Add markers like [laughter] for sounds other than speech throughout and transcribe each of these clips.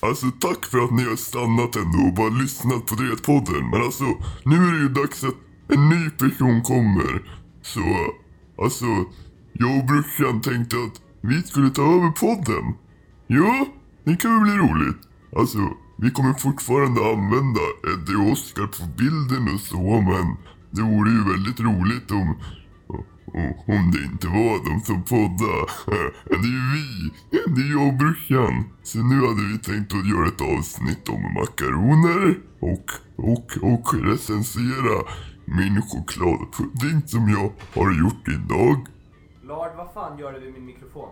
Alltså tack för att ni har stannat ändå och bara lyssnat på Dretpodden. Men alltså, nu är det ju dags att en ny person kommer. Så, alltså, jag och brorsan tänkte att vi skulle ta över podden. Ja, det kan väl bli roligt. Alltså, vi kommer fortfarande använda Eddie och Oscar på bilden och så, men det vore ju väldigt roligt om om det inte var de som poddade. [laughs] Det är ju vi. Det är jag och brorsan. Så nu hade vi tänkt att göra ett avsnitt om makaroner och, och, och recensera min chokladpudding som jag har gjort idag. Lard, vad fan gör du vid min mikrofon?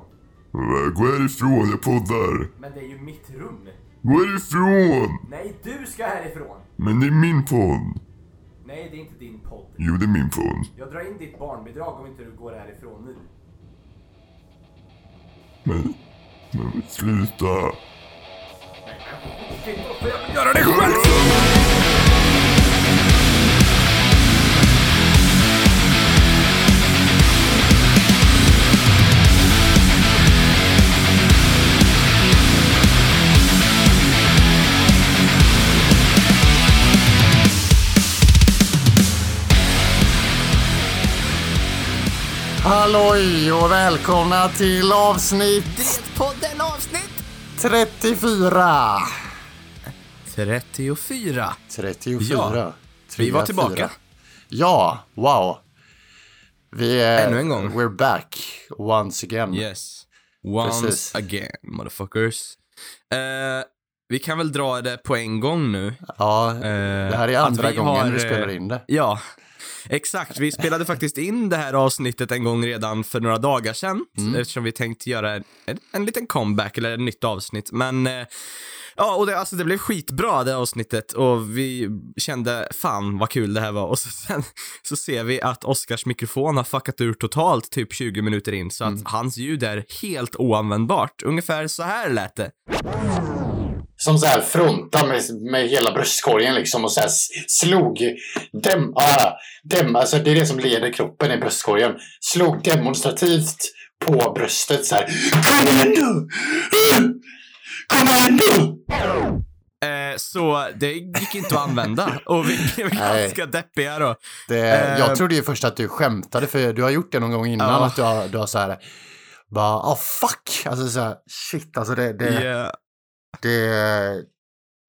Gå härifrån, jag poddar. Men det är ju mitt rum. Gå härifrån! Nej, du ska härifrån! Men det är min podd. Nej, det är inte din podd. Jo, det är min podd. Jag drar in ditt barnbidrag om inte du går härifrån nu. Men, men sluta. Jag vill göra det själv! Halloj och välkomna till avsnitt Podden avsnitt 34. 34. 34. Ja, vi var tillbaka. Ja, wow. Vi är... Ännu en gång. We're back once again. Yes. Once Precis. again, motherfuckers. Eh, vi kan väl dra det på en gång nu. Ja, Eh, det här är andra vi gången har, vi eh, spelar in det. Ja, exakt. Vi spelade faktiskt in det här avsnittet en gång redan för några dagar sedan. Mm. Eftersom vi tänkte göra en, en, en liten comeback eller ett nytt avsnitt. Men eh, ja, och det, alltså, det blev skitbra det avsnittet och vi kände fan vad kul det här var. Och så, sen [laughs] så ser vi att Oscars mikrofon har fuckat ur totalt typ 20 minuter in så att Mm. hans ljud är helt oanvändbart. Ungefär så här lät det. Som så här fronta med, med hela bröstkorgen liksom och så här slog dem, ah, dem, alltså det är det som leder kroppen i bröstkorgen. Slog demonstrativt på bröstet så här. Kom igen nu! Kom igen nu! Eh, så det gick inte att använda [laughs] och vi blev ganska deppiga då. Det, Eh, jag trodde ju först att du skämtade, för du har gjort det någon gång innan, Ja. att du har, du har så här, bara, oh fuck, alltså så här, shit, alltså det, det, Yeah. Det,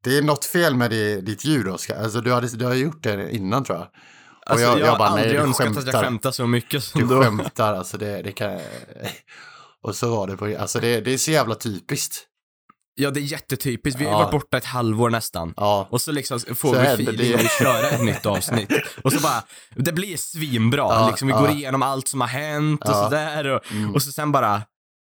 det är något fel med det, ditt ljud, Oskar. Alltså du, hade, du har gjort det innan tror jag. Och Alltså, jag, jag, jag bara, har aldrig önskat att jag skämtar. skämtar så mycket som Du då. skämtar, alltså det, det kan... [laughs] Och så var det på, alltså det, det är så jävla typiskt. Ja, det är jättetypiskt. Vi har Ja. varit borta ett halvår nästan. Ja, Och så liksom får Så vi feeling vi köra ett nytt avsnitt. Och så bara, det blir svinbra. Ja, liksom, vi går igenom allt som har hänt och sådär. Och, Mm. och så sen bara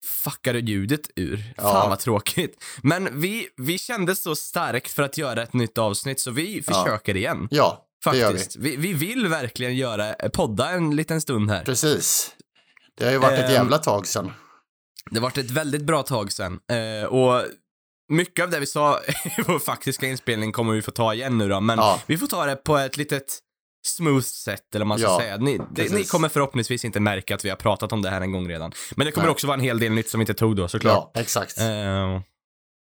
fuckade ljudet ur. Ja. Fan vad tråkigt. Men vi, vi kände så starkt för att göra ett nytt avsnitt så vi Ja. försöker igen. ja det gör vi. Faktiskt. Vi. Vi, vill verkligen göra, podda en liten stund här. Precis. Det har ju varit ett Ehm, jävla tag sedan. Det har varit ett väldigt bra tag sedan. Eh, och mycket av det vi sa [laughs] i vår faktiska inspelning kommer vi få ta igen nu då, men Ja. vi får ta det på ett litet smooth sätt, eller man ska Ja, säga. Ni, det, ni kommer förhoppningsvis inte märka att vi har pratat om det här en gång redan. Men det kommer Nej. också vara en hel del nytt som vi inte tog då, såklart. Ja, exakt. Eh,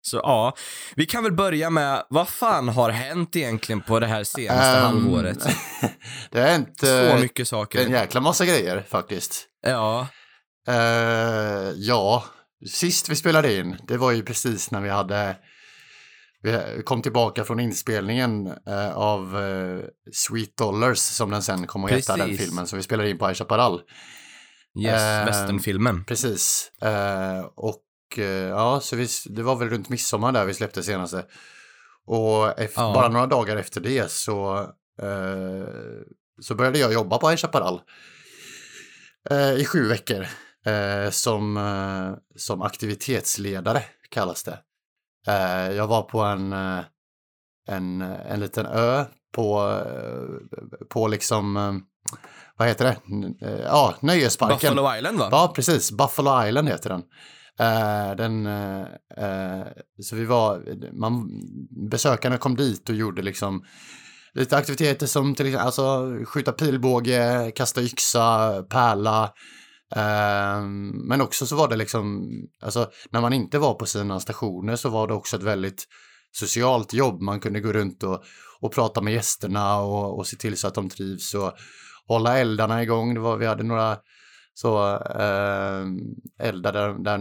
så ja, vi kan väl börja med, vad fan har hänt egentligen på det här senaste Ehm, halvåret? [laughs] det har hänt Så eh, mycket en saker. jäkla massa grejer faktiskt. Ja, Eh, ja, sist vi spelade in, det var ju precis när vi hade vi kom tillbaka från inspelningen eh, av eh, Sweet Dollars som den sen kommer att heta, den filmen som vi spelade in på Aisha Chaparral. yes, Ehm, westernfilmen. Precis. Eh, och eh, ja, så vi, det var väl runt midsommar där vi släppte senaste. Och efter, Ja. bara några dagar efter det så, eh, så började jag jobba på Aisha Chaparral. Eh, I sju veckor. Eh, som, eh, som aktivitetsledare kallas det. Eh, jag var på en, eh, en, en liten ö på, eh, på liksom, vad heter det? Ja, nöjesparken. Buffalo Island va? Ja, precis. Buffalo Island heter den. Den så vi var, man, besökarna kom dit och gjorde liksom lite aktiviteter som till exempel alltså, skjuta pilbåge, kasta yxa, pärla, Ehm, men också så var det liksom, alltså när man inte var på sina stationer så var det också ett väldigt socialt jobb. Man kunde gå runt och, och prata med gästerna och, och se till så att de trivs och hålla eldarna igång. Det var, vi hade några så eh, eldar där, där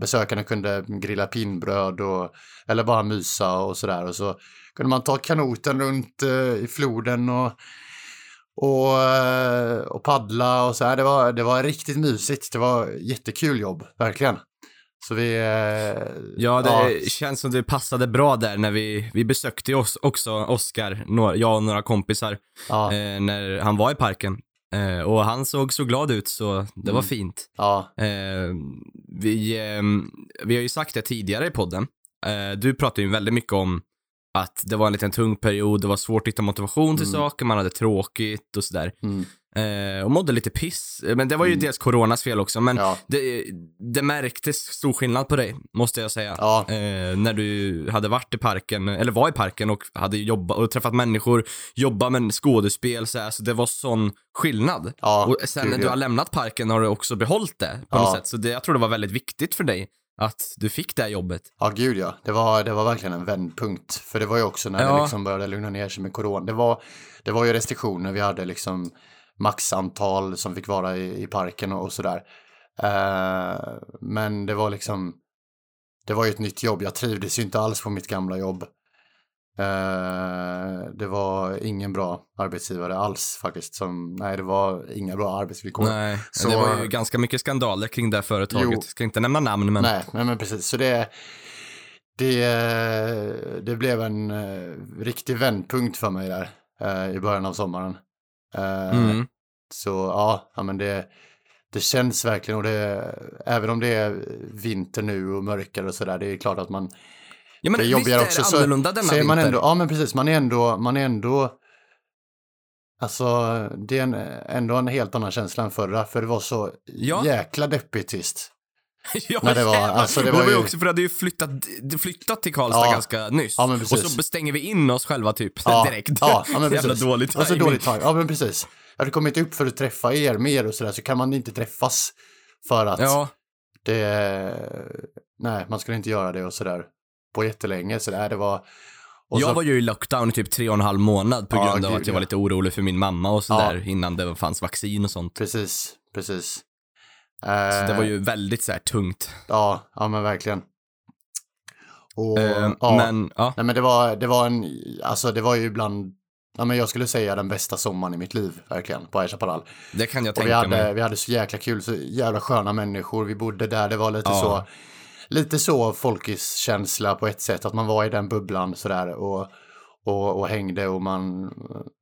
besökarna kunde grilla pinnbröd och, eller bara mysa och sådär. Och så kunde man ta kanoten runt eh, i floden och, och, eh, och paddla och så här. Det var, det var riktigt mysigt. Det var jättekul jobb, verkligen. Så vi... Eh, Ja, det känns som det passade bra där när vi, vi besökte oss också Oskar, jag och några kompisar, ja, eh, när han var i parken. Eh, och han såg så glad ut så det var Mm. fint. ja, Eh, vi, ehm, vi har ju sagt det tidigare i podden. Eh, du pratade ju väldigt mycket om att det var en liten tung period, det var svårt att hitta motivation till Mm. saker, man hade tråkigt och sådär. mm, Eh, och mådde lite piss. Men det var ju Mm. dels coronas fel också, men ja, det, det märktes stor skillnad på dig, måste jag säga. ja, Eh, när du hade varit i parken, eller var i parken och hade jobbat och träffat människor, jobbat med skådespel så, här, så det var sån skillnad. ja. och sen när du har lämnat parken har du också behållit det på något sätt. Så det, jag tror det var väldigt viktigt för dig att du fick det här jobbet. Ja, gud ja. Det var, det var verkligen en vändpunkt. För det var ju också när Ja. det liksom började lugna ner sig med corona. Det var, det var ju restriktioner. Vi hade liksom maxantal som fick vara i, i parken och, och sådär. Eh, men det var liksom, det var ju ett nytt jobb. Jag trivdes ju inte alls på mitt gamla jobb. Eh, det var ingen bra arbetsgivare alls faktiskt. Som, nej, det var inga bra arbetsvillkor. Nej, Så- det var ju ganska mycket skandaler kring det företaget. Jo. Ska inte nämna namn, men Nej, nej men precis. Så det, det, det blev en eh, riktig vändpunkt för mig där eh, i början av sommaren. Eh, mm. Så ja, ja men det, det känns verkligen och det, även om det är vinter nu och mörkare och sådär, det är klart att man, ja, men det är visst jobbigare är också, det annorlunda denna så är man vinter. ändå, ja men precis, man är ändå, man är ändå, alltså det är en, ändå en helt annan känsla än förra, för det var så Ja. jäkla deppigt tyst. [laughs] ja, när det var- alltså, det var det var ju också för att du flyttat, flyttat till Karlstad Ja. ganska nyss. Ja, och så stänger vi in oss själva typ Ja, [laughs] direkt. Ja, ja men [laughs] Jävla dålig Och så timing. dålig timing. Ja, men precis. Jag hade kommit upp för att träffa er mer och sådär, så kan man inte träffas för att det... Nej, man skulle inte göra det och sådär på jättelänge. Så där, det var... Och jag så, var ju i lockdown i typ tre och en halv månad på Ja, grund av gud, att jag var ja. lite orolig för min mamma och sådär innan det fanns vaccin och sånt. Precis, precis. Så det var Eh, ju väldigt så här tungt. Ja, ja men verkligen. Och, Eh, ja, Men, ja. Nej men det var, det var en, alltså det var ju ibland, ja men jag skulle säga den bästa sommaren i mitt liv, verkligen, på High Chaparral. Det kan jag Och vi tänka hade, mig. vi hade så jäkla kul, så jävla sköna människor. Vi bodde där, det var lite Ja. så, lite så folkiskänsla på ett sätt, att man var i den bubblan sådär och, och, och hängde och man eh,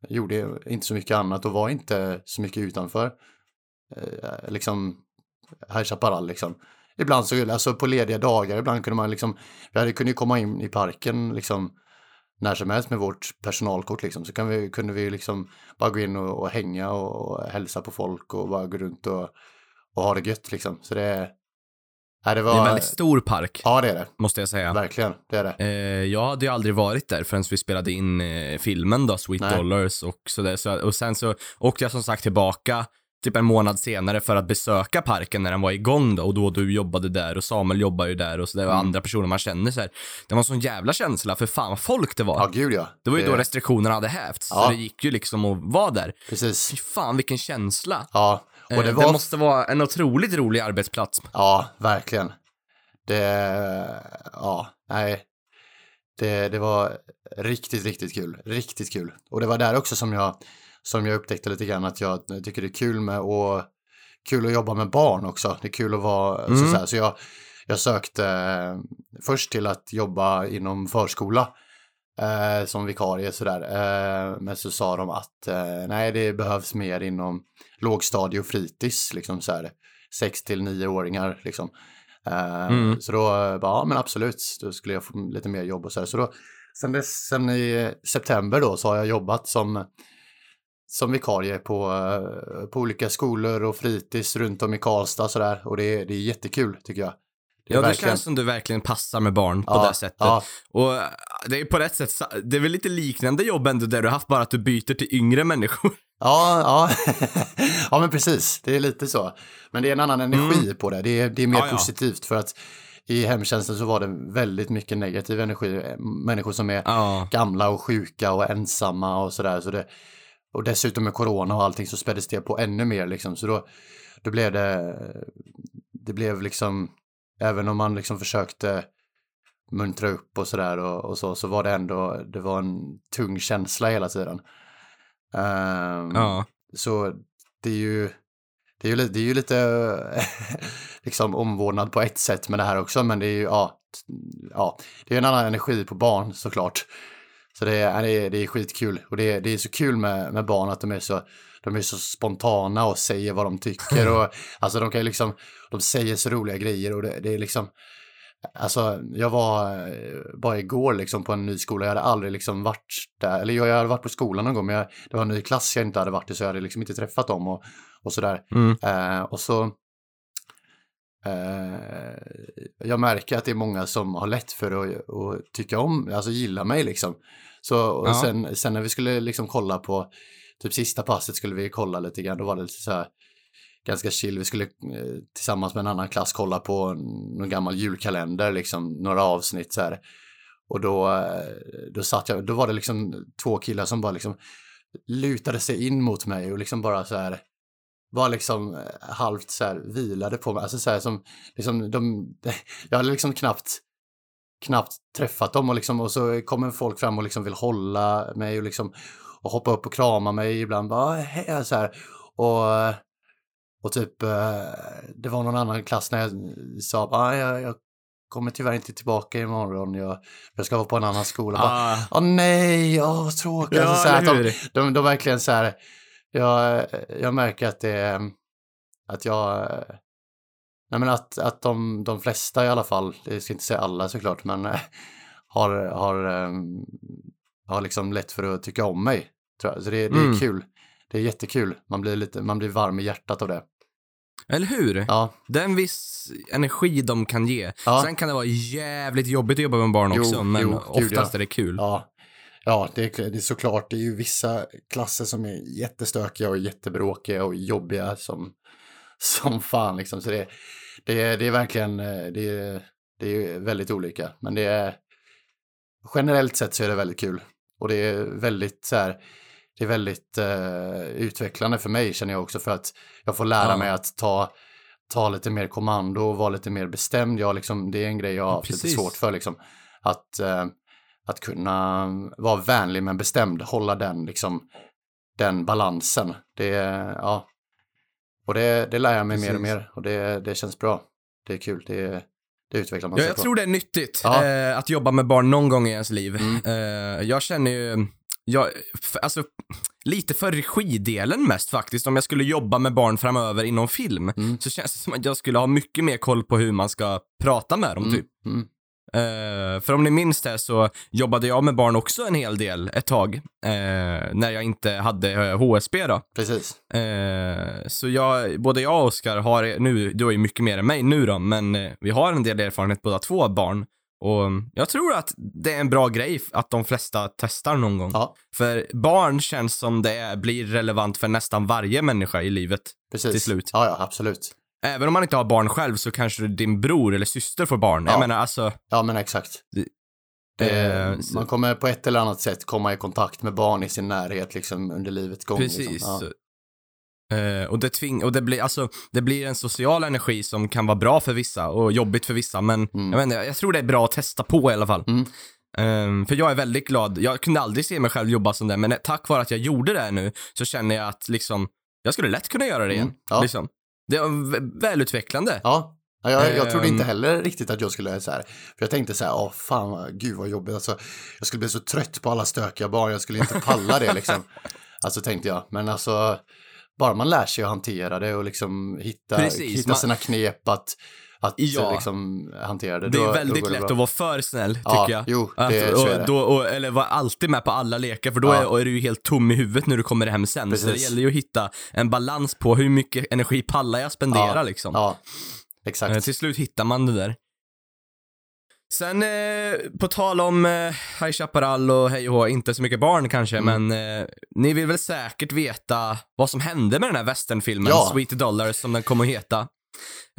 gjorde inte så mycket annat och var inte så mycket utanför. Eh, liksom, High Chaparral liksom. Ibland så, alltså på lediga dagar, ibland kunde man liksom, vi hade kunde ju komma in i parken liksom när som helst med vårt personalkort liksom. Så kan vi, kunde vi liksom bara gå in och, och hänga och, och hälsa på folk och bara gå runt och, och ha det gött liksom. Så det, nej, det Det var, är en väldigt stor park, ja det är det, måste jag säga. verkligen, det är det. Eh, jag hade ju aldrig varit där förrän vi spelade in eh, filmen då, Sweet Nej. Dollars och sådär. Så, och sen så åkte jag som sagt tillbaka typ en månad senare för att besöka parken när den var igång då och då du jobbade där och Samuel jobbar ju där och så det var Mm. andra personer man känner så här. Det var en sån jävla känsla för fan vad folk det var. Ja, gud ja. det var ju då restriktionerna hade hävts, så Ja. det gick ju liksom att vara där. Precis. Fy fan vilken känsla. Ja, och Eh, det det, var, måste vara en otroligt rolig arbetsplats. ja, verkligen. Det, ja, nej. Det, det var riktigt, riktigt kul. Riktigt kul. Och det var där också som jag, som jag upptäckte lite grann att jag tycker det är kul med och kul att jobba med barn också. Det är kul att vara Mm. så, så, här, så jag, jag sökte eh, först till att jobba inom förskola eh, som vikarie sådär. Eh, men så sa de att eh, nej, det behövs mer inom lågstadie och fritids, liksom så här 6 till 9-åringar liksom. Eh, Mm. Så då, eh, bara, ja men absolut, då skulle jag få lite mer jobb och så här. Så då, sen, dess, sen i september då så har jag jobbat som, som vikarie på, eh, på olika skolor och fritids runt om i Karlstad så där. Och det, är- det är jättekul tycker jag. Det Ja, det känns som du verkligen passar med barn på Ja, det sättet. ja. Och äh, det är på rätt sätt, det är väl lite liknande jobb ändå där du har haft bara att du byter till yngre människor. Ja, ja. [laughs] ja, men precis. Det är lite så. Men det är en annan energi på det. Det är, det är mer Mm. Ja. positivt för att i hemtjänsten så var det väldigt mycket negativ energi. Människor som är Ja. gamla och sjuka och ensamma och sådär. Så det, och dessutom med corona och allting så späddes det på ännu mer liksom. Så då, då blev det, det blev liksom, även om man liksom försökte muntra upp och sådär och, och så, så var det ändå, det var en tung känsla hela tiden. Ehm, Ja. Så det är ju, det är ju, det är ju lite [laughs] liksom omvårdnad på ett sätt med det här också, men det är ju, ja, ja det är en annan energi på barn såklart. Så det är, det är, det är skitkul och det är, det är så kul med, med barn att de är så, de är så spontana och säger vad de tycker [laughs] och alltså de kan ju liksom, de säger så roliga grejer och det, det är liksom, Alltså, jag var eh, bara igår liksom på en ny skola. Jag hade aldrig liksom varit där. Eller jag hade varit på skolan någon gång, men jag, det var en ny klass jag inte hade varit i, så jag hade liksom inte träffat dem och, och sådär. Mm. Eh, och så... Eh, jag märker att det är många som har lätt för att, att tycka om, alltså gilla mig liksom. Så och Ja. sen, sen när vi skulle liksom kolla på, typ sista passet skulle vi kolla lite grann, då var det lite så här ganska chill. Vi skulle eh, tillsammans med en annan klass kolla på någon gammal julkalender, liksom några avsnitt så här. Och då, eh, då satt jag, då var det liksom två killar som bara liksom lutade sig in mot mig och liksom bara så här var liksom eh, halvt så här vilade på mig. Alltså så här som, liksom de, [laughs] jag hade liksom knappt knappt träffat dem och liksom och så kommer folk fram och liksom vill hålla mig och liksom och hoppa upp och krama mig ibland bara hej så här och eh, och typ eh, det var någon annan klass när jag sa ah, jag, jag kommer tyvärr inte tillbaka imorgon jag, jag ska vara på en annan skola. Ah. Åh nej, åh vad tråkigt. Ja, alltså, så här, de, de, de verkligen så här, jag, jag märker att det är, att jag, nej men att, att de, de flesta i alla fall, det ska inte säga alla såklart, men eh, har, har, ehm, har liksom lätt för att tycka om mig. Jag. Så det, det är Mm. kul. Det är jättekul. Man blir, lite, man blir varm i hjärtat av det. Eller hur? Ja, Det är en viss energi de kan ge. Ja. Sen kan det vara jävligt jobbigt att jobba med barn Jo, också, men jo, oftast ja. är det kul. ja. Ja, det är, det är såklart. Det är ju vissa klasser som är jättestökiga och jättebråkiga och jobbiga som, som fan liksom. Så det, det, är, det är verkligen, eh, det är, det är väldigt olika. Men det är, generellt sett så är det väldigt kul. Och det är väldigt så här, det är väldigt eh, utvecklande för mig känner jag också för att jag får lära Ja. mig att ta, ta lite mer kommando och vara lite mer bestämd. Jag liksom, det är en grej jag har haft lite precis. svårt för liksom. Att, eh, att kunna vara vänlig men bestämd, hålla den liksom, den balansen. Det, ja. Och det, det lär jag mig mer och Precis. mer och det, det känns bra. Det är kul, det, det utvecklar man Ja, sig jag på. tror det är nyttigt Ja. eh, att jobba med barn någon gång i ens liv. Mm. Eh, jag känner ju, jag, alltså, lite för regidelen mest faktiskt. Om jag skulle jobba med barn framöver inom film, Mm. så känns det som att jag skulle ha mycket mer koll på hur man ska prata med dem, Mm, typ. mm, Eh, för om ni minns det så jobbade jag med barn också en hel del ett tag, eh, när jag inte hade eh, HSB då. precis. Eh, så jag, både jag och Oskar har, nu, du har ju mycket mer än mig nu då, men eh, vi har en del erfarenhet båda två av barn. Och jag tror att det är en bra grej att de flesta testar någon gång. Ja, För barn känns som det blir relevant för nästan varje människa i livet. precis. Till slut. Ja, ja, absolut. Även om man inte har barn själv så kanske din bror eller syster får barn. Ja. Jag menar alltså, Ja, men exakt. Det, eh, så- man kommer på ett eller annat sätt komma i kontakt med barn i sin närhet liksom under livets gång. Precis. Liksom. Ja. Eh, och det tving och det blir, alltså, det blir en social energi som kan vara bra för vissa och jobbigt för vissa, men Mm. jag, vet inte, jag tror det är bra att testa på i alla fall. Mm. Eh, för jag är väldigt glad, jag kunde aldrig se mig själv jobba som det, men tack vare att jag gjorde det nu så känner jag att liksom, jag skulle lätt kunna göra det igen. Mm. Ja. Liksom. Det är vä- välutvecklande. Ja, ja jag, jag trodde inte Ehm. heller riktigt att jag skulle så här. För jag tänkte så här, åh fan, gud vad jobbigt. Alltså, jag skulle bli så trött på alla stökiga barn, jag skulle inte palla det liksom. [laughs] Alltså tänkte jag, men alltså, bara man lär sig att hantera det och liksom hitta, Precis, hitta man- sina knep att, att Ja. liksom hantera det. Det är Då- då väldigt går det lätt bra. att vara för snäll, tycker Ja, jag. jo, Att, det- så är och, det. då, och, eller vara alltid med på alla lekar, för då Ja. är, är du ju helt tom i huvudet när du kommer hem sen. Så det Precis. gäller ju att hitta en balans på hur mycket energi pallar jag spendera liksom. Ja, Eh, exakt. till slut hittar man det där. Sen eh, på tal om eh, High Chaparral och hej och inte så mycket barn kanske, Mm. men eh, ni vill väl säkert veta vad som hände med den här westernfilmen, Ja. Sweet Dollars som den kommer att heta.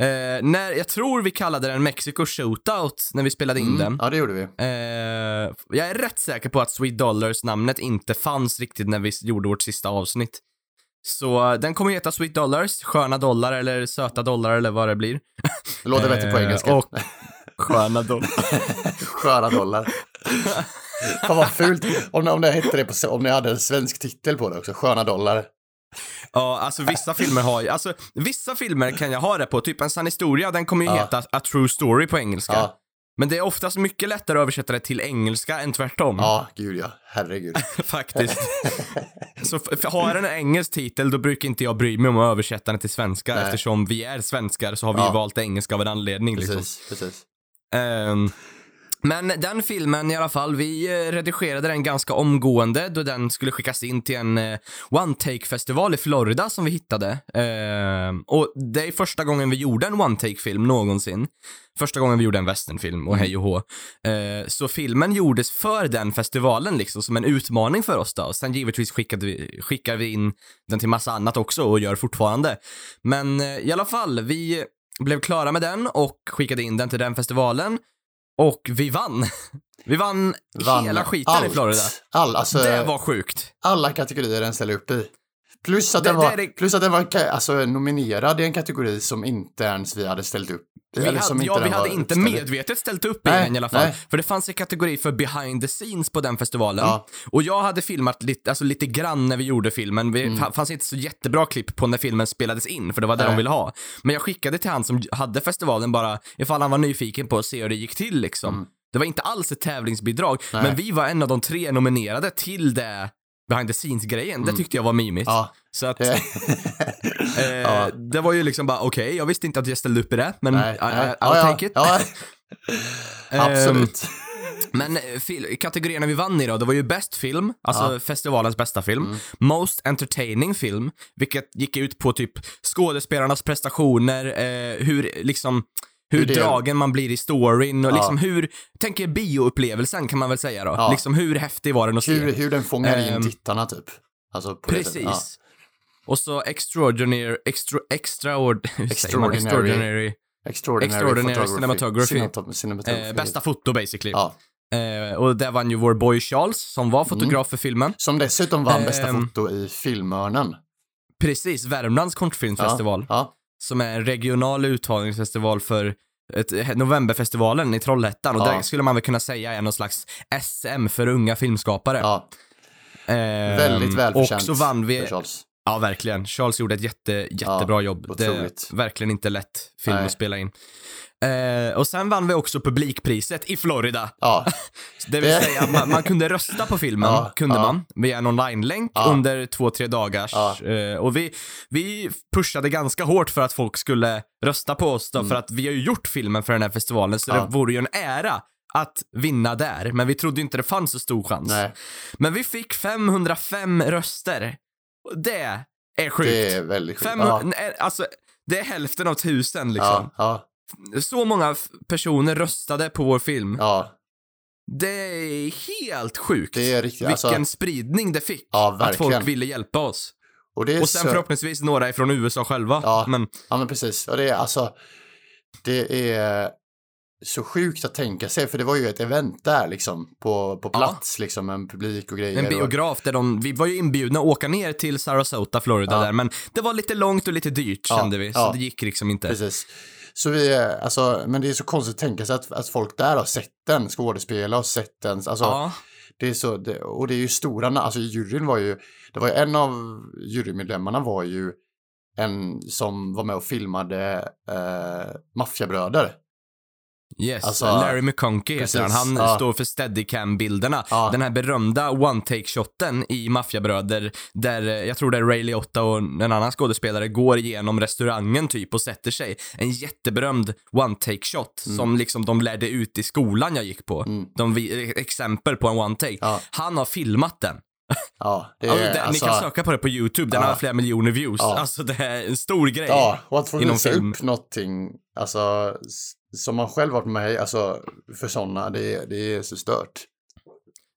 Eh, när, jag tror vi kallade den Mexico Shootout när vi spelade in Mm. den. Ja, det gjorde vi. Eh, jag är rätt säker på att Sweet Dollars namnet inte fanns riktigt när vi gjorde vårt sista avsnitt. Så eh, den kommer att heta Sweet Dollars, sköna dollar eller söta dollar eller vad det blir. Det låter bättre på Eh, engelska. och- [laughs] Sköna dollar. [laughs] Sköra dollar. Fan vad fult. Om, om, det hette det på, om ni hade en svensk titel på det också. Sköna dollar. Ja, alltså vissa filmer har ju, alltså vissa filmer kan jag ha det på, typ en sann historia, den kommer ju Ja. heta A True Story på engelska. Ja, Men det är oftast mycket lättare att översätta det till engelska än tvärtom. ja, gud ja. Herregud. [laughs] Faktiskt. Så har den en engelsk titel, då brukar inte jag bry mig om att översätta den till svenska, Nej. eftersom vi är svenskar så har vi Ja. valt engelska av en anledning liksom. Precis, precis. Men den filmen i alla fall, vi eh, redigerade den ganska omgående då den skulle skickas in till en eh, One Take-festival i Florida som vi hittade. Eh, och det är första gången vi gjorde en One Take-film någonsin. Första gången vi gjorde en westernfilm och hej och hå. Så filmen gjordes för den festivalen liksom, som en utmaning för oss då. Och sen givetvis skickade vi, skickar vi in den till massa annat också och gör fortfarande. Men i alla fall, vi blev klara med den och skickade in den till den festivalen. Och vi vann. Vi vann, Vann hela skiten allt. i Florida. All, alltså, Det var sjukt. Alla kategorier den ställer upp i. Plus att Det- den det var, är det- plus att den var alltså, nominerad i en kategori som inte ens vi hade ställt upp i. Vi hade, ja, vi hade inte uppställd i. medvetet ställt upp i Nej, den i alla fall. nej. För det fanns en kategori för behind the scenes på den festivalen. Ja. Och jag hade filmat lite, alltså lite grann när vi gjorde filmen. Det Mm. fanns inte så jättebra klipp på när filmen spelades in, för det var det Nej. de ville ha. Men jag skickade till han som hade festivalen bara, ifall han var nyfiken på att se hur det gick till liksom. Det var inte alls ett tävlingsbidrag, Mm. Men vi var en av de tre nominerade till det behind the scenes-grejen. Det tyckte jag var mimigt. Mm. Ja, Så att, [laughs] det, eh, Ja. det var ju liksom bara, okej, jag visste inte att jag ställde upp i det, men nej, I, nej. I'll Ja, take it. [laughs] Ehm, absolut. Men eh, kategorierna vi vann i då, det var ju bäst film, alltså Ja. festivalens bästa film. Mm. Most entertaining film, vilket gick ut på typ skådespelarnas prestationer, eh, hur liksom hur, Hur det- dragen man blir i storyn och Ja. liksom hur, tänker bioupplevelsen kan man väl säga då. Ja. Liksom hur häftig var den att se? Hur, hur den fångar in Ehm, tittarna typ. Alltså, på Precis. Ja. Och så extraordinary, extra, extraord, [laughs] hur? Extraordinary. extraordinary Extraordinary, Extraordinary cinematography. Cinemat- cinematography. eh, bästa foto basically. Ja. Eh, och där vann ju vår boy Charles som var fotograf för filmen. Som dessutom vann bästa Ehm, foto i Filmörnen. Precis, Värmlands kortfilmsfestival. Ja, Som är en regional uttagningsfestival för ett, Novemberfestivalen i Trollhättan. Och Ja. där skulle man väl kunna säga är någon slags SM för unga filmskapare. ja. Ehm, Väldigt välförtjänt Och så vann vi, för Charles. ja verkligen, Charles gjorde ett jätte, jättebra Ja, jobb. Det otroligt. är verkligen inte lätt film Nej. att spela in. Eh, och sen vann vi också publikpriset i Florida. Ja, [laughs] Det vill säga, man, man kunde rösta på filmen, [laughs] Ja, kunde ja. man, via en online-länk under två, tre dagars. Eh, och vi, vi pushade ganska hårt för att folk skulle rösta på oss då, för att vi har ju gjort filmen för den här festivalen, så Mm. Det vore ju en ära att vinna där, men vi trodde inte det fanns så stor chans. nej, Men vi fick 505 röster. Det är sjukt. det är väldigt sjukt. 500, Ja, nej, alltså, det är hälften av tusen liksom. ja, ja, Så många personer röstade på vår film. ja, Det är helt sjukt. det är riktigt. Vilken Alltså, spridning det fick. Ja, att folk ville hjälpa oss. och det Och sen så, förhoppningsvis några ifrån USA själva. Ja. Men Ja, men precis. Och det är alltså, det är så sjukt att tänka sig, för det var ju ett event där liksom, på, på Ja. plats liksom, med en publik och grejer. en biograf där de, vi var ju inbjudna att åka ner till Sarasota, Florida Ja. där, men det var lite långt och lite dyrt Ja, kände vi, så ja. det gick liksom inte. Precis. Så vi, alltså, men det är så konstigt att tänka sig att, att folk där har sett den, skådespelare har sett den, alltså, Ja, det är så, det, och det är ju stora, alltså juryn var ju, det var ju en av jurymedlemmarna var ju en som var med och filmade eh, Maffiabröder. Yes. Alltså, Larry McConkey heter han. precis, Han ja. står för steadicam-bilderna. Ja. Den här berömda one-take-shotten i Maffiabröder, där eh, jag tror det är Ray Liotta och en annan skådespelare går igenom restaurangen typ och sätter sig. En jätteberömd one-take-shot som liksom de lärde ut i skolan jag gick på. Mm. De vi, exempel på en one-take. Ja. Han har filmat den. Ja, det Ja, är det, alltså, ni kan söka på det på YouTube, den Ja. har flera miljoner views. Ja. Alltså det är en stor grej. Ja, och att få visa film. upp någonting, alltså, som man själv varit med i, alltså för sådana, det, är- det är så stört.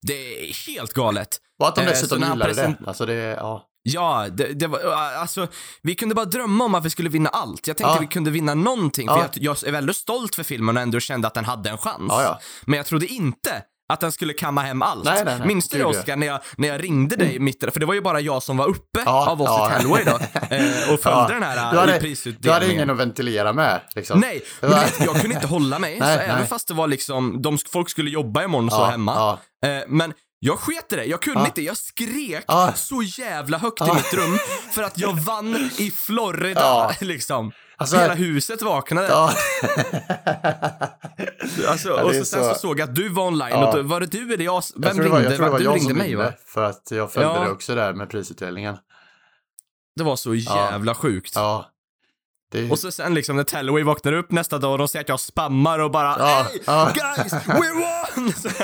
Det är helt galet. Och att de Eh, dessutom han gillade present- det. Alltså det, ja. Ja, det, det var, alltså, vi kunde bara drömma om att vi skulle vinna allt. Jag tänkte Ja. vi kunde vinna någonting, Ja. för jag, jag är väldigt stolt för filmen och ändå kände att den hade en chans. Ja. Men jag trodde inte att den skulle kamma hem allt. Nej, nej, nej. Minns du det. Oskar, när jag, när jag ringde dig mitt i det? För det var ju bara jag som var uppe Ja, av oss ja. i Hallway då, [laughs] eh, och följde den här Du eh, hade, du prisutdelningen. hade ingen att ventilera med. Liksom. Nej, men du vet, jag kunde inte hålla mig. Nej, [laughs] så nej. även fast det var liksom, de, folk skulle jobba imorgon och så hemma. Eh, men jag sket i det, jag kunde Ja. inte. Jag skrek Ja. så jävla högt i Ja. mitt rum för att jag vann i Florida, [laughs] liksom. Alltså- Hela huset vaknade. Ja. [laughs] Alltså, Ja, det och är så, sen så- så såg jag att du var online. Ja. Och var det du eller jag? Vem jag det ringde? var, jag det var du jag ringde som mig ringde, va? för att jag följde Ja. det också där med prisutdelningen. Det var så jävla sjukt. Ja. Det, Och så sen liksom när Tellaway vaknar upp nästa dag och de säger att jag spammar och bara Ja, Hey ja. guys, we won! [laughs]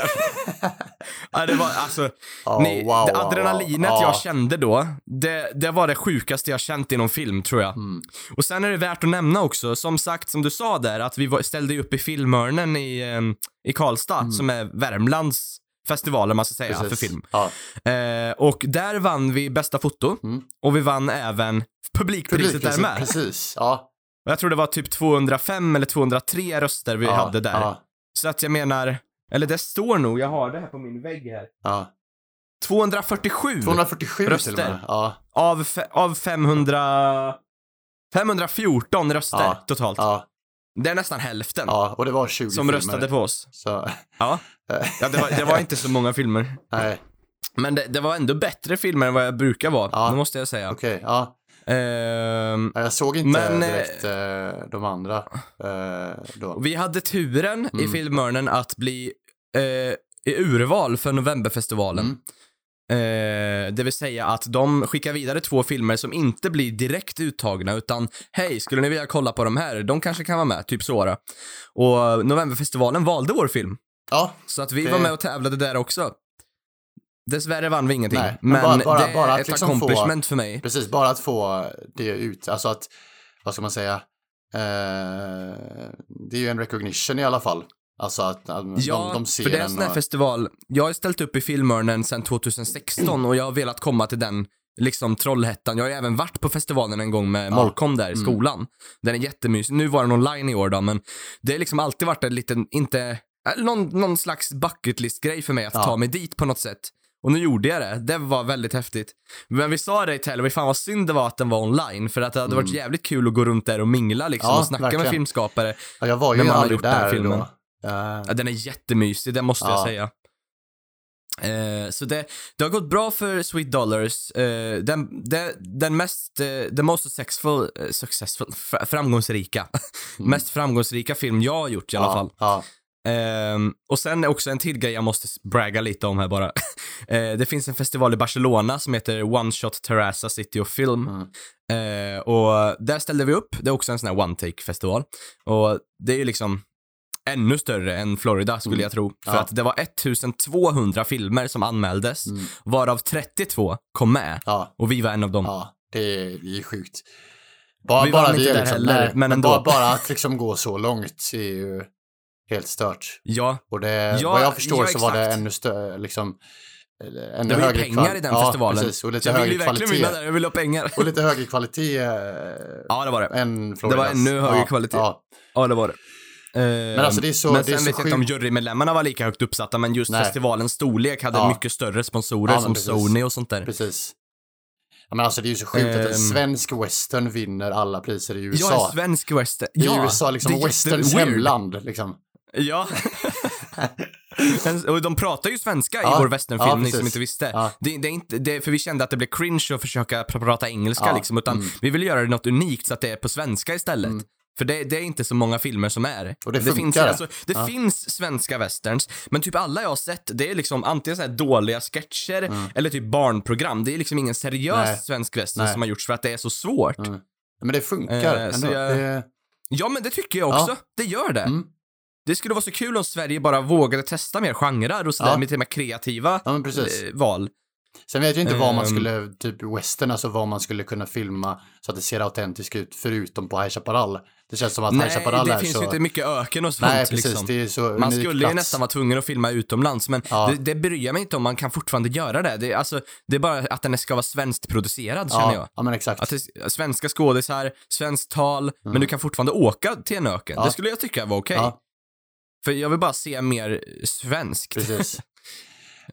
Ja, det var alltså, Ja, ni, wow, det wow, adrenalinet wow. jag kände då, det, det var det sjukaste jag känt inom film tror jag. Mm. Och sen är det värt att nämna också, som sagt, som du sa där, att vi ställde upp i Filmörnen i, em, i Karlstad, som är Värmlands festival, om man ska säga, Mm. Precis. för film. Ja. Eh, och där vann vi bästa foto, Mm. och vi vann även publikpriset där med. Precis. Ja. Och Jag tror det var typ 205 eller 203 röster vi ja. hade där. Ja. Så att jag menar, eller det står nog, jag har det här på min vägg här. ja. 247 247 Röster. Ja. av, av 500... 514 röster Ja. totalt. Ja. Det är nästan hälften ja. Och det var 20 som filmer. röstade på oss. Så, Ja, [laughs] ja det, var, det var inte så många filmer. nej. Men det, det var ändå bättre filmer än vad jag brukar vara, Ja. det måste jag säga. Okej, ja. Ehm, Jag såg inte Men, eh, direkt eh, de andra då. vi hade turen i Mm. Filmörnen att bli i urval för Novemberfestivalen. Mm. Eh, det vill säga att de skickar vidare två filmer som inte blir direkt uttagna utan hej, skulle ni vilja kolla på de här? De kanske kan vara med, typ så. då. Och Novemberfestivalen valde vår film, Ja, så att vi Det- var med och tävlade där också. Dessvärre vann vi ingenting, Nej, men men, bara- bara- det bara är ett liksom få- accomplishment för mig. precis. Bara att få det ut. Alltså att, vad ska man säga? Eh, det är ju en recognition i alla fall. Alltså att, att Ja, de, de ser för det är en sån här och- festival. Jag har ställt upp i Filmörnen sedan 2016 och jag har velat komma till den, liksom Trollhättan. Jag har ju även varit på festivalen en gång med Ja. Molkom där i Mm. skolan. Den är jättemysig. Nu var den online i år då, men det har liksom alltid varit en liten, inte, äh, någon, någon slags bucket list-grej för mig att Ja. ta mig dit på något sätt. Och nu gjorde jag det. Det var väldigt häftigt. Men vi sa det i Tellaway, fan vad synd det var att den var online. För att det hade varit jävligt kul att gå runt där och mingla liksom Mm. Ja, och snacka med verkligen. filmskapare. Ja, jag var ju när man aldrig gjort den där filmen. då. Eh, Ja, den är jättemysig, det måste jag Ja. säga. Eh, så det, det har gått bra för Sweet Dollars. Eh, den, det, den mest, eh, the most successful, eh, successful fra- framgångsrika, [laughs] mest framgångsrika film jag har gjort i alla Mm. ja, fall. Ja, Ehm, och sen också en till grej jag måste bragga lite om här bara. [laughs] Eh, det finns en festival i Barcelona som heter One Shot Terraza City of Film. Mm. Eh, och där ställde vi upp. Det är också en sån här one take festival. Och det är ju liksom ännu större än Florida skulle Mm. jag tro. För Ja. att det var 1200 filmer som anmäldes, Mm. varav 32 kom med. ja, Och vi var en av dem. ja. Det är, det är sjukt. Bara, Vi bara vann inte där liksom, heller, nej, men ändå. Bara, bara att liksom gå så långt är ju helt stört. Ja, Och det, Ja, vad jag förstår ja, så var det ännu större, liksom, eller ännu det var ju pengar i den ja, festivalen. Precis, och lite jag högre verkligen kvalitet. vinna jag ville ha pengar. Och lite högre kvalitet eh, Ja, det var det. än Floridas. Det var ännu högre ja, kvalitet. Ja, Ja, det var det. Men alltså, det är så- men det är sen så vet jag inte om jurymedlemmarna var lika högt uppsatta, men just Nej. festivalens storlek hade Ja. mycket större sponsorer Ja, som precis. Sony och sånt där. precis. Ja, men alltså det är ju så sjukt att en Ehm. svensk western vinner alla priser i Ja, USA. en svensk western. I Ja, USA, liksom westerns hemland. Liksom. Ja. [laughs] Och de pratar ju svenska Ja, i vår westernfilm, ja, ni som inte visste. Ja. Det, det är inte, det, för vi kände att det blev cringe att försöka pr- prata engelska Ja, liksom, utan mm. vi ville göra det något unikt så att det är på svenska istället. Mm. För det, det är inte så många filmer som är. Och det finns, funkar. alltså, det Ja. finns svenska westerns, men typ alla jag har sett, det är liksom antingen så dåliga sketcher eller typ barnprogram. Det är liksom ingen seriös Mm. Nej. svensk western Nej. som har gjorts för att det är så svårt. Mm. Men det funkar Eh, ändå. jag- Det, Ja, men det tycker jag också. Det gör det. Mm. Det skulle vara så kul om Sverige bara vågade testa mer genrer och sådär Ja. med till och med kreativa ja, eh, val. Sen vet jag inte vad man Ehm. skulle, typ western, alltså vad man skulle kunna filma så att det ser autentiskt ut förutom på High Chaparral. Det känns som att High Nej, Chaparral det är finns så... ju inte mycket öken och sånt Nej, precis. liksom. Det är så Man skulle ju plats. nästan vara tvungen att filma utomlands, men Ja. det, det bryr jag mig inte om. Man kan fortfarande göra det. Det är, alltså, det är bara att den ska vara svenskt producerad, känner jag. Ja, ja, men exakt. Att det, svenska skådisar, svenskt tal, men du kan fortfarande åka till en öken. Ja. Det skulle jag tycka var okej. Ja, För jag vill bara se mer svenskt. precis. [laughs]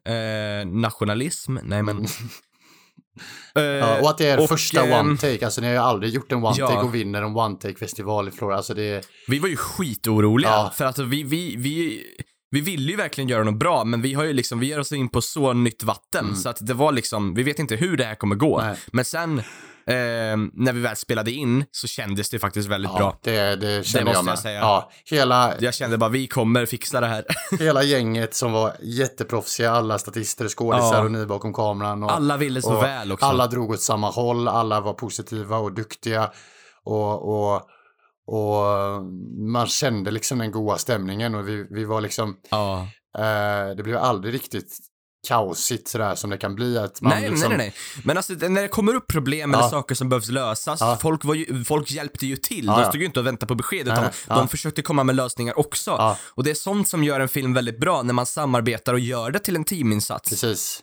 Eh, nationalism? Nej, men... Mm. [laughs] Eh, Ja, och att det är och, första ehm, one take. Alltså ni har ju aldrig gjort en one ja. och vinner en one take festival i Florida. Alltså det. Vi var ju skitoroliga, Ja. för att vi, vi, vi, vi ville ju verkligen göra något bra, men vi har ju liksom, vi ger oss in på så nytt vatten, så att det var liksom, vi vet inte hur det här kommer gå. Mm. Nej. Men sen, eh, när vi väl spelade in, så kändes det faktiskt väldigt Ja, bra. det, det känner måste jag med. jag säga. Ja, hela, Jag kände bara, vi kommer fixa det här. [laughs] hela gänget som var jätteproffsiga, alla statister, skådisar Ja. och ni bakom kameran. Och, Alla ville så och väl också. Alla drog åt samma håll, alla var positiva och duktiga. Och, och, och man kände liksom den goda stämningen och vi, vi var liksom, Ja. eh, det blev aldrig riktigt kaosigt sådär som det kan bli. Att man Nej, liksom, nej, nej, nej. Men alltså när det kommer upp problem eller Ja. saker som behövs lösas, Ja. folk, var ju, folk hjälpte ju till. Ja, de stod ju inte och väntade på besked, utan de försökte komma med lösningar också. Och det är sånt som gör en film väldigt bra, när man samarbetar och gör det till en teaminsats. Precis.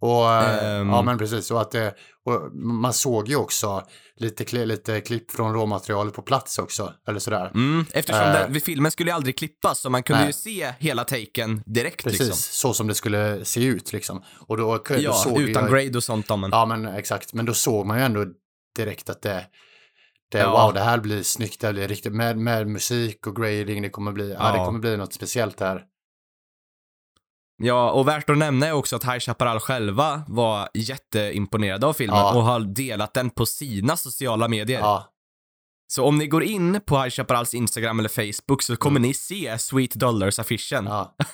Och, Ehm. Ja men precis, och att det, och man såg ju också lite, lite klipp från råmaterialet på plats också, eller sådär. Mm, eftersom Eh. den, filmen skulle aldrig klippas, så man kunde Nej. ju se hela taken direkt Precis, liksom. så som det skulle se ut liksom. Och då, då Ja, såg utan jag, grade och sånt då, men... Ja men exakt, men då såg man ju ändå direkt att det, det Ja. wow det här blir snyggt, det här blir riktigt, med, med musik och grading, det kommer bli, ja. Ja. det kommer bli något speciellt här. Ja, och värt att nämna är också att High Chaparral själva var jätteimponerade av filmen Ja. och har delat den på sina sociala medier. Ja, Så om ni går in på High Chaparrals Instagram eller Facebook så kommer ni se Sweet Dollars-affischen. Mm. ja, [laughs]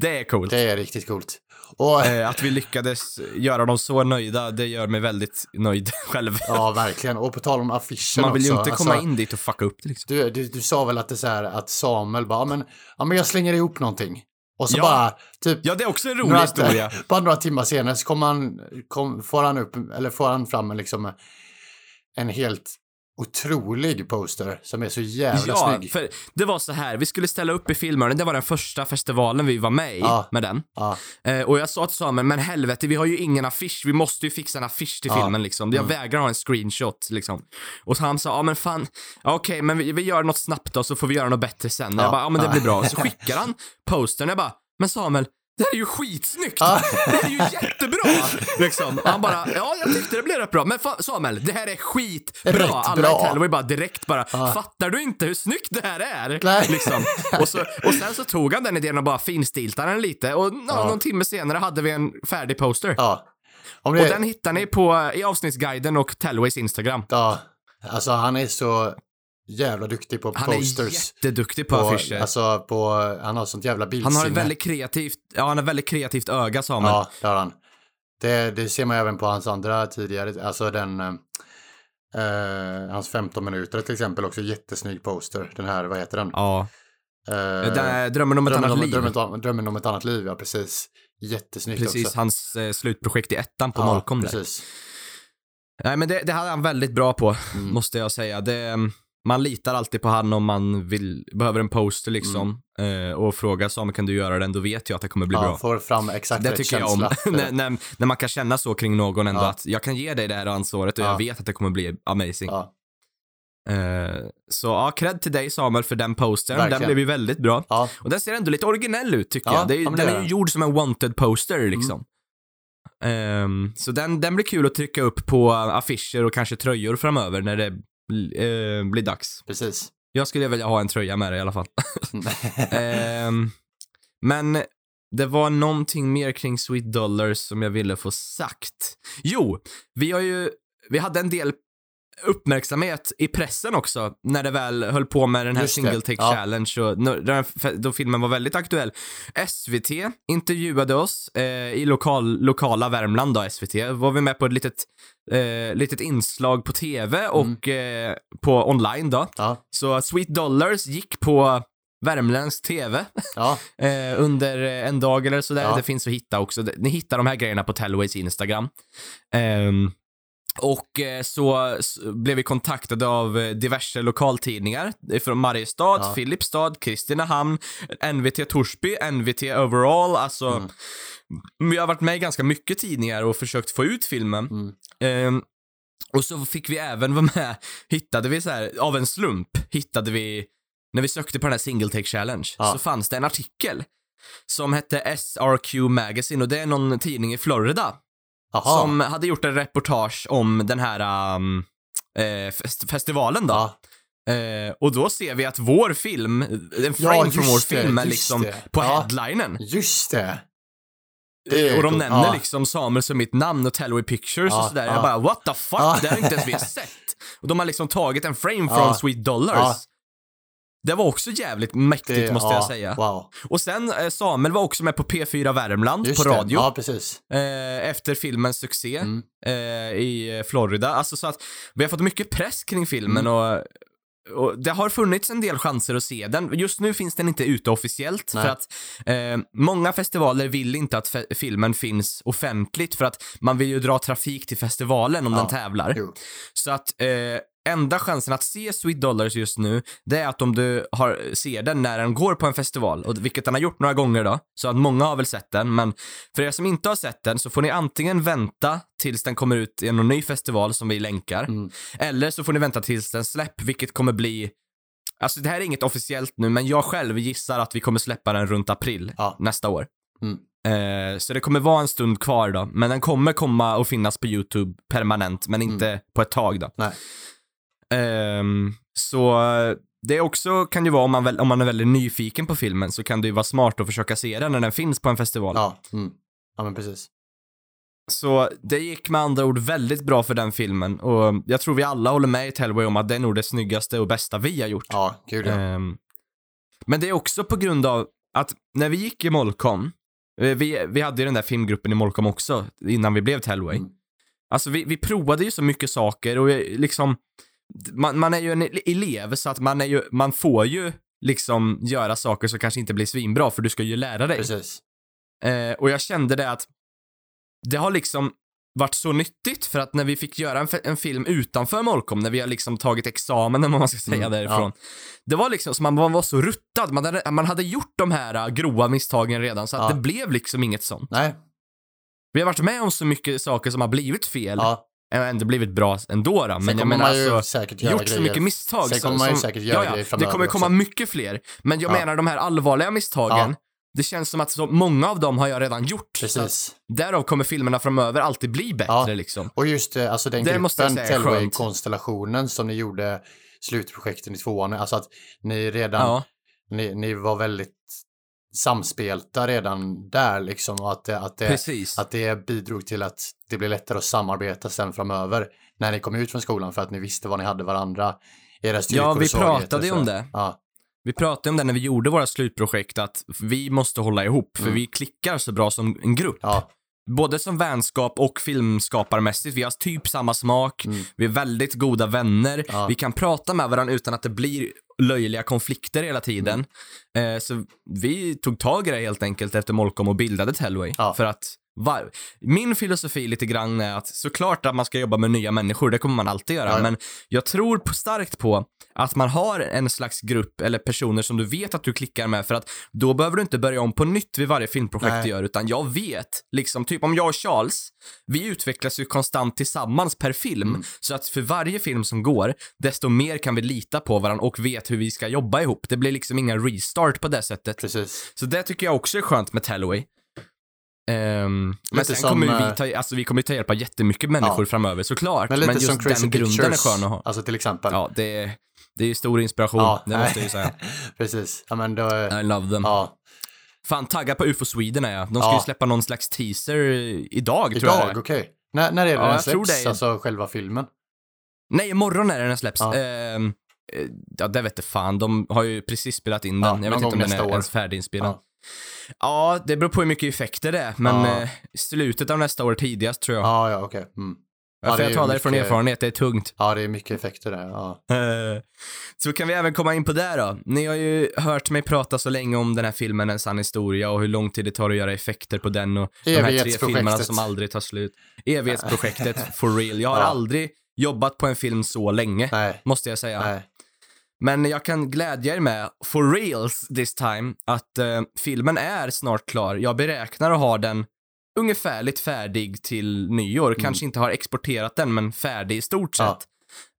Det är coolt. det är riktigt coolt. Och, Eh, att vi lyckades göra dem så nöjda, det gör mig väldigt nöjd [laughs] själv. ja verkligen, och på tal om affischen Man vill ju också, inte komma alltså- in dit och fucka upp det liksom. Du, du, du sa väl att det är så här att Samuel bara, men, ja men jag slänger ihop någonting. Och så Ja. bara, typ, Ja, det är också en rolig några, historia. [laughs] bara några timmar senare så kommer han, kom, får han upp, eller får han fram liksom, en helt otrolig poster som är så jävla Ja, snygg. för det var så här, vi skulle ställa upp i Filmörnen, det var den första festivalen vi var med i Ja. med den. Ja, Eh, och jag sa till Samuel, men helvete, vi har ju ingen affisch, vi måste ju fixa en affisch till Ja. filmen liksom. Jag vägrar ha en screenshot liksom. Och han sa, ja men fan, okej, men vi, vi gör något snabbt då så får vi göra något bättre sen. Ja. Jag bara, ja men det blir bra. Så [laughs] skickar han postern, jag bara, men Samuel, det här är ju skitsnyggt! Ja. Det här är ju jättebra! [laughs] Liksom. Och han bara, ja jag tyckte det blev rätt bra, men Samuel, det här är skitbra! Rätt Alla bra. i Tellway bara direkt bara, fattar du inte hur snyggt det här är? Nej. Liksom. [laughs] Och, så, och sen så tog han den idén och bara finstiltade den lite och ja, någon timme senare hade vi en färdig poster. Om Och det, den hittar ni på, i avsnittsguiden och Tellways Instagram. ja, alltså han är så jävla duktig på Han är posters. jätteduktig på, på, affischer. alltså på, han har sånt jävla han bildsinne. har ett väldigt kreativt, ja han har väldigt kreativt öga Samuel. Ja, det har han. Det, det ser man även på hans andra tidigare, alltså den, eh, eh, hans 15 minuter till exempel också, jättesnygg poster. Den här, vad heter den? Ja. Eh, Den är drömmen om ett drömmen, annat om, liv. drömmen, drömmen om ett annat liv, ja precis. Jättesnyggt Precis, också. hans eh, slutprojekt i ettan på ja, där. precis. Nej men det, det hade han väldigt bra på, Mm. måste jag säga. Det, man litar alltid på han om man vill, behöver en poster liksom. Eh, och frågar Samuel kan du göra den, då vet jag att det kommer bli Mm. Ja, bra. får fram exakt Det tycker jag om. [laughs] när, när, när man kan känna så kring någon ändå, Ja. att jag kan ge dig det här ansvaret och Ja. jag vet att det kommer bli amazing. Eh, så ja, cred till dig Samuel för den postern. Den Verkligen. blev ju väldigt bra. Och den ser ändå lite originell ut tycker Ja, jag. Det är, den är ju den. gjord som en wanted poster liksom. Ehm, så den, den blir kul att trycka upp på affischer och kanske tröjor framöver när det eh, blir dags. precis. Jag skulle vilja ha en tröja med det i alla fall. [laughs] [laughs] Ehm, men det var någonting mer kring Sweet Dollars som jag ville få sagt. Jo, vi har ju, vi hade en del uppmärksamhet i pressen också när det väl höll på med den här Just single take ja. challenge och den då filmen var väldigt aktuell. SVT intervjuade oss eh, i lokal, lokala Värmland då, SVT. Var vi med på ett litet, eh, litet inslag på TV och Mm. eh, på online då. Ja, Så Sweet Dollars gick på värmländsk TV Ja, [laughs] eh, under en dag eller sådär. Ja. Det finns att hitta också. Ni hittar de här grejerna på Telways Instagram. Ehm, och eh, så blev vi kontaktade av eh, diverse lokaltidningar från Mariestad, Ja. Filipstad, Kristinehamn, NVT Torsby, NVT Overall. Alltså, Mm. vi har varit med i ganska mycket tidningar och försökt få ut filmen. Mm. Ehm, och så fick vi även vara med, hittade vi så här, av en slump, hittade vi, när vi sökte på den här single take challenge, Ja. så fanns det en artikel som hette SRQ Magazine och det är någon tidning i Florida Jaha. som hade gjort en reportage om den här um, eh, fest- festivalen då. Ja. Eh, och då ser vi att vår film, en Ja, frame från just vår det, film är liksom det. på Ja. headlinen. Just det. Det och de nämner Ja. liksom Samuel som mitt namn och Tellway Pictures Ja, och sådär. ja. Jag bara what the fuck, Ja. det har inte ens vi [laughs] sett. Och de har liksom tagit en frame Ja. från Sweet Dollars. Det var också jävligt mäktigt Det- måste ja, jag säga. Wow. Och sen eh, Samuel var också med på P4 Värmland Just på radio. Ja. Eh, efter filmens succé Mm. eh, i Florida. Alltså så att vi har fått mycket press kring filmen Mm. och och det har funnits en del chanser att se den. Just nu finns den inte ute officiellt Nej. för att eh, många festivaler vill inte att filmen finns offentligt för att man vill ju dra trafik till festivalen om Ja. den tävlar. Jo. Så att eh, enda chansen att se Sweet Dollars just nu, det är att om du har, ser den när den går på en festival, och vilket den har gjort några gånger då, så att många har väl sett den, men för er som inte har sett den så får ni antingen vänta tills den kommer ut i någon ny festival som vi länkar, Mm. eller så får ni vänta tills den släpp, vilket kommer bli Alltså det här är inget officiellt nu, men jag själv gissar att vi kommer släppa den runt april Ja. nästa år. Mm. Eh, så det kommer vara en stund kvar då, men den kommer komma och finnas på YouTube permanent, men inte på ett tag då. Nej. Ehm, så eh, det också kan ju vara om man, om man är väldigt nyfiken på filmen så kan det ju vara smart att försöka se den när den finns på en festival. Ja. Mm. Ja, men precis. Så det gick med andra ord väldigt bra för den filmen och jag tror vi alla håller med i Tellway om att det är nog det snyggaste och bästa vi har gjort. Ja, gud ja. Ehm, men det är också på grund av att när vi gick i Molkom, eh, vi, vi hade ju den där filmgruppen i Molkom också innan vi blev Tellway. Mm. Alltså vi, vi provade ju så mycket saker och vi, liksom, man, man är ju en elev så att man är ju, man får ju liksom göra saker som kanske inte blir svinbra för du ska ju lära dig. Precis. Eh, och jag kände det att det har liksom varit så nyttigt för att när vi fick göra en, en film utanför Molkom, när vi har liksom tagit examen, om man ska säga Mm, därifrån. Det var liksom som man, man var så ruttad, man hade, man hade gjort de här äh, grova misstagen redan, så att Ja. det blev liksom inget sånt. Nej. Vi har varit med om så mycket saker som har blivit fel, Ja. Ändå blivit bra ändå då. Men jag menar alltså, säkert gjort grejer. så mycket misstag. Sen så- kommer man ju som- säkert göra grejer Det framöver kommer komma också. mycket fler. Men jag Ja. menar de här allvarliga misstagen, Ja. det känns som att så många av dem har jag redan gjort. Så Precis. Därav kommer filmerna framöver alltid bli bättre Ja. liksom. Och just det, alltså den Det gruppen. Tellway-konstellationen som ni gjorde slutprojekten i tvåan, alltså att ni redan, Ja, ni, ni var väldigt samspelta redan där liksom och att det, att det, precis. att det bidrog till att det blev lättare att samarbeta sen framöver när ni kom ut från skolan för att ni visste vad ni hade varandra, era styrkor Ja, vi pratade ju om det. Ja, Vi pratade om det när vi gjorde våra slutprojekt, att vi måste hålla ihop, för Mm. vi klickar så bra som en grupp. ja, Både som vänskap och filmskaparmässigt. Vi har typ samma smak, Mm. vi är väldigt goda vänner, Ja. vi kan prata med varandra utan att det blir löjliga konflikter hela tiden. Mm. Eh, så vi tog tag i det helt enkelt efter Molkom och bildade Tellway. Ja. För att var... Min filosofi lite grann är att såklart att man ska jobba med nya människor, det kommer man alltid göra, Ja, men jag tror på, starkt på att man har en slags grupp eller personer som du vet att du klickar med för att då behöver du inte börja om på nytt vid varje filmprojekt Nej. du gör utan jag vet, liksom typ om jag och Charles, vi utvecklas ju konstant tillsammans per film Mm. så att för varje film som går, desto mer kan vi lita på varandra och vet hur vi ska jobba ihop. Det blir liksom ingen restart på det sättet. precis. Så det tycker jag också är skönt med Tellway. Ehm, men sen som, kommer ju eh, vi ta, alltså vi kommer ta hjälp av jättemycket människor Ja. framöver såklart. Men lite just som Crazy den grunden Pictures, är skön att ha. alltså till exempel. Ja, det är, det är ju stor inspiration, Ja, det måste jag ju säga. [laughs] precis. Ja, men då, I love them. ja, Fan, taggad på UFO Sweden är jag. De ska Ja. ju släppa någon slags teaser idag, tror jag idag, okej. När, när är det Ja, den jag släpps? det är- Alltså själva filmen? Nej, imorgon är det den släpps. Ja. Eh, ja, det vet jag fan. De har ju precis spelat in Ja, den. jag någon vet inte om den är år. ens färdiginspelad. Ja. Ja. det beror på hur mycket effekter det är, men Ja. eh, slutet av nästa år tidigast tror jag. Ja, ja, okej. Mm. Ja, för jag talar från erfarenhet, det är tungt. Ja, det är mycket effekter där. Ja. [laughs] Så kan vi även komma in på det då. Ni har ju hört mig prata så länge om den här filmen En sann historia och hur lång tid det tar att göra effekter på den och de här tre filmerna som aldrig tar slut. Evighetsprojektet, [laughs] for real. Jag har Ja. aldrig jobbat på en film så länge, Nej, måste jag säga. nej. Men jag kan glädja er med, for reals this time, att eh, filmen är snart klar. Jag beräknar att ha den ungefärligt färdig till nyår. Kanske inte har exporterat den, men färdig i stort Mm. Ja. sett.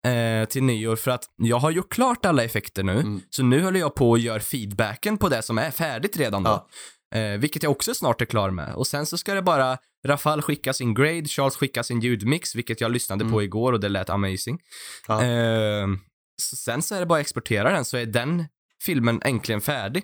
Eh, till nyår för att jag har gjort klart alla effekter nu. Mm. Så nu håller jag på och gör feedbacken på det som är färdigt redan då. Ja. Eh, vilket jag också snart är klar med. Och sen så ska det bara, Rafal skicka sin grade, Charles skicka sin ljudmix, vilket jag lyssnade på Mm. igår och det lät amazing. Ja. Eh, så sen så är det bara att exportera den så är den filmen äntligen färdig.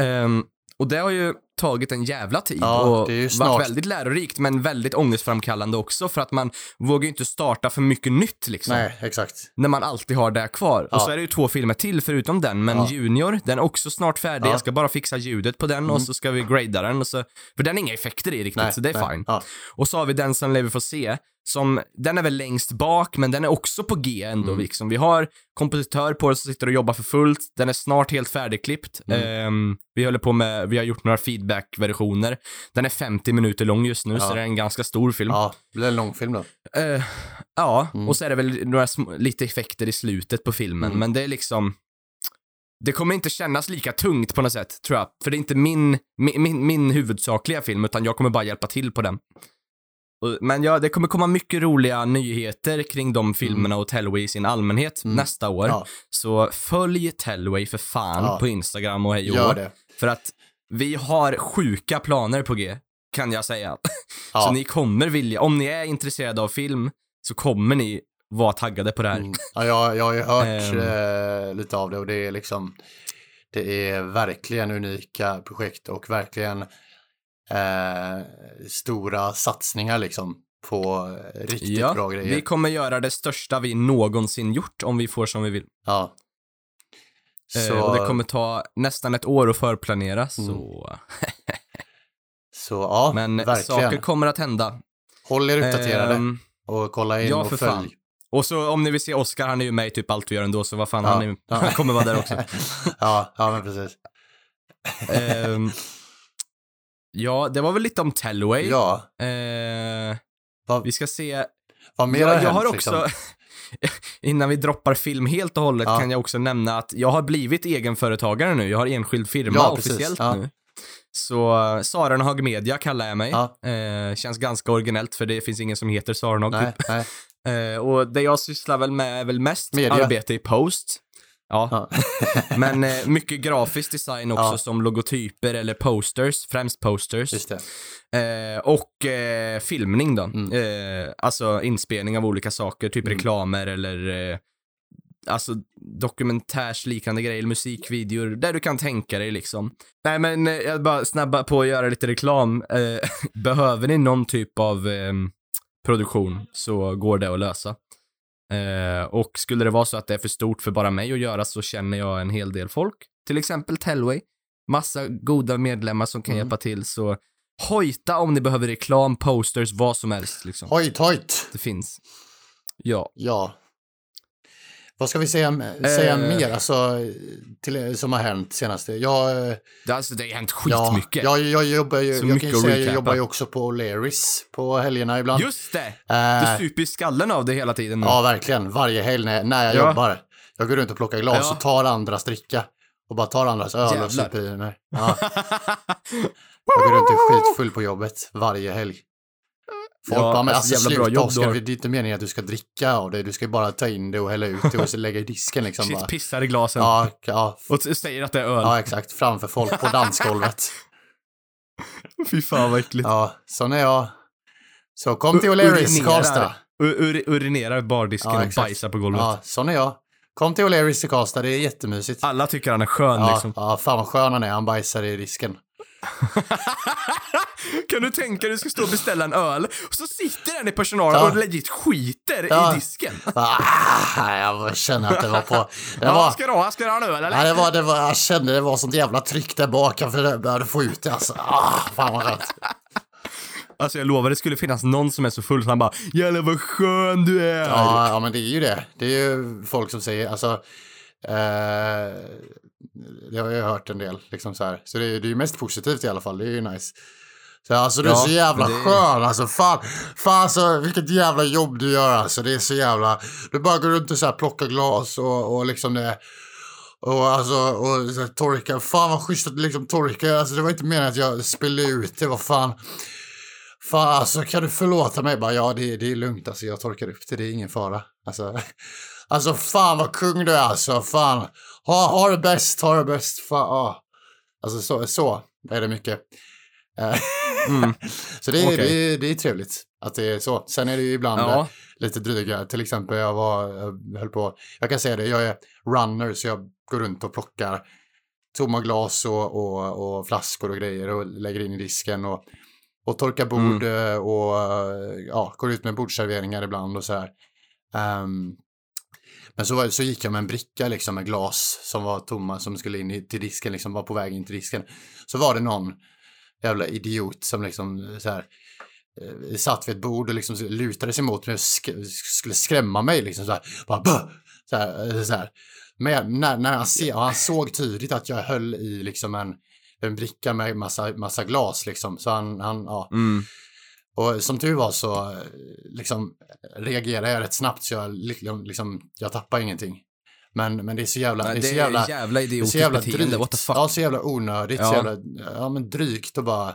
Um, och det har ju tagit en jävla tid Ja, och det är ju varit snart- väldigt lärorikt men väldigt ångestframkallande också för att man vågar ju inte starta för mycket nytt liksom. Nej, exakt. När man alltid har det kvar. Ja. Och så är det ju två filmer till förutom den, men Ja. Junior, den är också snart färdig. Ja. Mm. Jag ska bara fixa ljudet på den och så ska vi grada den och så, för den har inga effekter i riktigt, Nej, så det är nej. fine. Och så har vi den som lever får se, som, den är väl längst bak, men den är också på G ändå Mm. liksom. Vi har kompositör på det som sitter och jobbar för fullt, den är snart helt färdigklippt. Mm. Ehm, vi håller på med, vi har gjort några feedback-versioner. Den är 50 minuter lång just nu, Ja. så det är en ganska stor film. Ja, det blir en långfilm då. Eh, ja, Mm. och så är det väl några lite effekter i slutet på filmen, Mm. men det är liksom det kommer inte kännas lika tungt på något sätt, tror jag. För det är inte min, min, min, min huvudsakliga film, utan jag kommer bara hjälpa till på den. Men ja, det kommer komma mycket roliga nyheter kring de filmerna och Tellway i sin allmänhet Mm. nästa år. Ja, Så följ Tellway för fan Ja. på Instagram och hej och gör det. För att vi har sjuka planer på G, kan jag säga. [laughs] Ja. Så ni kommer vilja, om ni är intresserade av film, så kommer ni vara taggade på det här. Mm. Ja, jag, jag har ju hört Ehm. eh, lite av det och det är liksom det är verkligen unika projekt och verkligen eh, stora satsningar liksom på riktigt bra Ja, grejer. vi kommer göra det största vi någonsin gjort om vi får som vi vill. Ja. Eh, Så, Mm. och det kommer ta nästan ett år att förplanera, så... [laughs] så ja, Men verkligen. saker kommer att hända. Håll er uppdaterade Ehm, och kolla in ja, och för följ. fan. och så om ni vill se Oscar, han är ju med i typ allt vi gör ändå, så vad fan, Ja, han, är, ja. [laughs] han kommer vara där också. [laughs] ja, ja, men precis. Ehm, ja, det var väl lite om Tellway. Ja, Eh, vi ska se vad mer har jag, hänt? jag har också, liksom? [laughs] innan vi droppar film helt och hållet, Ja. kan jag också nämna att jag har blivit egenföretagare nu. Jag har enskild firma Ja, officiellt Ja. nu. Så uh, Sarenhag Media kallar jag mig. Ja. Eh, känns ganska originellt för det finns ingen som heter Sarenhag. Nej, Typ. nej. [laughs] Eh, och det jag sysslar väl med är väl mest Media. arbete i post. Ja, Ja. [laughs] men eh, mycket grafisk design också Ja. som logotyper eller posters, främst posters. Eh, och eh, filmning då. Mm. Eh, alltså inspelning av olika saker, typ Mm. reklamer eller eh, alltså dokumentärsliknande grejer, musikvideor, där du kan tänka dig liksom. Nej men eh, jag bara snabba på att göra lite reklam. Eh, [laughs] behöver ni någon typ av eh, produktion så går det att lösa. Eh, och skulle det vara så att det är för stort för bara mig att göra så känner jag en hel del folk. Till exempel Tellway. Massa goda medlemmar som kan Mm. hjälpa till så hojta om ni behöver reklam, posters, vad som helst liksom. Hojt, hojt! Det finns. Ja. Ja. Vad ska vi säga, säga Eh. mer alltså, till, som har hänt senaste? Jag, Det, alltså, det har hänt ja, skitmycket. jag, jag jobbar ju, jag kan säga, jag jobbar ju också på O'Learys på helgerna ibland. Just det! Eh, Du super i skallen av det hela tiden nu. ja, verkligen. Varje helg när, när jag Ja. jobbar. Jag går runt och plockar glas Ja. och tar andras dricka. Och bara tar andras öl Jävlar. och super i mig. Ja, [laughs] jag går runt och är skitfull på jobbet varje helg. Folk Ja, bara, men alltså, alltså, sluta Oskar, det är inte meningen att du ska dricka av det. Du ska ju bara ta in det och hälla ut det och lägga i disken liksom. Shit, bara. pissar i glasen. Ja, ja, Och säger att det är öl. ja, exakt. Framför folk på dansgolvet. [laughs] Fy fan vad äckligt. Ja, sån är jag. Så kom till O'Learys. Karlstad. Ur- urinerar bardisken Ja, och bajsar på golvet. Ja, sån är jag. Kom till O'Learys i Karlstad, det är jättemysigt. Alla tycker han är skön Ja, liksom. ja, fan vad skön han är, han bajsar i disken. [laughs] Kan du tänka dig att du ska stå och beställa en öl och så sitter en i personalen Ja. och legit skiter Ja. i disken. [laughs] Ah, jag känner att det var på... Det Ja, var, ska du ha? Ska du ha en öl eller? ja, det var, det var, jag kände det var sånt jävla tryck där bak jag behövde få ut det alltså. Ah, fan vad skönt. [laughs] Alltså jag lovar, det skulle finnas någon som är så full så han bara “Jävlar vad skön du är!” Ja, ja, men det är ju det. Det är ju folk som säger, alltså, eh, det har jag hört en del, liksom så här. Så det är, det är ju mest positivt i alla fall, det är ju nice. Så alltså du är Ja, så jävla det- skön, alltså fan, fan alltså vilket jävla jobb du gör alltså, det är så jävla, du bara går runt och så här plockar glas och, och liksom det, och alltså, och så torka, fan vad schysst att du liksom torkar, alltså det var inte meningen att jag spillde ut det, vad fan. Fan alltså kan du förlåta mig? Bara, ja det, det är lugnt alltså jag torkar upp det, det är ingen fara. Alltså, alltså fan vad kung du är alltså, fan. Ha, ha det bäst, ha det bäst, fan. Ah. Alltså så, så är det mycket. Eh, [laughs] Mm. så det är, Okej. det, är, det är trevligt att det är så. Sen är det ju ibland Ja. eh, lite dryga. Till exempel jag var, jag höll på, jag kan säga det, jag är runner så jag går runt och plockar tomma glas och, och, och flaskor och grejer och lägger in i disken och, och torkar bord eh, och eh, ja, går ut med bordserveringar ibland och så här. Ehm, men så, var, så gick jag med en bricka liksom med glas som var tomma som skulle in till disken, liksom var på väg in till disken. Så var det någon jävla idiot som liksom så här eh, satt vid ett bord och liksom lutade sig mot mig och sk- skulle skrämma mig liksom så här. Bara, "Bö!" så här, eh, så här. Men när, när han, se, han såg tydligt att jag höll i liksom en, en bricka med massa, massa glas liksom. Så han, han ja. Mm. Och som tur var så eh, liksom reagerade jag rätt snabbt så jag liksom, liksom jag tappade ingenting. Men, men det är så jävla, Men det är så jävla, jävla så idiotiskt jävla beteende, what the fuck. Ja, så jävla onödigt, så Ja. jävla, ja men drygt och bara,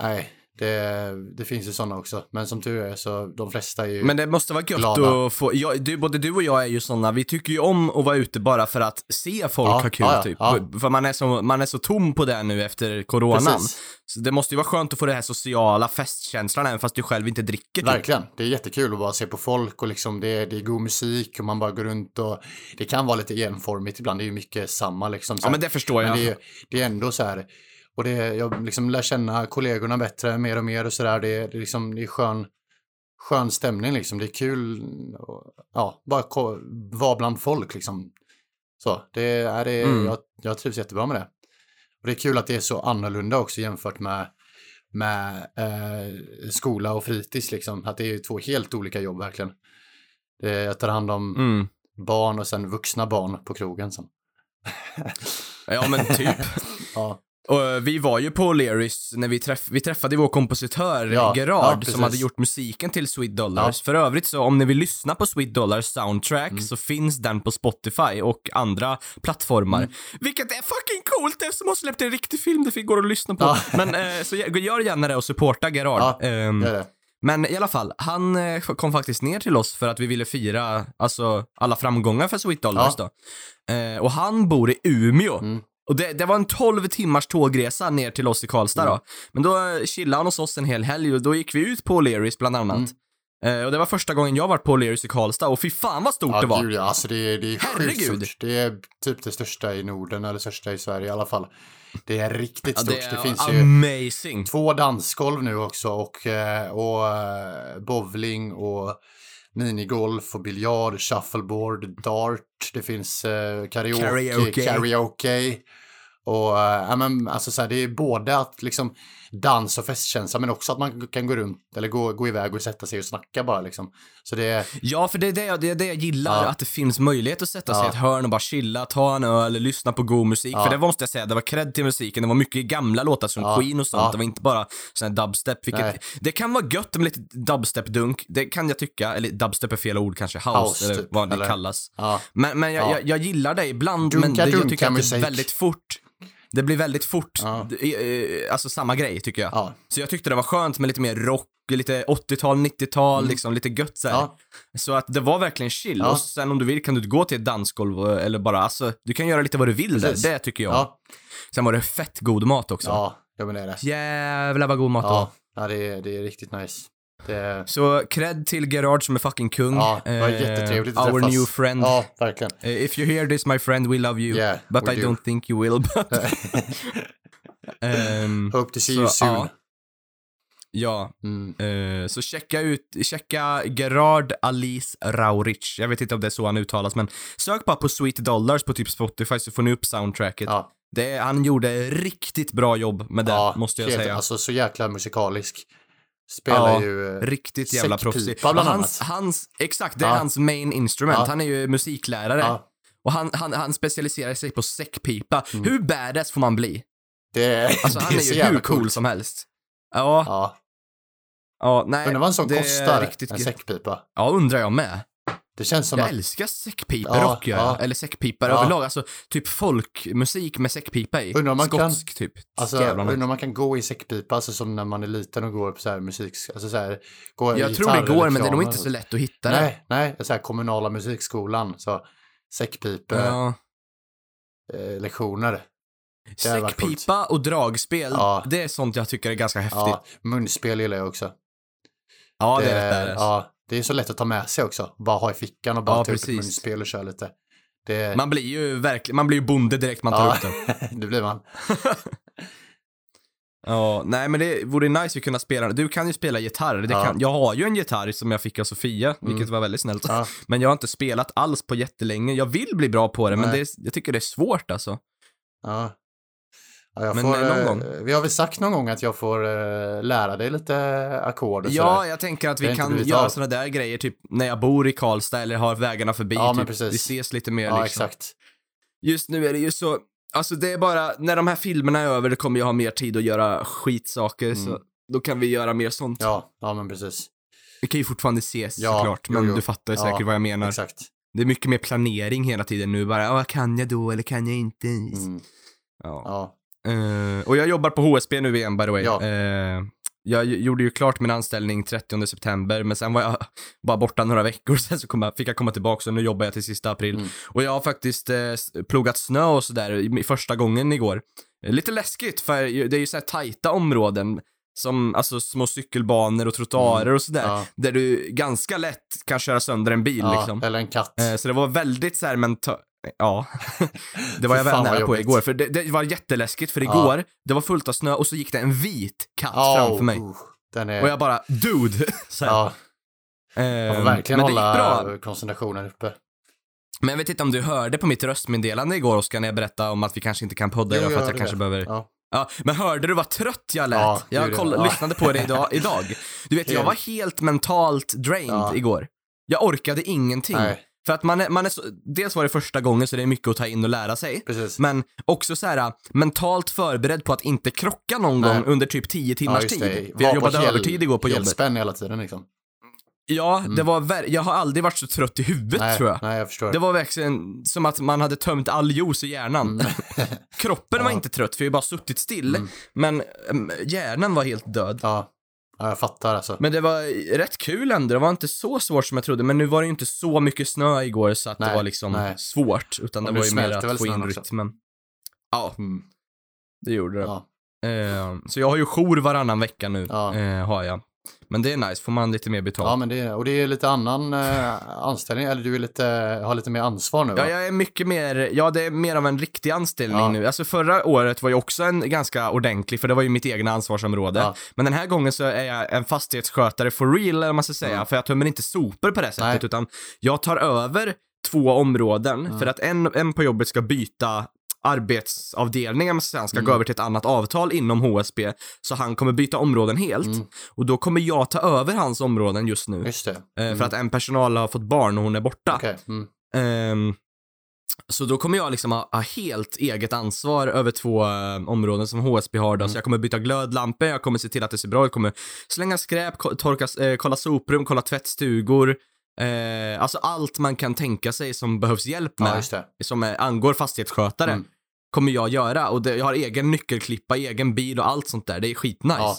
nej, det, det finns ju sådana också. Men som tur är så de flesta är ju, Men det måste vara gött glada. att få, jag, du, både du och jag är ju såna, vi tycker ju om att vara ute bara för att se folk Ja, ha kul ja, typ. ja. För man är, så, man är så tom på det nu efter coronan. Precis. Så det måste ju vara skönt att få den här sociala festkänslan även fast du själv inte dricker typ. Verkligen. Det är jättekul att bara se på folk och liksom det, är- det är god musik och man bara går runt och det kan vara lite enformigt ibland. Det är ju mycket samma liksom. så Ja men det förstår jag. Men det, är- det är ändå så här. Och det, jag liksom lär känna kollegorna bättre mer och mer och så där. Det, är- det, liksom, det är skön, skön stämning liksom. Det är kul. Ja, bara vara bland folk liksom. Så det är det, Mm. jag, jag trivs jättebra med det. Och det är kul att det är så annorlunda också jämfört med, med eh, skola och fritids liksom. Att det är två helt olika jobb verkligen. Det, jag tar hand om Mm. barn och sen vuxna barn på krogen sen. Ja men typ. [laughs] Ja, Och eh, vi var ju på O'Learys när vi, träff vi träffade vår kompositör Ja, Gerard ja, som hade gjort musiken till Sweet Dollars. För övrigt så om ni vill lyssna på Sweet Dollars soundtrack Mm. så finns den på Spotify och andra plattformar. Mm. Vilket är fucking coolt eftersom de släppte en riktig film det går att lyssna på. Ja. Men eh, så gör gärna det och supporta Gerard. Ja, det det. men i alla fall, han eh, kom faktiskt ner till oss för att vi ville fira alltså, alla framgångar för Sweet Dollars Ja. då. Eh, och han bor i Umeå. Mm. Och det, det var en 12 timmars tågresa ner till oss i Karlstad Mm. då. Men då eh, chillade han hos oss en hel helg och då gick vi ut på O'Learys bland annat. Mm. Eh, och det var första gången jag varit på O'Learys i Karlstad och fy fan vad stort Ja, det var. gud ja. Alltså det är, det är Herregud. stort. Det är typ det största i Norden eller största i Sverige i alla fall. Det är riktigt Ja, stort. det Det, är finns ju amazing. två dansgolv nu också och, eh, och bowling och minigolf och biljard, shuffleboard, dart. Det finns eh, karaoke, Karaoke. karaoke. Och eh, men, alltså så här, det är både att liksom dans och festkänsla men också att man kan gå runt eller gå, gå iväg och sätta sig och snacka bara liksom. Så det Ja, för det är det, jag- det, är det jag gillar, Ja. att det finns möjlighet att sätta sig i Ja. ett hörn och bara chilla, ta en öl, lyssna på god musik. Ja. För det måste jag säga, det var cred till musiken. Det var mycket gamla låtar som Ja. Queen och sånt. Det var inte bara sån här dubstep, vilket, det kan vara gött med lite dubstep-dunk. Det kan jag tycka, eller dubstep är fel ord kanske, house, House, eller typ, vad det eller? kallas. Men, men jag, Ja. jag, jag gillar det ibland, Dunka, men det, jag tycker att det är väldigt fort. Det blir väldigt fort, Ja. Eh, alltså samma grej tycker jag. Ja. Så jag tyckte det var skönt med lite mer rock, lite 80-tal, 90-tal, liksom lite gött så. Mm. Ja. Så att det var verkligen chill. Och sen om du vill kan du gå till ett dansgolv eller bara, alltså, du kan göra lite vad du vill Precis. där. Det tycker jag. Ja, Sen var det fett god mat också. ja, ja men det. Jävlar vad god mat det Ja, var. ja det, är, det är riktigt nice. Det Så cred till Gerard som är fucking kung. ja, det var Eh, jättetrevligt att Our träffas. new friend. Ja, verkligen. Eh, If you hear this my friend, we love you. Yeah, but we I do. don't think you will. But, [laughs] Ehm, Hope to see Så, you soon. ja. ja, Mm. Eh, så checka ut, checka Gerard Alice Raurich. Jag vet inte om det är så han uttalas, men sök bara på Sweet Dollars på typ Spotify så får ni upp soundtracket. Ja, Det, han gjorde riktigt bra jobb med det, ja, måste jag helt- säga. Alltså så jäkla musikalisk. Spelar Ja, ju... eh, Riktigt jävla proffsig. bland hans, annat. hans, exakt, det är Ja. hans main instrument. Ja. Han är ju musiklärare. Och han, han, han specialiserar sig på säckpipa. Mm. Hur badass får man bli? det, är- Alltså det han är så ju hur cool coolt. som helst. Ja, Ja, ja nej. undrar vad en sån är kostar, riktigt en säckpipa. Ja, undrar jag med. Det känns som Jag att... älskar säckpiperock Ja, ja. Eller säckpipare Ja. överlag. Alltså typ folkmusik med säckpipa i. Undrar man kan- Skotsk typ. Alltså, Jävlar nice. undrar man kan gå i säckpipa, alltså som när man är liten och går på så här musik... Alltså så här, gå i Jag tror det går, men det är nog inte så lätt att hitta det. Nej, nej, så här kommunala musikskolan, så säckpipe, Ja. eh, lektioner. Varit coolt. Säckpipa och dragspel, Ja. det är sånt jag tycker är ganska häftigt. Ja, munspel gillar jag också. Ja, det är Det- rätt badass. Ja, det är så lätt att ta med sig också. Bara ha i fickan och bara Ja, ta upp ett precis. munspel och köra lite. Det, Man blir ju verkligen, man blir ju bonde direkt man tar ja, upp den. [laughs] det blir man. [laughs] Ja, nej men det vore nice att kunna spela. Du kan ju spela gitarr. Det Ja. kan, jag har ju en gitarr som jag fick av Sofia, vilket Mm. var väldigt snällt. Ja, Men jag har inte spelat alls på jättelänge. Jag vill bli bra på det, men Nej. det är, jag tycker det är svårt alltså. ja. Ja Men, får, eh, någon eh, gång. Vi har väl sagt någon gång att jag får eh, lära dig lite ackord och Ja, sådär. jag tänker att vi kan göra sådana där grejer, typ när jag bor i Karlstad eller har vägarna förbi. Ja, men typ. precis. Vi ses lite mer Ja, liksom. exakt. Just nu är det ju så, alltså det är bara, när de här filmerna är över, då kommer jag ha mer tid att göra skitsaker, Mm. så då kan vi göra mer sånt. Ja, ja men precis. Vi kan ju fortfarande ses Ja, såklart, jo, men jo. du fattar ju Ja, säkert vad jag menar. Exakt. Det är mycket mer planering hela tiden nu, bara, ja, kan jag då eller kan jag inte? Mm. Ja. Eh, och jag jobbar på HSB nu igen by the way. Ja. Eh, jag gjorde ju klart min anställning 30 september, men sen var jag [laughs] bara borta några veckor, [laughs] sen så kom jag, fick jag komma tillbaka och nu jobbar jag till sista april. Mm. Och jag har faktiskt eh, plogat snö och sådär första gången igår. Eh, Lite läskigt, för det är ju så här tajta områden, som alltså små cykelbanor och trottoarer och sådär, Mm. ja, där du ganska lätt kan köra sönder en bil ja, liksom. eller en katt. Eh, Så det var väldigt så här menta- Ja, [laughs] det var jag väl nära på igår. För det, det var jätteläskigt, för Ja. igår, det var fullt av snö och så gick det en vit katt Ja, framför mig. oh, är... Och jag bara, dude! [laughs] Så här. ja, man får verkligen men hålla bra. koncentrationen uppe. Men jag vet inte om du hörde på mitt röstmeddelande igår, Oskar, när jag berättade om att vi kanske inte kan podda idag för att jag kanske det. behöver... Ja. Ja, men hörde du vad trött jag lät? Ja, jag koll-. Ja. lyssnade på det idag, idag. Du vet, jag var helt mentalt drained Ja. igår. Jag orkade ingenting. Nej, För att man är, man är så, dels var det första gången så det är mycket att ta in och lära sig. precis. Men också så här mentalt förberedd på att inte krocka någon Nej. gång under typ 10 timmars just tid. Var på jobbade hel- övertid igår på jobbet. Helspänn hela tiden liksom. Ja, Mm. det var jag har aldrig varit så trött i huvudet Nej, tror jag. nej, jag förstår. Det var verkligen som att man hade tömt all juice i hjärnan. Mm. [laughs] Kroppen var Ja. inte trött för jag har bara suttit still. Mm. Men äm, hjärnan var helt död. Ja. Ja, jag fattar alltså. Men det var rätt kul ändå. Det var inte så svårt som jag trodde. Men nu var det ju inte så mycket snö igår så att det Nej, var liksom nej. svårt. Utan Och det var ju mer att få in rytmen. Ja, Mm. det gjorde det. Ja. Eh, så jag har ju jour varannan vecka nu, Ja. eh, har jag. Men det är nice, får man lite mer betalt. ja, men det är, och det är lite annan eh, anställning, eller du är lite, har lite mer ansvar nu va? Ja, jag är mycket mer, ja det är mer av en riktig anställning Ja. nu. Alltså förra året var ju också en ganska ordentlig, för det var ju mitt egna ansvarsområde. Ja. Men den här gången så är jag en fastighetsskötare for real, eller man ska säga. Mm. För jag tömmer inte sopor på det sättet, Nej. utan jag tar över två områden, Mm. för att en, en på jobbet ska byta arbetsavdelning, om man ska Mm. gå över till ett annat avtal inom HSB, så han kommer byta områden helt. Mm. Och då kommer jag ta över hans områden just nu. Just. Eh, Mm. För att en personal har fått barn och hon är borta. Okej. Mm. Ehm, så då kommer jag liksom ha, ha helt eget ansvar över två eh, områden som HSB har då. Mm. Så jag kommer byta glödlampor, jag kommer se till att det ser bra ut, jag kommer slänga skräp, ko- torka, eh, kolla soprum, kolla tvättstugor. Eh, alltså allt man kan tänka sig som behövs hjälp med, Ja, som angår fastighetsskötare, Mm. Kommer jag göra. Och det, jag har egen nyckelklippa, egen bil och allt sånt där. Det är skitnice. Ja.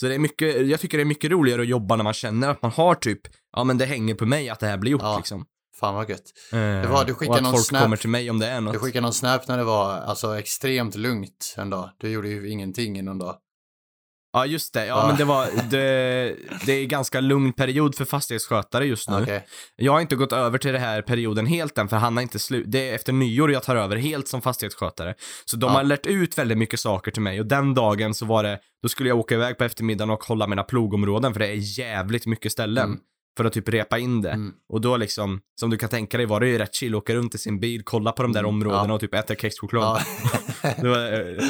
Så det är mycket, jag tycker det är mycket roligare att jobba när man känner att man har typ, ja men det hänger på mig att det här blir gjort Ja. liksom. Fan vad gött. Det var- du skickade och att någon folk snap. kommer till mig om det är något. Du skickade någon snap när det var alltså extremt lugnt en dag. Du gjorde ju ingenting i någon dag. Ja, just det. Ja, Ja. men det var, det, det är ganska lugn period för fastighetsskötare just nu. Okej. Jag har inte gått över till den här perioden helt än, för han har inte slut. Det är efter nyår jag tar över helt som fastighetsskötare. Så de Ja. har lärt ut väldigt mycket saker till mig och den dagen så var det, då skulle jag åka iväg på eftermiddagen och hålla mina plogområden, för det är jävligt mycket ställen. Mm. För att typ repa in det. Mm. Och då liksom, som du kan tänka dig var det ju rätt chill, åka runt i sin bil, kolla på de där Mm, områdena ja. och typ äta kexchoklad. Ja. [laughs] Det, var,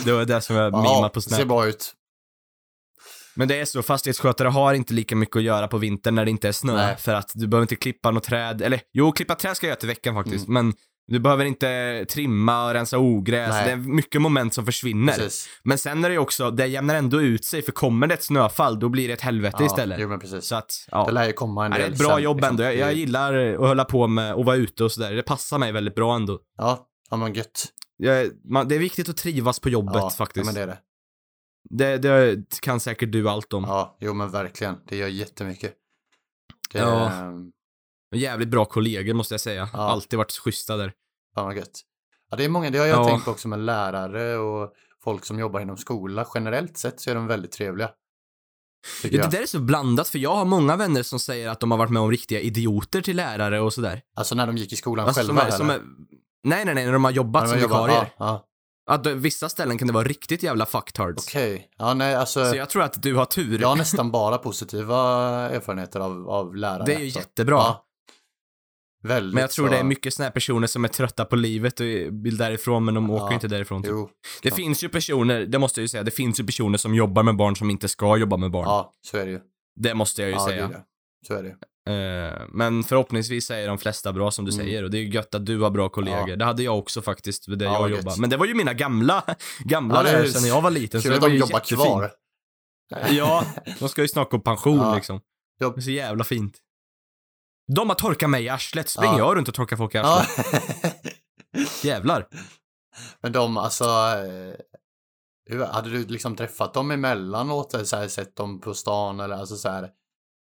det var det som jag [laughs] Ja, mimade på det ser Snap. bra ut. Men det är så, fastighetsskötare har inte lika mycket att göra på vintern när det inte är snö. Nej. För att du behöver inte klippa något träd, eller jo, klippa träd ska jag göra till veckan faktiskt, men du behöver inte trimma och rensa ogräs. Nej. Det är mycket moment som försvinner. Precis. Men sen är det ju också, det jämnar ändå ut sig, för kommer det ett snöfall, då blir det ett helvete Ja, istället. Jo, men precis. Så att, ja. Det lär ju komma en Ja, del det är ett bra sen, jobb liksom. ändå. Jag, jag Det- gillar att hålla på med och vara ute och sådär. Det passar mig väldigt bra ändå. Ja, ja men gött. Jag, man, det är viktigt att trivas på jobbet ja, faktiskt. Ja, men det är det. Det, det kan säkert du allt om. Ja, jo men verkligen. Det gör jättemycket. Det, Ja. ehm, Jävligt bra kollegor måste jag säga. Ja. Alltid varit schyssta där. Fan vad gött. Ja, det är många, det har jag Ja. tänkt på också med lärare och folk som jobbar inom skola. Generellt sett så är de väldigt trevliga. Ja, det där är så blandat, för jag har många vänner som säger att de har varit med om riktiga idioter till lärare och sådär. Alltså när de gick i skolan Alltså, själva som är, som är, nej, nej, nej, när de har jobbat När som de jobbar- vikarier. Ja, Att det- vissa ställen kan det vara riktigt jävla fucktards. Okej. Ja, nej, alltså. Så jag tror att du har tur. Jag har [laughs] nästan bara positiva erfarenheter av, av lärare. det är ju så. jättebra. Ja. Väldigt Men jag tror så... det är mycket såna här personer som är trötta på livet och vill därifrån, men de Ja. åker inte därifrån. Typ. Jo, Det finns ju personer, det måste jag ju säga, det finns ju personer som jobbar med barn som inte ska jobba med barn. ja, så är det ju. Det måste jag ju Ja, säga. gud, ja. Så är det men förhoppningsvis är de flesta bra som du Mm. säger och det är ju gött att du har bra kollegor. Ja. Det hade jag också faktiskt, där Ja, jag gött. jobbade. Men det var ju mina gamla, [laughs] gamla Ja, lärare sen jag var liten. Kul det att de jobbar jättefint. kvar. [laughs] Ja, de ska ju snart gå pension Ja. liksom. Jobb. Det är så jävla fint. De har torkat mig i arslet, springer Ja. jag runt och torkar folk i Ja. arslet? [laughs] Jävlar. Men de, alltså. eh, Hade du liksom träffat dem emellanåt eller så här, sett dem på stan eller alltså så här.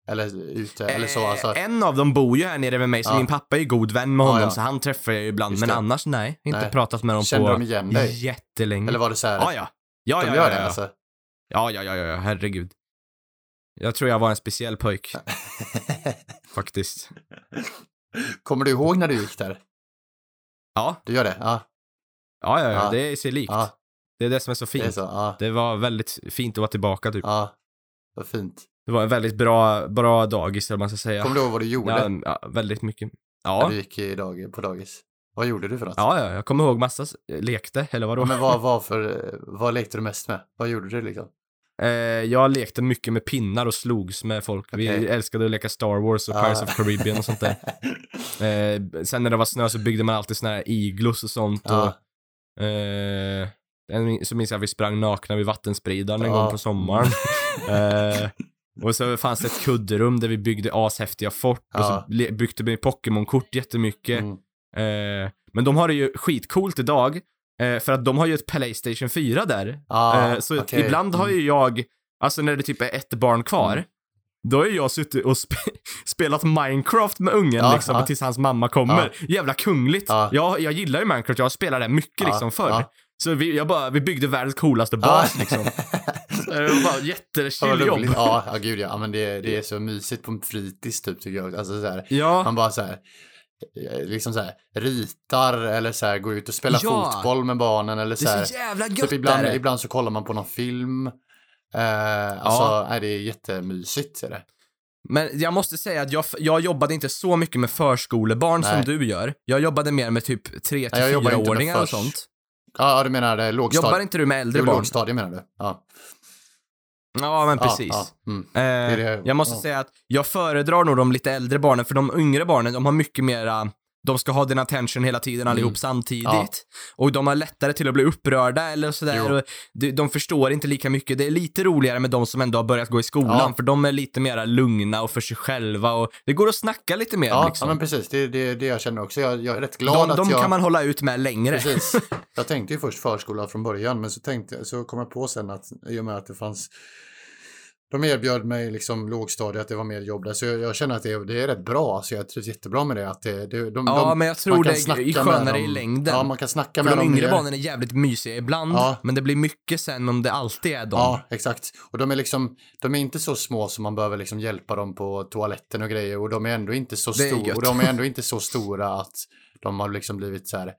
Eller ute eller så alltså. Eh, En av dem bor ju här nere med mig, så Ja. min pappa är ju god vän med Ja, honom, ja. så han träffar jag ju ibland. Men det. annars nej, inte Nej. pratat med dem Kände på de igen dig? jättelänge. Eller var det så här. Ja, ja. Ja, de ja, gör ja, det ja. alltså. Ja, ja, ja, ja, ja, herregud. Jag tror jag var en speciell pojk, [laughs] faktiskt. Kommer du ihåg när du gick där? Ja, Du gör det? Ja. ja, ja, ja. Ja. det är sig likt. Ja, Det är det som är så det fint. är så. Ja. Det var väldigt fint att vara tillbaka, typ. Ja. Vad fint. Det var en väldigt bra, bra dagis, eller man ska säga. Kommer du ihåg vad du gjorde? Ja, ja, väldigt mycket. När Ja. du gick i dag, på dagis? Vad gjorde du för något? ja, ja, jag kommer ihåg massa lekte, eller vadå? Men vad, [laughs] vad, för, vad lekte du mest med? Vad gjorde du liksom? Eh, jag lekte mycket med pinnar och slogs med folk. Vi Okej. älskade att leka Star Wars och Ja. Pirates of Caribbean och sånt där. [laughs] Eh, sen när det var snö så byggde man alltid såna här iglos och sånt. Ja. Och, eh, en- så minns jag att vi sprang nakna vid vattenspridaren en Ja. gång på sommaren. [laughs] eh, och så fanns det ett kudderum där vi byggde ashäftiga fort. Och Ja. så le- byggde vi Pokémon-kort jättemycket. Mm. Eh, men de har det ju skitcoolt idag. Eh, för att de har ju ett Playstation 4 där. Ah, Eh, så okej. ibland har ju jag, alltså när det typ är ett barn kvar, Mm. då har jag suttit och spe [laughs] spelat Minecraft med ungen Ja, liksom ja. tills hans mamma kommer. Jävla kungligt. Ja. Jag, jag gillar ju Minecraft, jag spelar det mycket Ja, liksom förr. ja. Så vi, jag bara, vi byggde världens coolaste Ja. bas liksom. [laughs] Bara [laughs] Ja. Ja, ja, gud ja. ja men det, det är så mysigt på fritids typ tycker jag. Alltså så här, Ja, man bara så här, eh, liksom så här, ritar eller så här, går ut och spelar Ja. fotboll med barnen eller det så här. är så jävla gött Typ ibland, ibland så kollar man på någon film. Eh, alltså, nej, det är jättemysigt. Är det. Men jag måste säga att jag, jag jobbade inte så mycket med förskolebarn som Nej. du gör. Jag jobbade mer med typ 3 till jag jobbar inte med 4-åringar och sånt. Ja, du menar det, lågstadie? Jobbar inte du med äldre Jo, barn? lågstadie menar du? Ja, Ja, men Ja, precis. ja, mm. Eh, är det- jag måste ja. säga att jag föredrar nog de lite äldre barnen, för de yngre barnen, de har mycket mera de ska ha din attention hela tiden allihop Mm. samtidigt. Ja. Och de har lättare till att bli upprörda eller sådär. Och de, de förstår inte lika mycket. Det är lite roligare med de som ändå har börjat gå i skolan, Ja. för de är lite mera lugna och för sig själva och det går att snacka lite mer Ja, liksom. ja, men precis. Det är det, det jag känner också. Jag, jag är rätt glad de att de jag... kan man hålla ut med längre. Precis. [laughs] Jag tänkte ju först förskola från början, men så, tänkte, så kom jag på sen att i och med att det fanns de erbjöd mig liksom lågstadiet, att det var mer jobb där. Så jag, jag känner att det är, det är rätt bra. Så jag trivs jättebra med det. Att det, det, de, Ja, de, men jag tror det är skönare i längden. Ja, man kan snacka För med de dem yngre mer. barnen är jävligt mysiga ibland, Ja. men det blir mycket sen om det alltid är dem. Ja, exakt. Och de är liksom, de är inte så små som man behöver liksom hjälpa dem på toaletten och grejer. Och de är ändå inte så gött. Och de är ändå inte så stora att de har liksom blivit så här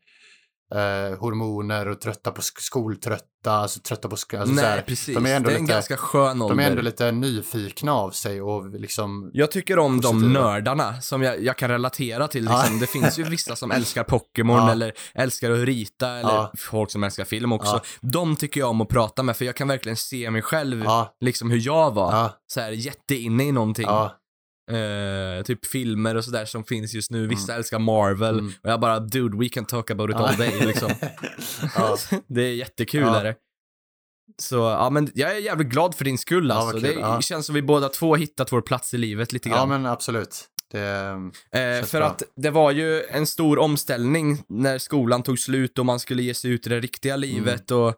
eh, hormoner och trötta på sk- skoltrötta, alltså trötta på sk- alltså så Nej, här, precis. De är ändå, det är en lite, ganska skön ålder. de är ändå lite nyfikna av sig och liksom, Jag tycker om de positiva. nördarna som jag, jag kan relatera till. Ja. Liksom. Det finns ju vissa som älskar Pokémon [laughs] Ja. eller älskar att rita eller Ja. folk som älskar film också. Ja. De tycker jag om att prata med för jag kan verkligen se mig själv, ja, liksom hur jag var. ja, Så här jätteinne i någonting. Ja, Eh, typ filmer och sådär som finns just nu. Vissa älskar Marvel Mm. och jag bara, dude, we can talk about it Ja. all day liksom. [laughs] ja, [laughs] det är jättekul Ja. är det. Så, ja men jag är jävligt glad för din skull Ja, alltså. kul. Det Ja. känns som vi båda två hittat vår plats i livet lite grann. ja, men absolut. Det, Eh, Känns för bra. att det var ju en stor omställning när skolan tog slut och man skulle ge sig ut i det riktiga livet och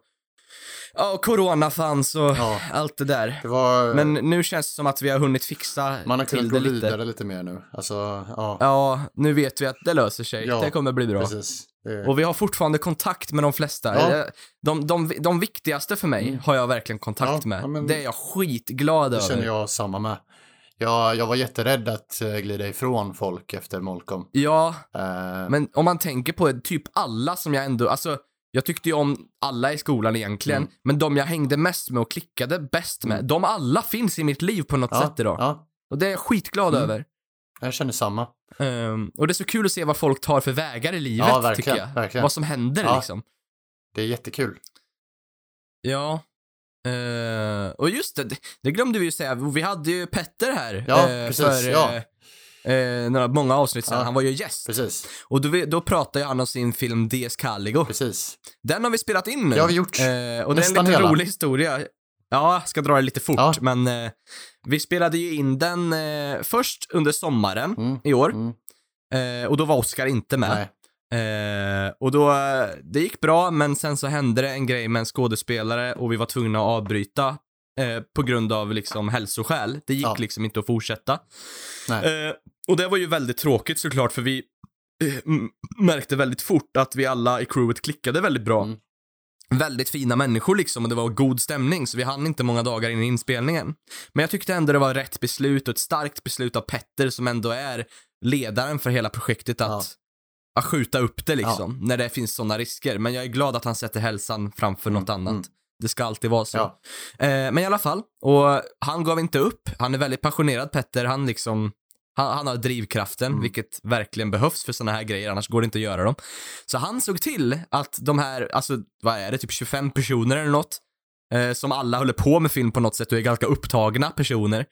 ja, och corona fanns och. Ja. allt det där. det var, Men nu känns det som att vi har hunnit fixa man har till kunnat det gå lite. vidare lite mer nu. Alltså, ja, Ja, nu vet vi att det löser sig. Ja, det kommer bli bra. precis. Det, Och vi har fortfarande kontakt med de flesta. Ja. Eh, De, de, de viktigaste för mig Mm. har jag verkligen kontakt Ja, med. ja, men- det är jag skitglad det över. känner jag samma med. Jag, jag var jätterädd att eh, glida ifrån folk efter Molkom. Ja, Eh, Men om man tänker på typ alla som jag ändå, alltså jag tyckte ju om alla i skolan egentligen, Mm. men de jag hängde mest med och klickade bäst med, de alla finns i mitt liv på något ja, sätt idag. Ja, Och det är jag skitglad Mm. över. jag känner samma. Ehm, och det är så kul att se vad folk tar för vägar i livet, Ja, tycker jag. verkligen. Vad som händer Ja. liksom. Det är jättekul. Ja. Eh, och just det, det, glömde vi ju säga, vi hade ju Petter här Ja, eh, precis, för ja. Eh, några, många avsnitt sedan. Ja. Han var ju gäst. Precis, Och då, då pratade han om sin film DS Caligo. precis. Den har vi spelat in nu. Det har vi gjort. Eh, och det är en lite hela. rolig historia. Ja, jag ska dra det lite fort, Ja. men eh, vi spelade ju in den eh, först under sommaren Mm, i år. mm, Eh, och då var Oscar inte med. Eh, och då, eh, det gick bra, men sen så hände det en grej med en skådespelare och vi var tvungna att avbryta eh, på grund av liksom hälsoskäl. Det gick Ja. liksom inte att fortsätta. Eh, och det var ju väldigt tråkigt såklart, för vi eh, märkte väldigt fort att vi alla i crewet klickade väldigt bra. Mm. Väldigt fina människor liksom och det var god stämning, så vi hann inte många dagar in i inspelningen. Men jag tyckte ändå det var rätt beslut och ett starkt beslut av Petter som ändå är ledaren för hela projektet att, Ja. att skjuta upp det liksom, när det finns sådana risker. Men jag är glad att han sätter hälsan framför något annat. mm. Det ska alltid vara så. Ja. Eh, men i alla fall, och han gav inte upp. Han är väldigt passionerad Petter, han liksom han, han har drivkraften, Mm. vilket verkligen behövs för såna här grejer, annars går det inte att göra dem. Så han såg till att de här, alltså vad är det, typ 25 personer eller något, eh, som alla håller på med film på något sätt och är ganska upptagna personer.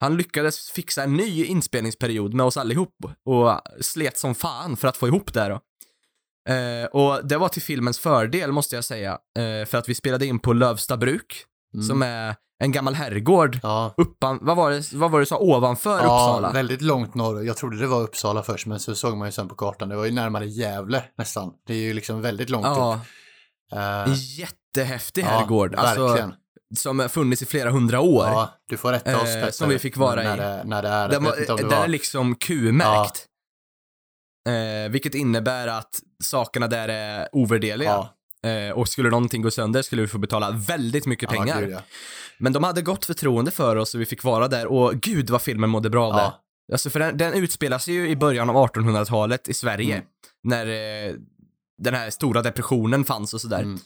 Han lyckades fixa en ny inspelningsperiod med oss allihop och slet som fan för att få ihop det då. Eh, och det var till filmens fördel måste jag säga, eh, för att vi spelade in på Lövsta bruk, Mm. som är en gammal herrgård Ja, uppan, vad var det, vad var det du sa, ovanför ja Uppsala? väldigt långt norr. Jag trodde det var Uppsala först, men så såg man ju sen på kartan. Det var ju närmare Gävle nästan. Det är ju liksom väldigt långt Ja, upp. Eh, jättehäftig ja, herrgård. Alltså, verkligen. som har funnits i flera hundra år. Ja, du får rätta oss Eh, som vi fick vara när i. Det, när det är, Den, var, det den är liksom Q-märkt. Eh, vilket innebär att sakerna där är ovärderliga. ja, Eh, och skulle någonting gå sönder skulle vi få betala väldigt mycket ja, pengar. gud, ja. Men de hade gott förtroende för oss och vi fick vara där och gud vad filmen mådde bra av det. Ja, Alltså för den, den utspelar sig ju i början av 1800-talet i Sverige. Mm. När eh, den här stora depressionen fanns och sådär. Mm.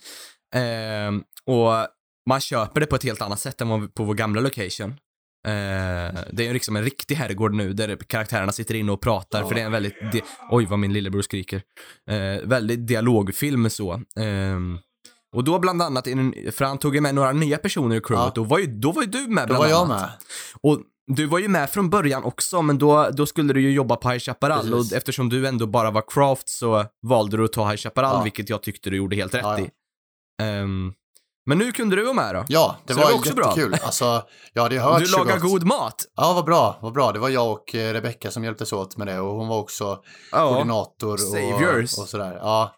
Ehm, och man köper det på ett helt annat sätt än på vår gamla location. Eh, det är liksom en riktig herrgård nu där karaktärerna sitter inne och pratar för det är en väldigt, di- oj vad min lillebror skriker. Eh, väldigt dialogfilm så. Ehm, och då bland annat, för han tog ju med några nya personer i crewet, Ja. då, var ju, då var ju du med Då bland var jag annat. med. Och du var ju med från början också, men då, då skulle du ju jobba på High Chaparral och Precis. eftersom du ändå bara var craft så valde du att ta High Chaparral, Ja. vilket jag tyckte du gjorde helt rätt Ja, i. Ehm, men nu kunde du vara med då. Ja, det Så var, det var också bra. jättekul. Alltså, jag hade [laughs] hört Du lagar gott. god mat. Ja, vad bra, vad bra. Det var jag och eh, Rebecca som hjälptes åt med det och hon var också Ja. koordinator Saviors. och, och sådär. Ja,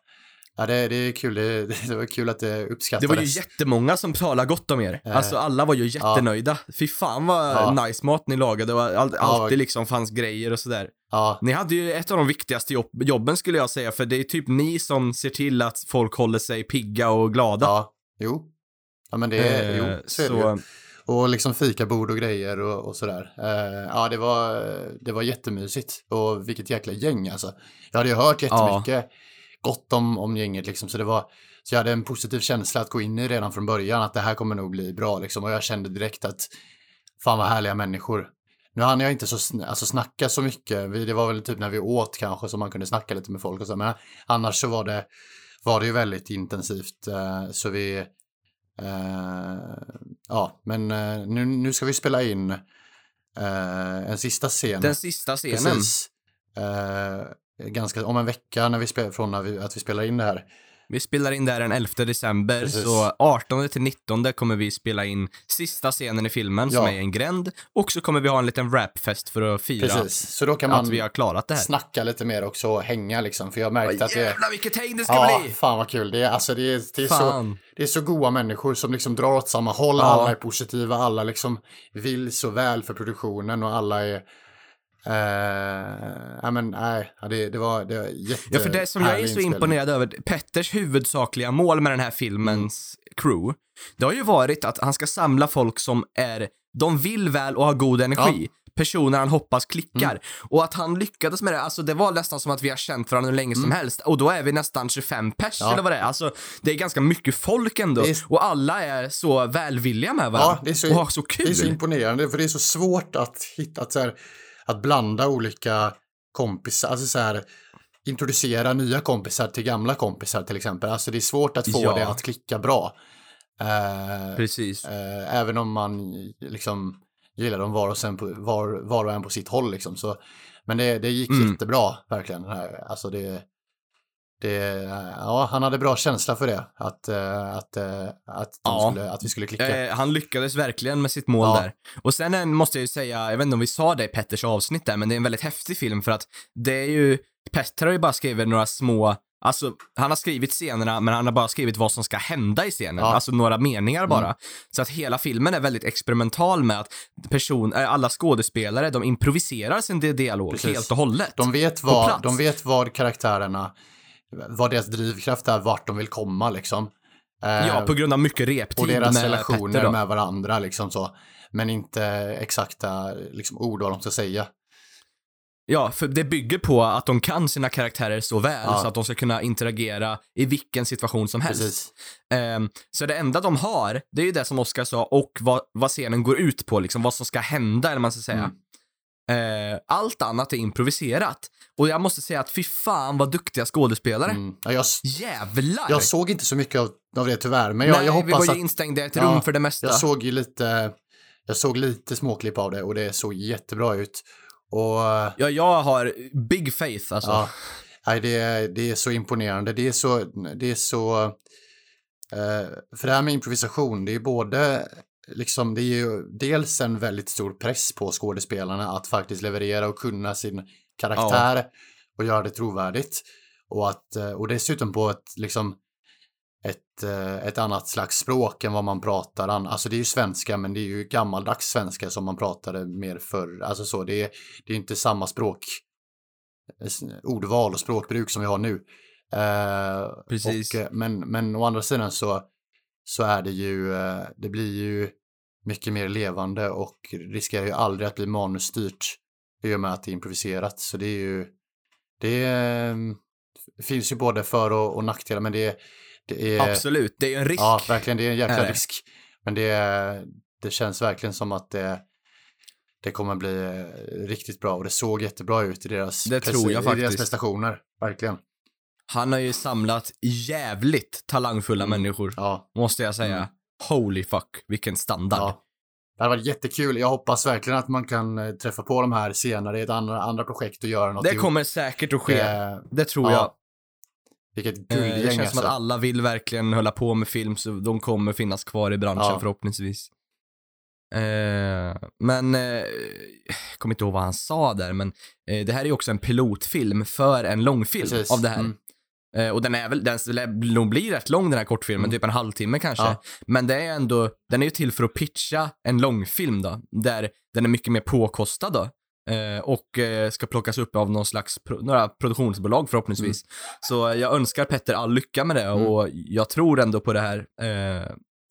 ja det, det är kul. Det, [laughs] det var kul att det Det uppskattades. var ju jättemånga som talade gott om er. Eh, Alltså alla var ju jättenöjda. Fy fan vad Ja. nice mat ni lagade och all, Ja, alltid liksom fanns grejer och sådär. Ja, Ni hade ju ett av de viktigaste jobb, jobben skulle jag säga, för det är typ ni som ser till att folk håller sig pigga och glada. ja, jo. Ja, men det är, Eh, jo, så är det ju. Och liksom fikabord och grejer och, och sådär. Eh, ja, det var, det var jättemysigt. Och vilket jäkla gäng alltså. Jag hade ju hört jättemycket gott om, om gänget liksom. Så det var, så jag hade en positiv känsla att gå in i redan från början, att det här kommer nog bli bra liksom. Och jag kände direkt att fan vad härliga människor. Nu hann jag inte så alltså snacka så mycket. Vi, det var väl typ när vi åt kanske som man kunde snacka lite med folk och så. Men annars så var det, var det ju väldigt intensivt. Eh, så vi, ja, men eh, nu, nu ska vi spela in eh, en sista scen. Den sista scenen. Precis. Eh, ganska, om en vecka när vi spel, från när vi, att vi spelar in det här. Vi spelar in där den 11 december, Precis. så 18 till 19 kommer vi spela in sista scenen i filmen som Ja. är i en gränd. Och så kommer vi ha en liten rapfest för att fira Precis, så då kan man att vi har klarat det här. snacka lite mer också och hänga liksom. För jag märkte att det Jävlar vilket häng det ska Ja, bli! fan vad kul. Det är, alltså, det är, det är, så, det är så goa människor som liksom drar åt samma håll. Ja. Alla är positiva, alla liksom vill så väl för produktionen och alla är... Eh, ja, men nej, ja, det, det var, det var jätte Ja, för det som jag är så inspelning. imponerad över, Petters huvudsakliga mål med den här filmens Mm. crew, det har ju varit att han ska samla folk som är, de vill väl och har god energi. Personer han hoppas klickar. Mm. Och att han lyckades med det, alltså det var nästan som att vi har känt varandra hur länge som helst. Och då är vi nästan 25 pers Mm. Ja. eller vad det är. Alltså det är ganska mycket folk ändå. Är- Och alla är så välvilliga med varandra. Ja, det är så, och har så kul. Det är så imponerande, för det är så svårt att hitta, att, så här, att blanda olika kompisar, alltså så här, introducera nya kompisar till gamla kompisar till exempel. Alltså det är svårt att få Ja. det att klicka bra. Eh, Precis. eh, även om man liksom gillar dem var och, sen på, var, var och en på sitt håll liksom. Så, men det, det gick Mm. jättebra, verkligen. Alltså det, det, ja, han hade bra känsla för det, att, eh, att, eh, att, Ja. skulle, att vi skulle klicka. Eh, han lyckades verkligen med sitt mål Ja. där. Och sen en, måste jag ju säga, jag vet inte om vi sa det i Petters avsnitt där, men det är en väldigt häftig film för att det är ju, Petter har ju bara skrivit några små, alltså han har skrivit scenerna, men han har bara skrivit vad som ska hända i scenen, Ja. alltså några meningar bara. Mm. Så att hela filmen är väldigt experimental med att person, alla skådespelare, de improviserar sin di- dialog Precis. helt och hållet. De vet, vad, de vet vad karaktärerna, vad deras drivkraft är, vart de vill komma liksom. Eh, ja, på grund av mycket reptid och deras med relationer med varandra liksom så. Men inte exakta liksom, ord vad de ska säga. Ja, för det bygger på att de kan sina karaktärer så väl Ja. så att de ska kunna interagera i vilken situation som helst. Ehm, så det enda de har, det är ju det som Oskar sa och vad, vad scenen går ut på, liksom vad som ska hända eller man ska säga. Ehm, allt annat är improviserat. Och jag måste säga att fy fan vad duktiga skådespelare. Mm. Ja, jag, Jävlar! jag såg inte så mycket av, av det tyvärr, men jag, Nej, jag vi var hoppas ju instängda i ett Ja, rum för det mesta. Jag såg ju lite, jag såg lite småklipp av det och det såg jättebra ut. Och Ja, jag har big faith alltså. Ja, nej, det, är, det är så imponerande. Det är så, det är så, eh, för det här med improvisation, det är både, liksom, det är ju dels en väldigt stor press på skådespelarna att faktiskt leverera och kunna sin karaktär och göra det trovärdigt. Och, att, eh, och dessutom på ett, liksom, ett, eh, ett annat slags språk än vad man pratar. Alltså det är ju svenska, men det är ju gammaldags svenska som man pratade mer förr. Alltså så, det är, det är inte samma språk ordval och språkbruk som vi har nu. Eh, Precis. Och, men, men å andra sidan så, så är det ju, eh, det blir ju mycket mer levande och riskerar ju aldrig att bli manusstyrt i och med att det är improviserat. Så det är ju, det är, finns ju både för och, och nackdelar, men det är, det är Absolut, det är ju en risk. Ja, verkligen, det är en jäkla det. risk. Men det, det känns verkligen som att det, det kommer bli eh, riktigt bra och det såg jättebra ut i deras, Det tror jag i deras prestationer. Verkligen. Han har ju samlat jävligt talangfulla Mm. människor, Ja, måste jag säga. Mm. Holy fuck, vilken standard. ja. Det hade varit jättekul. Jag hoppas verkligen att man kan eh, träffa på de här senare i ett andra, andra projekt och göra något. Det kommer säkert att ske. Eh, det tror ja, jag. vilket Eh, guldgäng det känns som alltså. att alla vill verkligen hålla på med film, så de kommer finnas kvar i branschen Ja. förhoppningsvis. Eh, men, eh, jag kommer inte ihåg vad han sa där, men eh, det här är ju också en pilotfilm för en långfilm Precis. av det här. Mm. Eh, och den är väl, den lär nog bli rätt lång den här kortfilmen, Mm. typ en halvtimme kanske. Ja. Men det är ändå, den är ju till för att pitcha en långfilm då, där den är mycket mer påkostad då. Eh, och eh, ska plockas upp av någon slags, några produktionsbolag förhoppningsvis. Så jag önskar Petter all lycka med det Mm. och jag tror ändå på det här.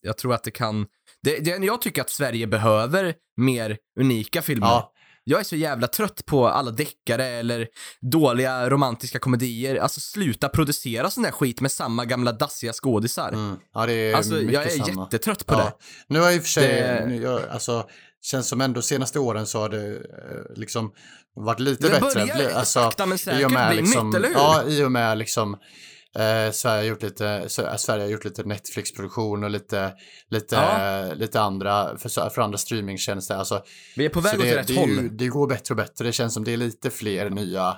Jag tror att det kan, det, det, jag tycker att Sverige behöver mer unika filmer. Ja, Jag är så jävla trött på alla deckare eller dåliga romantiska komedier. Alltså sluta producera sån där skit med samma gamla dassiga skådisar. Mm. Ja, det är Alltså mycket jag är samma. jättetrött på ja. det. Nu har jag i och för sig, Det- nu, jag, alltså, känns som ändå senaste åren så har det eh, liksom varit lite Det bättre. börjar Bli- sakta men säkert bli liksom, nytt, eller hur? Ja, i och med liksom eh, Sverige, har gjort lite, eh, Sverige har gjort lite Netflix-produktion och lite, lite, Ja. lite andra, för, för andra streamingtjänster. Alltså, Vi är på väg åt det, rätt det, håll. det går bättre och bättre. Det känns som det är lite fler nya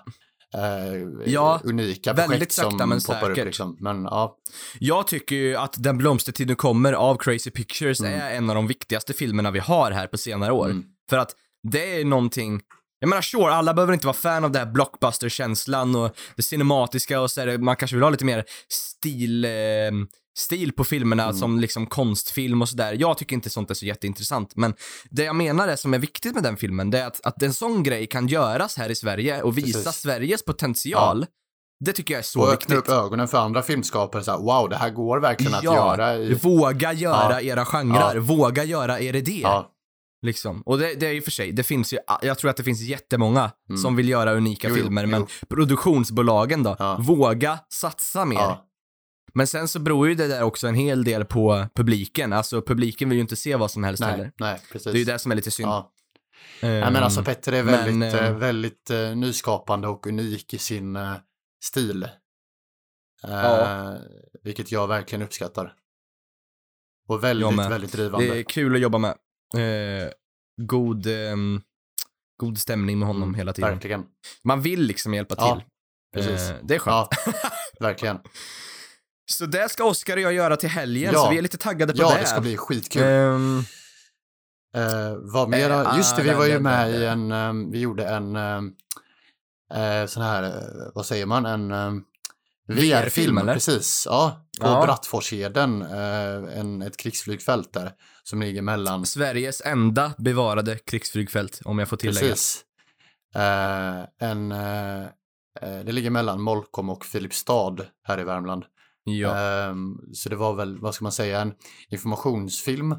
eh, Ja, unika projekt sakta som men poppar upp. säkert. Liksom. Men ja, Jag tycker ju att Den blomstertiden kommer av Crazy Pictures Mm. är en av de viktigaste filmerna vi har här på senare år. Mm. För att det är någonting jag menar sure, alla behöver inte vara fan av det här blockbuster-känslan och det cinematiska och så är det, man kanske vill ha lite mer stil, eh, stil på filmerna Mm. som liksom konstfilm och sådär. Jag tycker inte sånt är så jätteintressant, men det jag menar är som är viktigt med den filmen, det är att, att en sån grej kan göras här i Sverige och visa Precis. Sveriges potential. Det tycker jag är så och viktigt. öppna upp ögonen för andra filmskapare. Så här, wow, det här går verkligen att göra. I, Våga göra Ja. era genrer, Ja. våga göra er idé. Liksom. Och det, det är ju för sig, det finns ju, jag tror att det finns jättemånga Mm. som vill göra unika Jo, filmer, jo. men produktionsbolagen då, Ja. våga satsa mer. ja, Men sen så beror ju det där också en hel del på publiken, alltså publiken vill ju inte se vad som helst heller. nej, nej, precis. Det är ju det som är lite synd. Ja. Ehm, Nej, men alltså Petter är väldigt, men, eh, väldigt eh, nyskapande och unik i sin eh, stil. Ja. Vilket jag verkligen uppskattar. Och väldigt, väldigt drivande. det är kul att jobba med. Eh, god, ehm, god stämning med honom Mm, hela tiden. Verkligen. Man vill liksom hjälpa Ja, till. precis. Eh, det är skönt. Ja, [laughs] verkligen. Så det ska Oskar och jag göra till helgen, Ja. så vi är lite taggade på Ja, det. det ska bli skitkul. Eh, vad mer? Eh, Just det, vi var ju med i en, ehm, vi gjorde en ehm, eh, sån här, eh, vad säger man, en um, VR-film, precis. Ja, på Ja. Brattforsheden, eh, en, ett krigsflygfält där som ligger mellan Sveriges enda bevarade krigsflygfält, om jag får tillägga. Precis. Eh, en, eh, eh, det ligger mellan Molkom och Filipstad här i Värmland. Ja. Ehm, så det var väl, vad ska man säga, en informationsfilm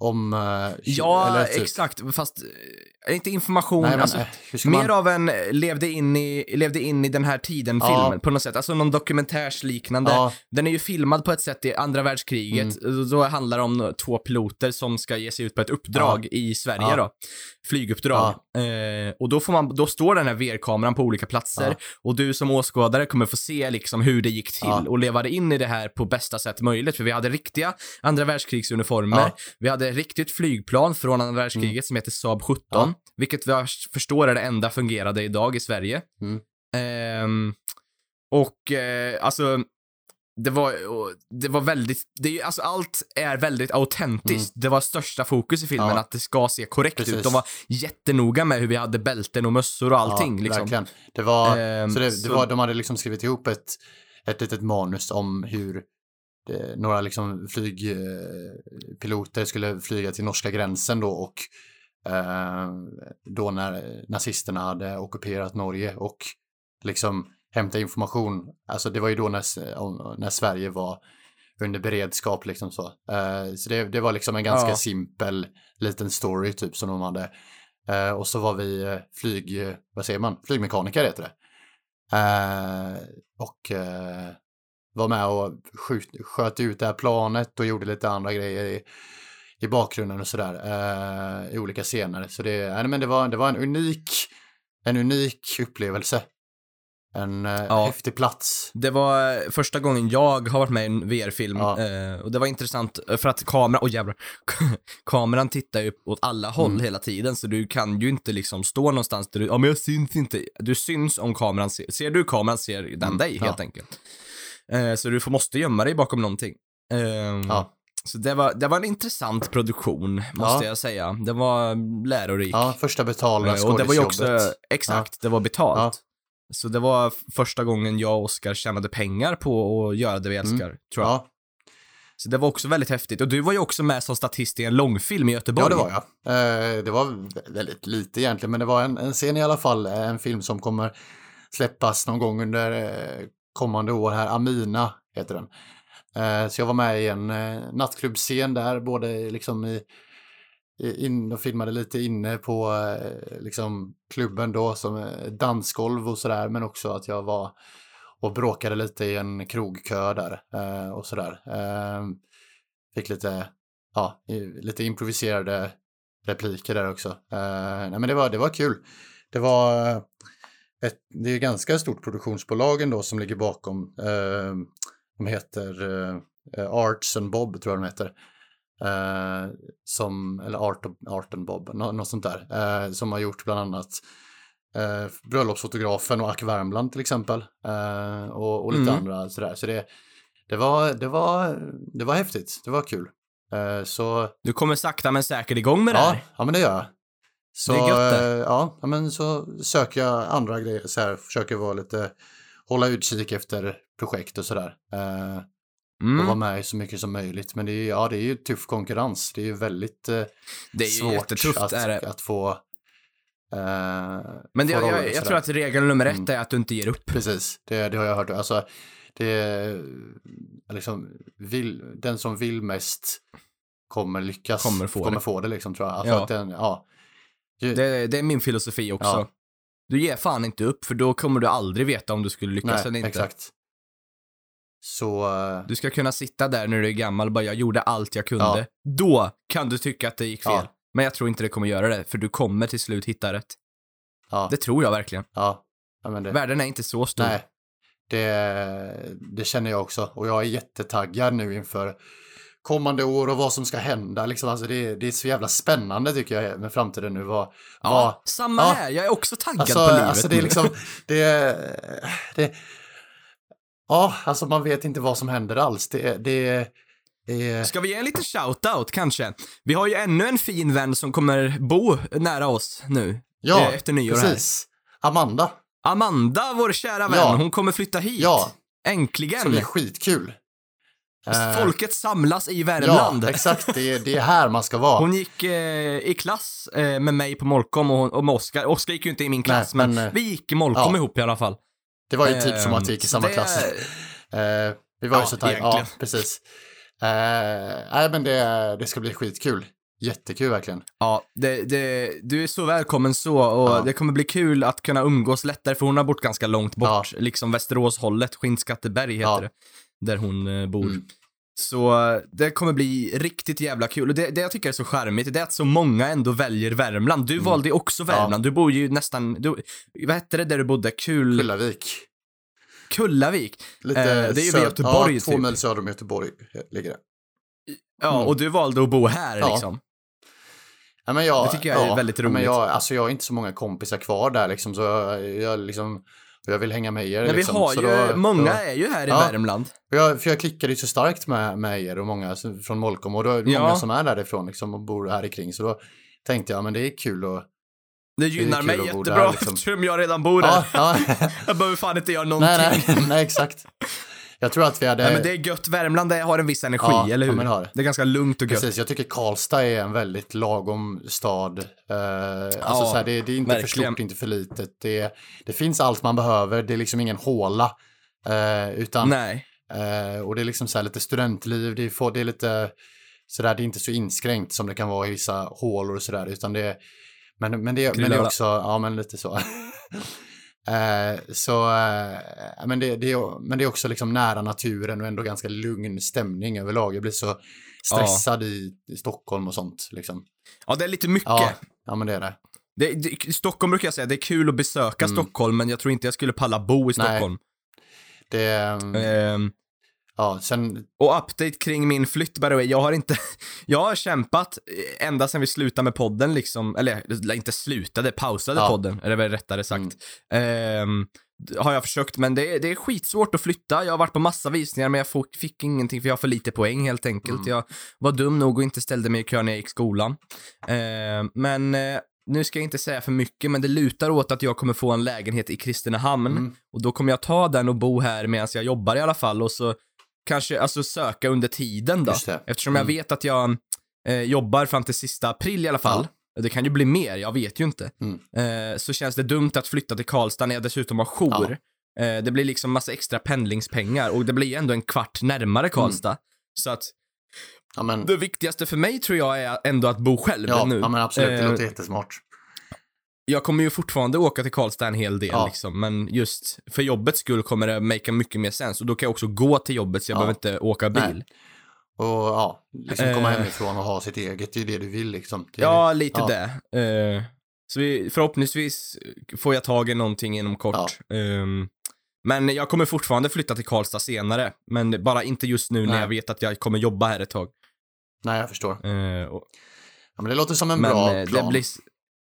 om... eh, ja, typ- exakt. Fast eh, inte information, Nej, men, alltså, eh, ska mer man... av en levde in i, levde in i den här tiden Ja. på något sätt. Alltså någon dokumentärsliknande. Ja, Den är ju filmad på ett sätt i andra världskriget. Mm. Då handlar det om två piloter som ska ge sig ut på ett uppdrag i Sverige Ja. då. Flyguppdrag. Eh, och då, får man, då står den här VR-kameran på olika platser Ja. och du som åskådare kommer få se liksom hur det gick till Ja. och leva in i det här på bästa sätt möjligt. För vi hade riktiga andra världskrigsuniformer. Ja. Vi hade riktigt flygplan från andra världskriget som heter Saab 17. Ja. Vilket jag förstår är det enda fungerade idag i Sverige. Mm. Ehm, och eh, alltså, det var, det var väldigt, det alltså allt är väldigt autentiskt. Det var största fokus i filmen, Mm. Ja. att det ska se korrekt Precis. ut. De var jättenoga med hur vi hade bälten och mössor och allting. ja, liksom. verkligen. Det var, Ehm, så det, det så- var, de hade liksom skrivit ihop ett, ett litet manus om hur det, några liksom flygpiloter skulle flyga till norska gränsen då och eh, då när nazisterna hade ockuperat Norge och liksom hämta information. Alltså det var ju då när, när Sverige var under beredskap liksom så. Eh, så det, det var liksom en ganska Ja. simpel liten story typ som de hade. Eh, och så var vi eh, flyg, eh, vad säger man, flygmekaniker heter det. Eh, och eh, var med och skjut, sköt ut det här planet och gjorde lite andra grejer i, i bakgrunden och sådär eh, i olika scener. Så det, nej, men det, var, det var en unik, en unik upplevelse. En eh, Ja. häftig plats. Det var första gången jag har varit med i en VR-film Ja. eh, och det var intressant eh, för att kameran, åh jävlar, [laughs] kameran tittar ju åt alla håll Mm. hela tiden så du kan ju inte liksom stå någonstans där du, ja men jag syns inte. Du syns om kameran ser, ser du kameran ser den Mm, dig helt ja. enkelt. Eh, så du får, måste gömma dig bakom någonting. Ehm, Ja. Så det var, det var en intressant produktion, måste Ja. jag säga. Det var lärorik. Ja, första betalda Eh, och det var ju också, exakt, det var betalt. Så det var första gången jag och Oskar tjänade pengar på att göra det vi älskar, tror jag. Mm. Ja, Så det var också väldigt häftigt. Och du var ju också med som statist i en långfilm i Göteborg. ja, det var jag. Eh, det var vä- väldigt lite egentligen, men det var en, en scen i alla fall. eh, En film som kommer släppas någon gång under eh, kommande år här. Amina heter den. Eh, så jag var med i en eh, nattklubbscen där, både liksom i in de filmade lite inne på eh, liksom klubben då som dansgolv och sådär men också att jag var och bråkade lite i en krogkö där och sådär. Ehm, fick lite, ja, lite improviserade repliker där också. Nej men det var, det var kul. Det var ett, det är ganska stort produktionsbolag ändå som ligger bakom. Eh, de heter eh, Arts and Bob tror jag de heter. Eh, som, eller Art, Art and Bob, nå- något sånt där. Eh, som har gjort bland annat eh, Bröllopsfotografen och Ack Värmland till exempel. Eh, och, och lite Mm. andra sådär. Så det, det, var, det, var, det var häftigt, det var kul. Eh, så Du kommer sakta men säkert igång med det ja, här. ja, men det gör jag. Så, Det är gött det. eh, ja, men så söker jag andra grejer, så här, försöker vara lite, hålla utkik efter projekt och sådär. Eh, och vara Mm. med i så mycket som möjligt. Men det är, ja, det är ju tuff konkurrens. Det är ju väldigt eh, Det är svårt jättetufft. att, är det. att få eh, Men det, få jag, jag sådär. tror att regel nummer ett Mm. är att du inte ger upp. Precis, det, det har jag hört. Alltså, det är liksom, vill, den som vill mest kommer lyckas. Kommer få kommer det. få det liksom tror jag. För Ja. att den, ja. Ju- Det, det är min filosofi också. Ja. Du ger fan inte upp, för då kommer du aldrig veta om du skulle lyckas eller nej, inte. exakt. Så, eh, Du ska kunna sitta där när du är gammal och bara jag gjorde allt jag kunde. Ja. Då kan du tycka att det gick fel. Ja. Men jag tror inte det kommer göra det, för du kommer till slut hitta rätt. ja, Det tror jag verkligen. ja. det, Världen är inte så stor. nej, det, det känner jag också. Och jag är jättetaggad nu inför kommande år och vad som ska hända. Liksom, alltså det, det är så jävla spännande tycker jag med framtiden nu. Vad, Ja, vad, samma Ja. här. Jag är också taggad Alltså, på livet alltså det är liksom, det, det, ja, alltså man vet inte vad som händer alls. Det, det, det Ska vi ge en liten shout-out kanske? Vi har ju ännu en fin vän som kommer bo nära oss nu. ja, eh, efter nyår här. precis. Amanda, Amanda, vår kära vän, Ja. hon kommer flytta hit. Ja. Äntligen. som är skitkul. Eh, Folket samlas i Värmland. Ja, exakt. Det, är- det är här man ska vara. Hon gick eh, i klass eh, med mig på Molkom och, hon- och med Oskar. Oskar gick ju inte i min klass, Nej, men, men, eh, vi gick i Molkom ja. ihop i alla fall. det var ju typ som Ehm, att vi gick i samma det- klass. [laughs] Eh, vi var ju Ja, så tajta. Ja, precis. Eh, nej, men det, det ska bli skitkul. Jättekul verkligen. Ja, det, det, du är så välkommen så och Ja. det kommer bli kul att kunna umgås lättare för hon har bott ganska långt bort, liksom Västeråshållet, Skinnskatteberg heter Ja. det, där hon eh, bor. Mm. Så eh, det kommer bli riktigt jävla kul. Och det, det jag tycker är så charmigt, det är att så många ändå väljer Värmland. Du Mm. valde ju också Värmland. Du bor ju nästan, du, vad hette det där du bodde? Kul... Kullavik. Kullavik. Lite Eh, det är ju söd- Göteborg, Ja, två typ. mil söder om Göteborg ligger det. Ja, Mm. och du valde att bo här Ja. liksom. Ja, men jag, Det tycker jag är väldigt ja, Men roligt. jag, alltså jag har inte så många kompisar kvar där liksom, så jag, jag, liksom, jag vill hänga med er. Men liksom. vi har ju, då- många då- är ju här i Ja. Värmland. För jag, för jag klickade ju så starkt med, med er och många från Molkom och då är det Ja. många som är därifrån liksom, och bor här kring. Så då tänkte jag, men det är kul att... Det gynnar kul mig jättebra där, liksom. [laughs] eftersom jag redan bor här. Ja, ja. [laughs] Jag behöver fan inte göra någonting. nej, nej, [laughs] nej, exakt. Jag tror att vi hade... Nej, men det är gött. Värmland har en viss energi, Ja, eller hur? ja, det har det. är ganska lugnt och gött. Precis, jag tycker Karlstad är en väldigt lagom stad. Eh, alltså så här, det, det är inte för verkligen. stort, inte för litet. Det, det finns allt man behöver, det är liksom ingen håla. Eh, utan, Nej. eh, och det är liksom så här lite studentliv, det är, det är lite sådär, det är inte så inskränkt som det kan vara i vissa hålor och sådär, utan det är, men, men, det, men det är också, ja men lite så. [laughs] Eh, så, eh, men, det, det är, men det är också liksom nära naturen och ändå ganska lugn stämning överlag. Jag blir så stressad i, i Stockholm och sånt. Liksom. Ja, det är lite mycket. Ja, ja, men det är det. Det, det, Stockholm brukar jag säga, det är kul att besöka Mm. Stockholm, men jag tror inte jag skulle palla bo i Nej. Stockholm. det mm, Ehm, ja, sen, och update kring min flytt, by the way. Jag har inte, [laughs] jag har kämpat eh, ända sedan vi slutade med podden liksom, eller inte slutade, pausade Ja. podden, eller väl rättare sagt. Ehm, har jag försökt, men det, är- det är skitsvårt att flytta. Jag har varit på massa visningar, men jag fick, fick ingenting för jag har för lite poäng helt enkelt. Mm. Jag var dum nog och inte ställde mig i kö när jag gick skolan. Ehm, men eh, nu ska jag inte säga för mycket, men det lutar åt att jag kommer få en lägenhet i Kristinehamn. Mm. Och då kommer jag ta den och bo här medan jag jobbar i alla fall och så kanske alltså söka under tiden då. Eftersom jag Mm. vet att jag eh, jobbar fram till sista april i alla fall. Det kan ju bli mer, jag vet ju inte. Mm. Eh, så känns det dumt att flytta till Karlstad när jag dessutom har jour. Eh, det blir liksom massa extra pendlingspengar och det blir ändå en kvart närmare Karlstad. Så att Ja, men, Det viktigaste för mig tror jag är ändå att bo själv ja, nu. ja, men absolut. Det Eh, låter jättesmart. Jag kommer ju fortfarande åka till Karlstad en hel del Ja. liksom, men just för jobbets skull kommer det make mycket mer sens och då kan jag också gå till jobbet så jag Ja. behöver inte åka bil. Nej. Och ja, liksom komma Eh. hemifrån och ha sitt eget, det är det du vill liksom. Det Ja, lite Ja. det. Eh, så vi, förhoppningsvis får jag tag i någonting inom kort. Ehm, men jag kommer fortfarande flytta till Karlstad senare, men bara inte just nu när Nej. jag vet att jag kommer jobba här ett tag. Nej, jag förstår. Eh, och, Ja, men det låter som en men bra eh, plan. det blir...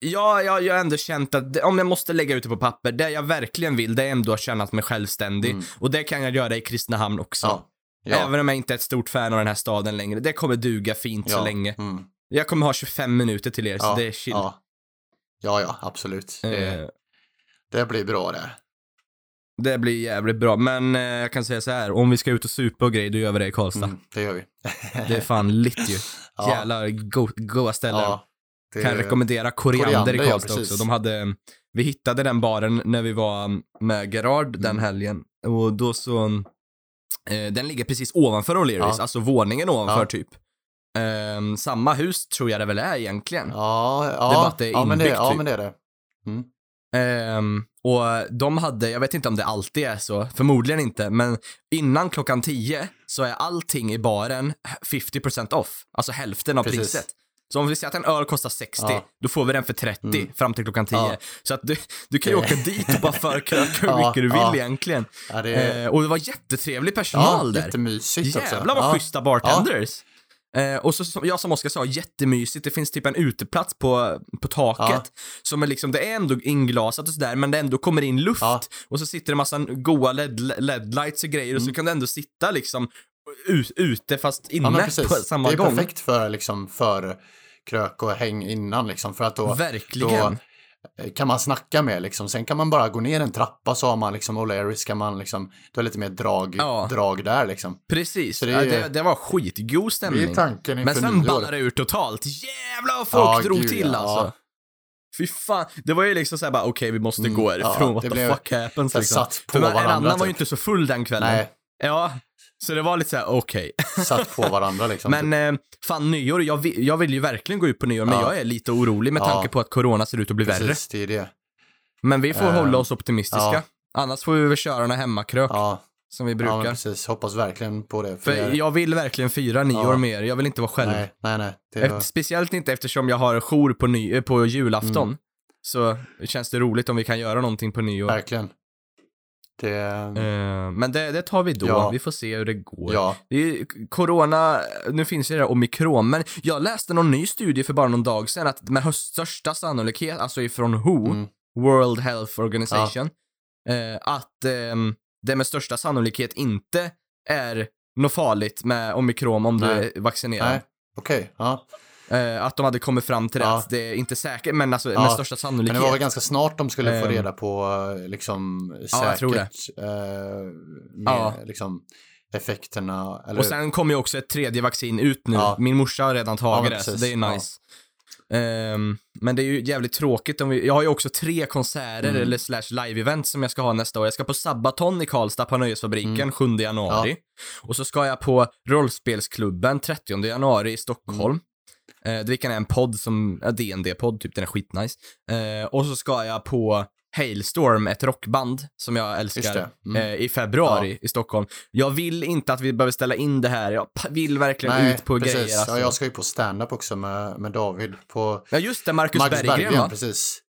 Ja, jag, jag har ändå känt att det, om jag måste lägga ut det på papper, det jag verkligen vill, det är ändå att känna mig självständig. Mm. Och det kan jag göra i Kristinehamn också. Ja. Ja. Även om jag inte är ett stort fan av den här staden längre. Det kommer duga fint så ja. länge. Mm. Jag kommer ha 25 minuter till er, så det är chill. Ja. ja, absolut. Det, Eh, det blir bra det. Det blir jävligt bra, men eh, jag kan säga så här. om vi ska ut och supa och grejer, då gör vi det i Karlstad. Mm, det gör vi. Det är fan [laughs] lit ju. Ja. Jävla go goa ställen. Ja, det, Kan jag rekommendera Koriander, Koriander, i ja, Karlstad precis. också. De hade, vi hittade den baren när vi var med Gerard den Mm. helgen. Och då så, eh, den ligger precis ovanför O'Learys, Ja. alltså våningen ovanför Ja. typ. Ehm, samma hus tror jag det väl är egentligen. Ja, ja, Det är bara att det är ja, men det, inbyggt, ja, typ. men det är det. Mm. Ehm, och de hade, jag vet inte om det alltid är så, förmodligen inte, men innan klockan 10 så är allting i baren 50% off, alltså hälften av Precis. priset. Så om vi säger att en öl kostar 60, Ja. då får vi den för 30 Mm. fram till klockan 10. Ja. Så att du, du kan ju åka dit och bara förkröka hur [laughs] mycket du vill egentligen. Det är Eh, och det var jättetrevlig personal där. jättemysigt också. Jävlar vad ja. schyssta bartenders. Eh, och så, som- jag som Oskar sa, jättemysigt. Det finns typ en uteplats på, på taket. Ja. Som är liksom, det är ändå inglasat och sådär, men det ändå kommer in luft. Ja. Och så sitter det massa goa LED, LED-lights och grejer och så kan du ändå sitta liksom ute fast inne Mm. Ja, på samma det är gång. perfekt för, liksom, för krök och häng innan liksom, för att då, Verkligen. då eh, kan man snacka med liksom. Sen kan man bara gå ner en trappa så har man liksom O'Learys kan man liksom, är det lite mer drag, Ja. drag där liksom. Precis. Det det, är- ja, det, det var skitgod Det stämning. är tanken inför Men sen ballade det ur totalt. Jävlar vad folk Ja, drog gud, till ja. alltså. Fy fan. Det var ju liksom såhär bara, okej vi måste Mm, gå ja, härifrån. What det the fuck happens liksom. satt på För en varandra, annan var ju typ. inte så full den kvällen. Nej, Ja, så det var lite såhär, okej. [laughs] satt på varandra liksom. Men eh, fan nyår, jag vill, jag vill ju verkligen gå ut på nyår, men Ja. jag är lite orolig med Ja. tanke på att corona ser ut att bli värre. Precis, det är det. Men vi får Eh, hålla oss optimistiska. ja. Annars får vi väl köra några hemmakrök, Ja, som vi ja brukar. men precis. Hoppas verkligen på det. För det- jag vill verkligen fira nyår Ja. mer, jag vill inte vara själv. Nej, nej, nej. Efter, var, speciellt inte eftersom jag har jour på, ny, på julafton. Mm. Så känns det roligt om vi kan göra någonting på nyår. verkligen. Det, Eh, men det, det tar vi då, Ja. vi får se hur det går. ja, Det corona, nu finns ju det där omikron, men jag läste någon ny studie för bara någon dag sedan att med höst, största sannolikhet, alltså ifrån WHO, mm, World Health Organization, eh, att ehm, det med största sannolikhet inte är något farligt med omikron om du Nej. är vaccinerad. okej, ja. Eh, att de hade kommit fram till det, Ja. det är inte säkert, men alltså Ja. med största Men sannolikhet. det var väl ganska snart de skulle få Ehm. reda på eh, liksom Ja, jag säkert tror det. eh, med, Ja. liksom effekterna. Eller, Och sen kommer ju också ett tredje vaccin ut nu. Ja. Min morsa har redan tagit Ja, det, så det är nice. Ehm, men det är ju jävligt tråkigt om vi, jag har ju också tre konserter Mm. eller slash live-event som jag ska ha nästa år. Jag ska på Sabaton i Karlstad på Nöjesfabriken Mm. 7 januari. Och så ska jag på Rollspelsklubben 30 januari i Stockholm. Mm. Eh, vilken är en podd som, ja, DND-podd typ, den är skitnice. Eh, och så ska jag på Hailstorm, ett rockband som jag älskar. Mm. eh, i februari i Stockholm. Jag vill inte att vi behöver ställa in det här. Jag vill verkligen nej, ut på precis. grejer. Alltså. Ja, jag ska ju på stand-up också med, med David på Ja, just det, Marcus, Marcus Berggren, Berggren, va? precis.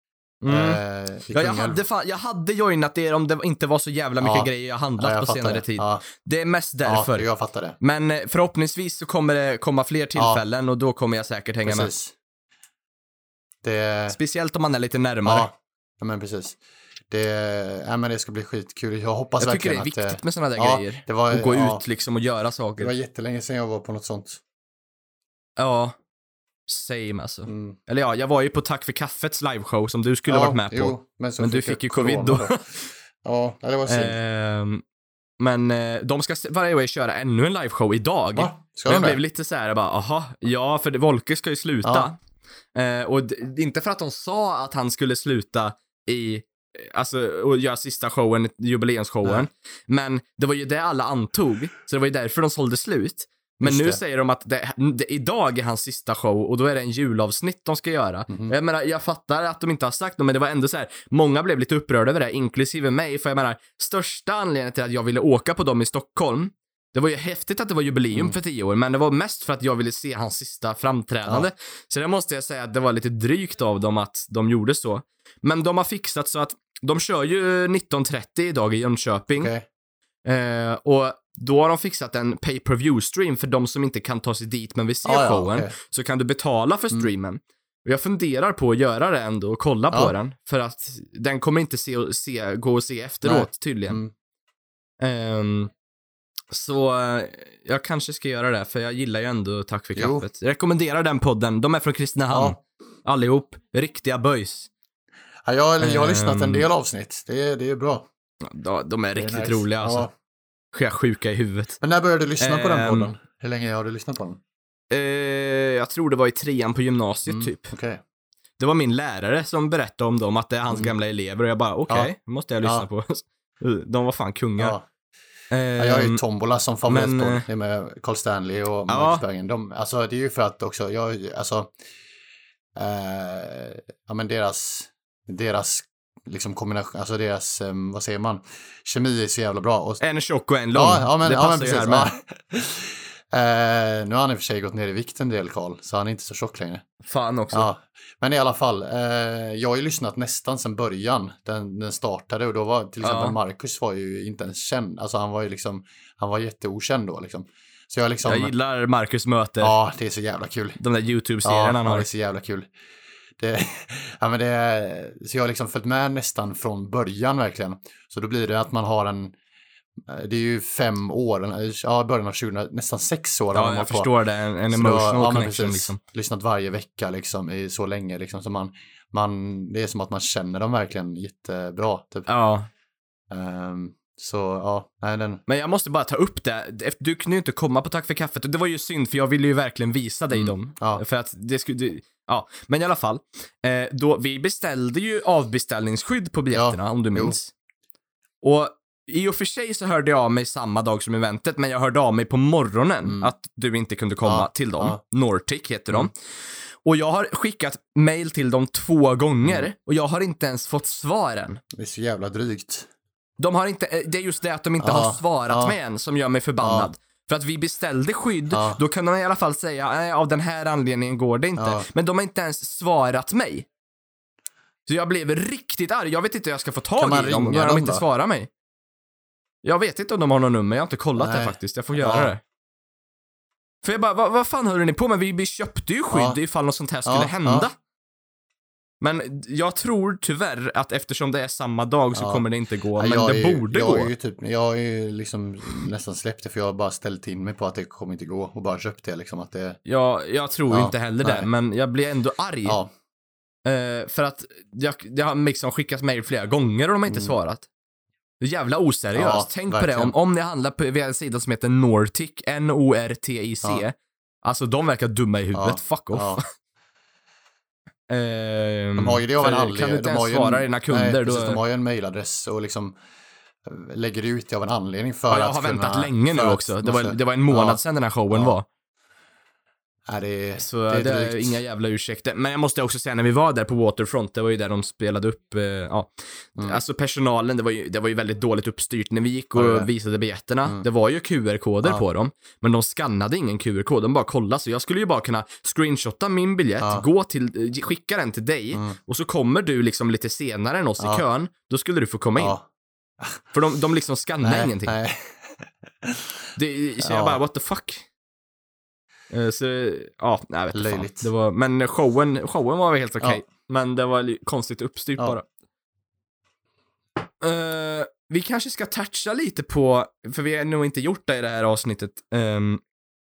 Mm. Eh, Ja, jag, hade fan, jag hade joinat er om det inte var så jävla mycket Ja. grejer jag handlat Ja, jag på senare det. tid. Ja, Det är mest ja, därför. jag fattar det. Men eh, förhoppningsvis så kommer det komma fler tillfällen och då kommer jag säkert hänga Precis. Det, med. Speciellt om man är lite närmare. ja, ja, men precis. Det, ja, men det ska bli skitkul. Jag hoppas jag tycker det verkligen är att viktigt med sådana där ja, grejer. det var, Och gå ja, ut liksom och göra Det saker. var jättelänge sedan jag var på något sånt. Ja. Same alltså. Mm. Eller ja, jag var ju på Tack för kaffets liveshow som du skulle ja, varit med på. Jo, men, Men du fick ju covid då. ja, det var synd. Ehm, men eh, de ska varje år köra ännu en liveshow idag. Va? Ska de jag blev lite så här, bara, aha, ja, för Volke ska ju sluta. Eh, och inte för att de sa att han skulle sluta i, eh, alltså, och göra sista showen, jubileumsshowen. Nej. Men det var ju det alla antog, så det var ju därför de sålde slut. Men nu säger de att det, det, idag är hans sista show och då är det en julavsnitt de ska göra. Mhm. Jag menar, jag fattar att de inte har sagt något, men det var ändå så här, många blev lite upprörda över det, inklusive mig, för jag menar, största anledningen till att jag ville åka på dem i Stockholm, det var ju häftigt att det var jubileum Mm. för tio år, men det var mest för att jag ville se hans sista framträdande. Så det måste jag säga att det var lite drygt av dem att de gjorde så. Men de har fixat så att de kör ju 19.30 idag i Jönköping. Okej. Eh, och då har de fixat en pay per view stream för de som inte kan ta sig dit men vill se Ah, ja, showen. okej. Så kan du betala för Mm. streamen. Och jag funderar på att göra det ändå och kolla på Ja. den. För att den kommer inte se, se, gå att se efteråt Nej. tydligen. Mm. Ehm, så eh, jag kanske ska göra det, för jag gillar ju ändå Tack för Jo. kaffet. Jag rekommenderar den podden. De är från Kristinehamn. Allihop. Riktiga boys. Ja, jag, jag har lyssnat en Ehm. del avsnitt. Det är, det är bra. De, de är Det är riktigt nice. roliga alltså. Ja. Sjuka i huvudet. Men när började du lyssna på den Ehm. podden? Hur länge har du lyssnat på den? Eh, jag tror det var i trean på gymnasiet Mm, typ. Okej. Det var min lärare som berättade om dem, att det är hans Mm. gamla elever och jag bara okej, det måste jag lyssna Ja. på. [laughs] De var fan kungar. Ja. Ja, jag har ju Ehm, Tombola som men, favoritpodd. eh, Det är med Carl Stanley och Ja. Marcus Bergen. De, alltså det är ju för att också, jag, alltså, eh, ja men deras, deras liksom kombination, alltså deras, eh, vad säger man, kemi är så jävla bra. Och, En tjock och en lång. ja, ja, men, det ja, men precis. Ja. Eh, nu har han i och för sig gått ner i vikt en del, Karl, så han är inte så tjock längre. Fan också. Ja, men i alla fall, eh, jag har ju lyssnat nästan sedan början. Den, den startade och då var till exempel Ja. Marcus var ju inte ens känd. Alltså han var ju liksom, han var jätteokänd då liksom. Så jag liksom, Jag gillar Marcus möter. ja det är så jävla kul. De där Ja, YouTube-serierna han ja, har. det är så jävla kul. Det, [laughs] ja, men det, så jag har liksom följt med nästan från början verkligen. Så då blir det att man har en, det är ju fem år, ja början av 2000, nästan sex år. Ja, man jag hållit på. förstår det. En, en Så då- emotional ja, connection precis. liksom. Lyssnat varje vecka liksom i så länge liksom. Så man, man, det är som att man känner dem verkligen jättebra. Typ. Ja. Ehm, så ja, nej den, Men jag måste bara ta upp det. Du kunde ju inte komma på Tack för kaffet och det var ju synd för jag ville ju verkligen visa dig Mm, dem. ja. För att det skulle, ja. Men i alla fall. Eh, då, vi beställde ju avbeställningsskydd på biljetterna om du jo. minns. Och i och för sig så hörde jag av mig samma dag som eventet, men jag hörde av mig på morgonen Mm. att du inte kunde komma Ja, till dem. ja. Nortic heter Mm. de. Och jag har skickat mail till dem två gånger Mm. och jag har inte ens fått svar än. det är så jävla drygt. De har inte, eh, det är just det att de inte Ja, har svarat ja. mig än som gör mig förbannad. För att vi beställde skydd, Ja. då kan de i alla fall säga, nej av den här anledningen går det inte. Ja. Men de har inte ens svarat mig. Så jag blev riktigt arg, jag vet inte hur jag ska få tag Kan man i dem när de inte då? svarar mig. Jag vet inte om de har något nummer, jag har inte kollat det Nej. faktiskt, jag får göra Ja. det. För jag bara, vad, vad fan höll ni på med? Vi, vi köpte ju skydd Ja. ifall något sånt här skulle hända. Men jag tror tyvärr att eftersom det är samma dag så Ja. kommer det inte gå, men jag det ju- borde jag gå. Är ju typ, jag har ju liksom nästan släppt det för jag har bara ställt in mig på att det kommer inte gå och bara köpt det liksom att det, Ja, jag tror Ja, inte heller det, nej. men jag blir ändå arg. ja, Eh, för att jag, jag har liksom skickat mejl flera gånger och de har inte Mm. svarat. Det är jävla oseriöst. Ja, Tänk på det, verkligen. om, om ni handlar på, via en sida som heter Nortic, N-O-R-T-I-C. Alltså de verkar dumma i huvudet, fuck off. [laughs] Ehm, De har ju det av en anledning. Kan du inte de ens svara en, dina kunder, nej, då... precis, de har ju en mailadress och liksom eh, lägger ut det av en anledning för ja, jag att har kunna, väntat länge nu också. Det var, det var en månad Ja. sedan den här showen Ja. var. Nej, det Så det det är inga jävla ursäkter. Men jag måste också säga, när vi var där på Waterfront, det var ju där de spelade upp, eh, ja. Mm. Alltså personalen, det var, ju, det var ju väldigt dåligt uppstyrt. När vi gick och det? visade biljetterna, Mm. det var ju QR-koder Ja. på dem. Men de skannade ingen QR-kod, de bara kollade. Så jag skulle ju bara kunna screenshotta min biljett, Ja. gå till, eh, skicka den till dig, Mm. och så kommer du liksom lite senare än oss i Ja. kön, då skulle du få komma in. Ja. För de, de liksom skannar Nej, ingenting. nej. Det, så jag Ja. bara, what the fuck? Eh, Så, ja, nej, vet inte fan. Löjligt. Det var, men showen, showen var väl helt okej. Ja. Men det var konstigt uppstyrt Ja. bara. Eh, vi kanske ska toucha lite på, för vi har nog inte gjort det i det här avsnittet, um,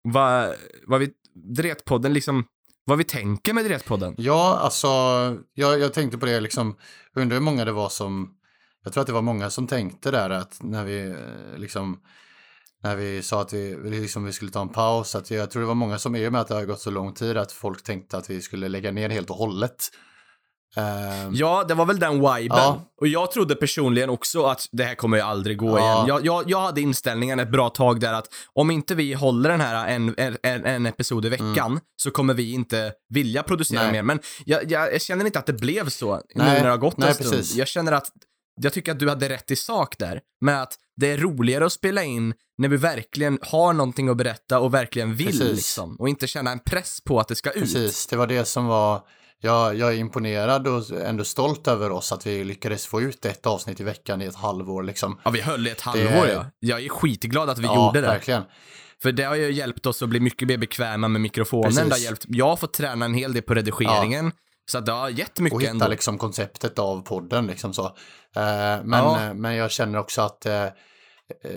vad, vad vi, Dretpodden liksom, vad vi tänker med Dretpodden. Ja, alltså, jag, jag tänkte på det liksom, undrar hur många det var som, jag tror att det var många som tänkte där att när vi eh, liksom, när vi sa att vi, liksom, vi skulle ta en paus, att jag tror det var många som, i och med att det har gått så lång tid, att folk tänkte att vi skulle lägga ner helt och hållet. Ehm, Ja, det var väl den viben. Ja. Och jag trodde personligen också att det här kommer ju aldrig gå Ja. igen. Jag, jag, jag hade inställningen ett bra tag där att om inte vi håller den här en, en, en, episod i veckan så kommer vi inte vilja producera Mm. Nej. mer. Men jag, jag, jag känner inte att det blev så nu Nej, när det har gått nej, en stund. precis. Jag känner att jag tycker att du hade rätt i sak där. Med att det är roligare att spela in när vi verkligen har någonting att berätta och verkligen vill Precis. liksom. Och inte känna en press på att det ska ut. Precis, det var det som var... Jag, jag är imponerad och ändå stolt över oss att vi lyckades få ut ett avsnitt i veckan i ett halvår liksom. Ja, vi höll i ett halvår Det- ja. Jag är skitglad att vi ja, gjorde det. verkligen. För det har ju hjälpt oss att bli mycket mer bekväma med mikrofonen. Precis. Det har hjälpt, jag har fått träna en hel del på redigeringen. Så att det har gett mycket Och hitta ändå. liksom konceptet av podden liksom så. Eh, men, Ja. eh, men jag känner också att eh,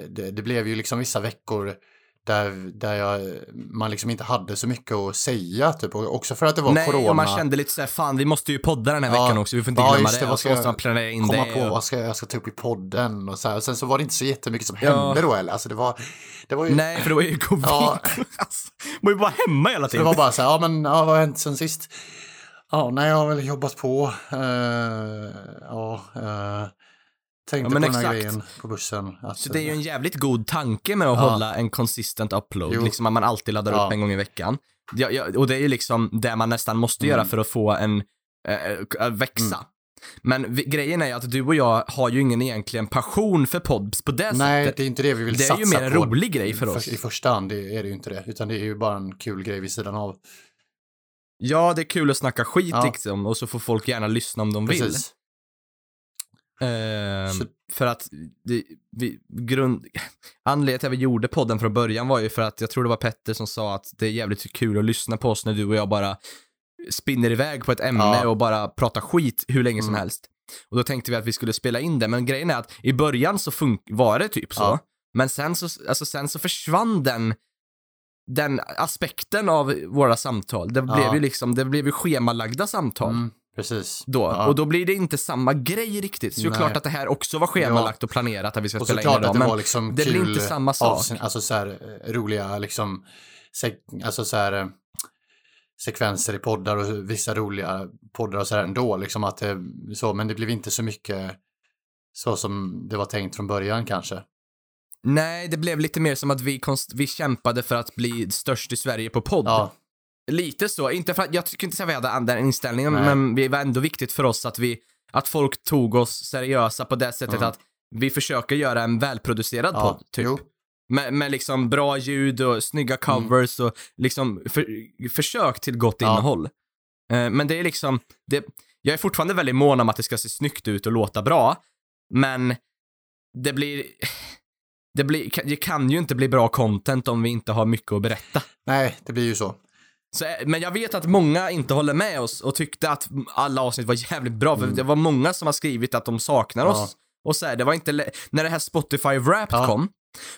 det, det blev ju liksom vissa veckor där, där jag, man liksom inte hade så mycket att säga typ. Och också för att det var Nej, corona. och man kände lite såhär, fan vi måste ju podda den här Ja. veckan också, vi får inte Ja, glömma det. det, vad så ska jag planera in komma det. på och... vad ska, jag ska ta upp i podden och så här. Och sen så var det inte så jättemycket som Ja. hände då eller. Alltså det var, det var ju... Nej, för det var ju covid. Ja. [laughs] alltså, man var ju bara hemma hela Så det tiden. var bara så här, ja men ja, vad har hänt sen sist? Ja, nej jag har väl jobbat på. Uh, ja, uh, tänkte Ja, på den här exakt. grejen på bussen. Att, Så det är ju en jävligt god tanke med att Ja. hålla en consistent upload, Jo. liksom att man alltid laddar Ja. upp en gång i veckan. Ja, ja, och det är ju liksom det man nästan måste Mm. göra för att få en, äh, växa. Men vi, grejen är ju att du och jag har ju ingen egentligen passion för pods på det Nej, sättet. det är inte det vi vill Det är satsa ju mer en på. rolig grej för oss. I första hand det är det ju inte det, utan det är ju bara en kul grej vid sidan av. Ja, det är kul att snacka skit Ja. liksom, och så får folk gärna lyssna om de vill. Precis. Ehm, Så- För att det, vi, grund, [laughs] anledningen till att vi gjorde podden från början var ju för att jag tror det var Petter som sa att det är jävligt kul att lyssna på oss när du och jag bara spinner iväg på ett ämne Ja. och bara pratar skit hur länge som Mm. helst. Och då tänkte vi att vi skulle spela in det, men grejen är att i början så fun- var det typ så, Ja. men sen så, alltså sen så försvann den den aspekten av våra samtal. Det Ja. blev ju liksom, det blev ju schemalagda samtal Mm, precis. då. Ja. Och då blir det inte samma grej riktigt. Så det är klart att det här också var schemalagt och planerat att vi ska Och spela in idag. det Men liksom det blir inte samma sak. avsnitt, alltså så här eh, roliga liksom, sek- alltså så här eh, sekvenser i poddar och vissa roliga poddar och så här ändå, liksom att det, så, men det blev inte så mycket så som det var tänkt från början kanske. Nej, det blev lite mer som att vi, konst- vi kämpade för att bli störst i Sverige på podd. Ja, Lite så. Inte för att, jag tycker inte att vi hade den inställningen, Nej. men det var ändå viktigt för oss att vi, att folk tog oss seriösa på det sättet Mm. att vi försöker göra en välproducerad ja, podd, typ. jo, Med, med liksom bra ljud och snygga covers och liksom för, försök till gott Ja. innehåll. Eh, men det är liksom, det, jag är fortfarande väldigt mån om att det ska se snyggt ut och låta bra, men det blir, det, blir, det kan ju inte bli bra content om vi inte har mycket att berätta. nej, det blir ju så. Så, eh, men jag vet att många inte håller med oss och tyckte att alla avsnitt var jävligt bra, för det var många som har skrivit att de saknar Mm. Ja. oss. Och så här, det var inte, när det här Spotify Wrapped Ja. kom,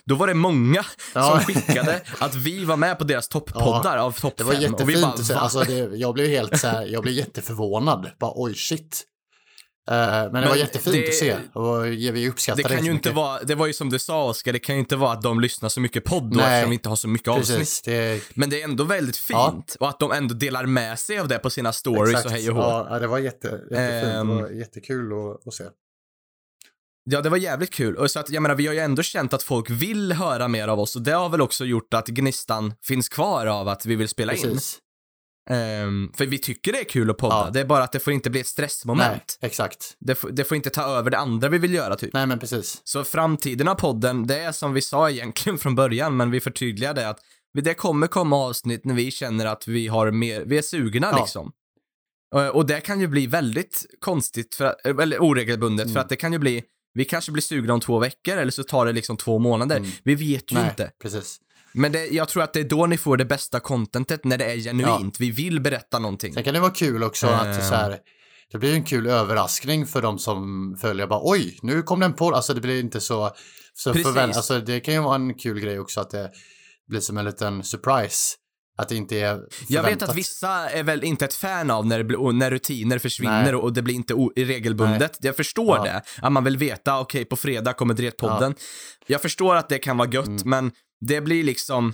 då var det många Ja. som skickade att vi var med på deras toppoddar av topp Det var fem. Och vi jättefint. bara, va? alltså, det, jag blev helt så här, jag blev jätteförvånad. Bara oj shit. Eh, men det Men var jättefint det- att se och vi uppskattar det det kan ju inte vara, det var ju som du sa Oskar, det kan ju inte vara att de lyssnar så mycket podd Nej. eftersom vi inte har så mycket avsnitt. Precis, det, Men det är ändå väldigt fint. Ja. Och att de ändå delar med sig av det på sina stories exakt. och hej och hå. ja, det var jätte, jättefint. Ehm. det var jättekul att, att se. Ja, det var jävligt kul. Och så att, jag menar, vi har ju ändå känt att folk vill höra mer av oss och det har väl också gjort att gnistan finns kvar av att vi vill spela in. Ehm, för vi tycker det är kul att podda. Ja. Det är bara att det får inte bli ett stressmoment. Nej, exakt. Det, får, det får inte ta över det andra vi vill göra, typ. Nej, men precis. Så framtiden av podden, det är som vi sa egentligen [laughs] från början, men vi förtydligar det att det kommer komma avsnitt när vi känner att vi har mer, vi är sugna Ja. liksom. Eh, Och det kan ju bli väldigt konstigt, för, att- eller oregelbundet, Mm. för att det kan ju bli, vi kanske blir sugna om två veckor eller så tar det liksom två månader. Mm. Vi vet ju Nej, inte. precis. Men det, jag tror att det är då ni får det bästa contentet, när det är genuint. Vi vill berätta någonting. Sen kan det vara kul också att Ehm. så här, det blir en kul överraskning för de som följer. Bara oj, nu kom den på. Alltså det blir inte så, så förvänt, Alltså det kan ju vara en kul grej också att det blir som en liten surprise. Att det inte är förväntat. Jag vet att vissa är väl inte ett fan av när, det blir, när rutiner försvinner Nej. och det blir inte regelbundet. Jag förstår Ja. det. Att man vill veta, okej, på fredag kommer Dretpodden. Jag förstår att det kan vara gött, Mm. men det blir liksom...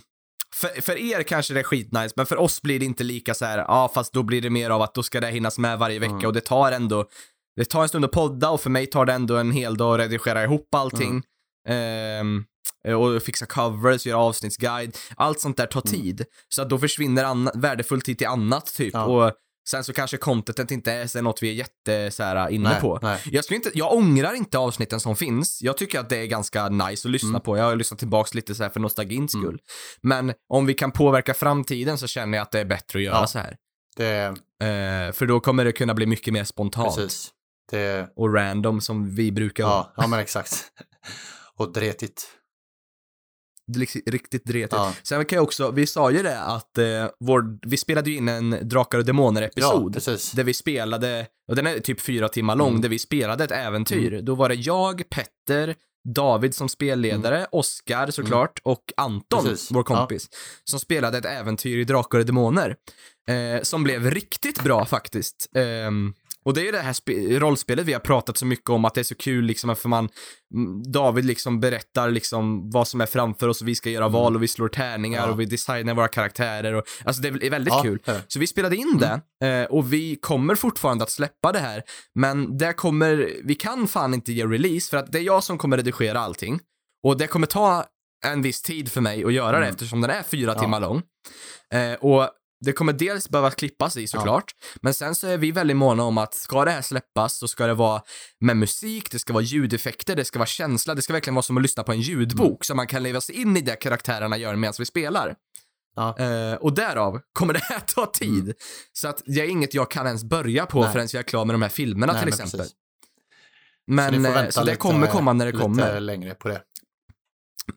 för, för er kanske det är skitnice, men för oss blir det inte lika så här, ja fast då blir det mer av att då ska det hinnas med varje vecka Mm. och det tar ändå, det tar en stund att podda och för mig tar det ändå en hel dag att redigera ihop allting. Ehm, och fixa covers, göra avsnittsguide. Allt sånt där tar tid. Så att då försvinner värdefull tid till annat typ. Ja. Och sen så kanske contentet inte är något vi är jätte så här, inne Nej, på. nej. Jag, skulle inte, jag ångrar inte avsnitten som finns. Jag tycker att det är ganska nice att lyssna Mm. på. Jag har lyssnat tillbaks lite så här för nostalgins skull. Men om vi kan påverka framtiden så känner jag att det är bättre att göra Ja. så här. Det, Eh, för då kommer det kunna bli mycket mer spontant precis. Det, och random som vi brukar vara. ja, ja, men exakt. [laughs] Och dretigt. Liksom riktigt dretigt. Ja. Sen kan jag också, vi sa ju det att eh, vår, vi spelade ju in en Drakar och Ja, Demoner-episod. precis. där vi spelade, och den är typ fyra timmar lång, Mm. där vi spelade ett äventyr. Då var det jag, Petter, David som spelledare, Oskar såklart, och Anton, Mm. Precis. vår kompis, som spelade ett äventyr i Drakar och Demoner. Eh, som blev riktigt bra faktiskt. Ehm, och det är ju det här spe- rollspelet vi har pratat så mycket om, att det är så kul liksom, för man, mm, David liksom berättar liksom vad som är framför oss och vi ska göra val och vi slår tärningar Mm. Ja. och vi designar våra karaktärer och, alltså det är väldigt Ja, kul. Så vi spelade in det eh, och vi kommer fortfarande att släppa det här. Men det kommer, vi kan fan inte ge release för att det är jag som kommer redigera allting. Och det kommer ta en viss tid för mig att göra det Mm. eftersom den är fyra Ja. timmar lång. Eh, och det kommer dels behöva klippas i såklart, men sen så är vi väldigt måna om att ska det här släppas så ska det vara med musik, det ska vara ljudeffekter, det ska vara känsla, det ska verkligen vara som att lyssna på en ljudbok Mm. så man kan leva sig in i det karaktärerna gör medan vi spelar. Ja. Eh, och därav kommer det här ta tid. Så att det är inget jag kan ens börja på Mm. Nej. förrän jag är klar med de här filmerna Nej, till men exempel. Men, får eh, vänta så det kommer komma när det kommer. längre på det.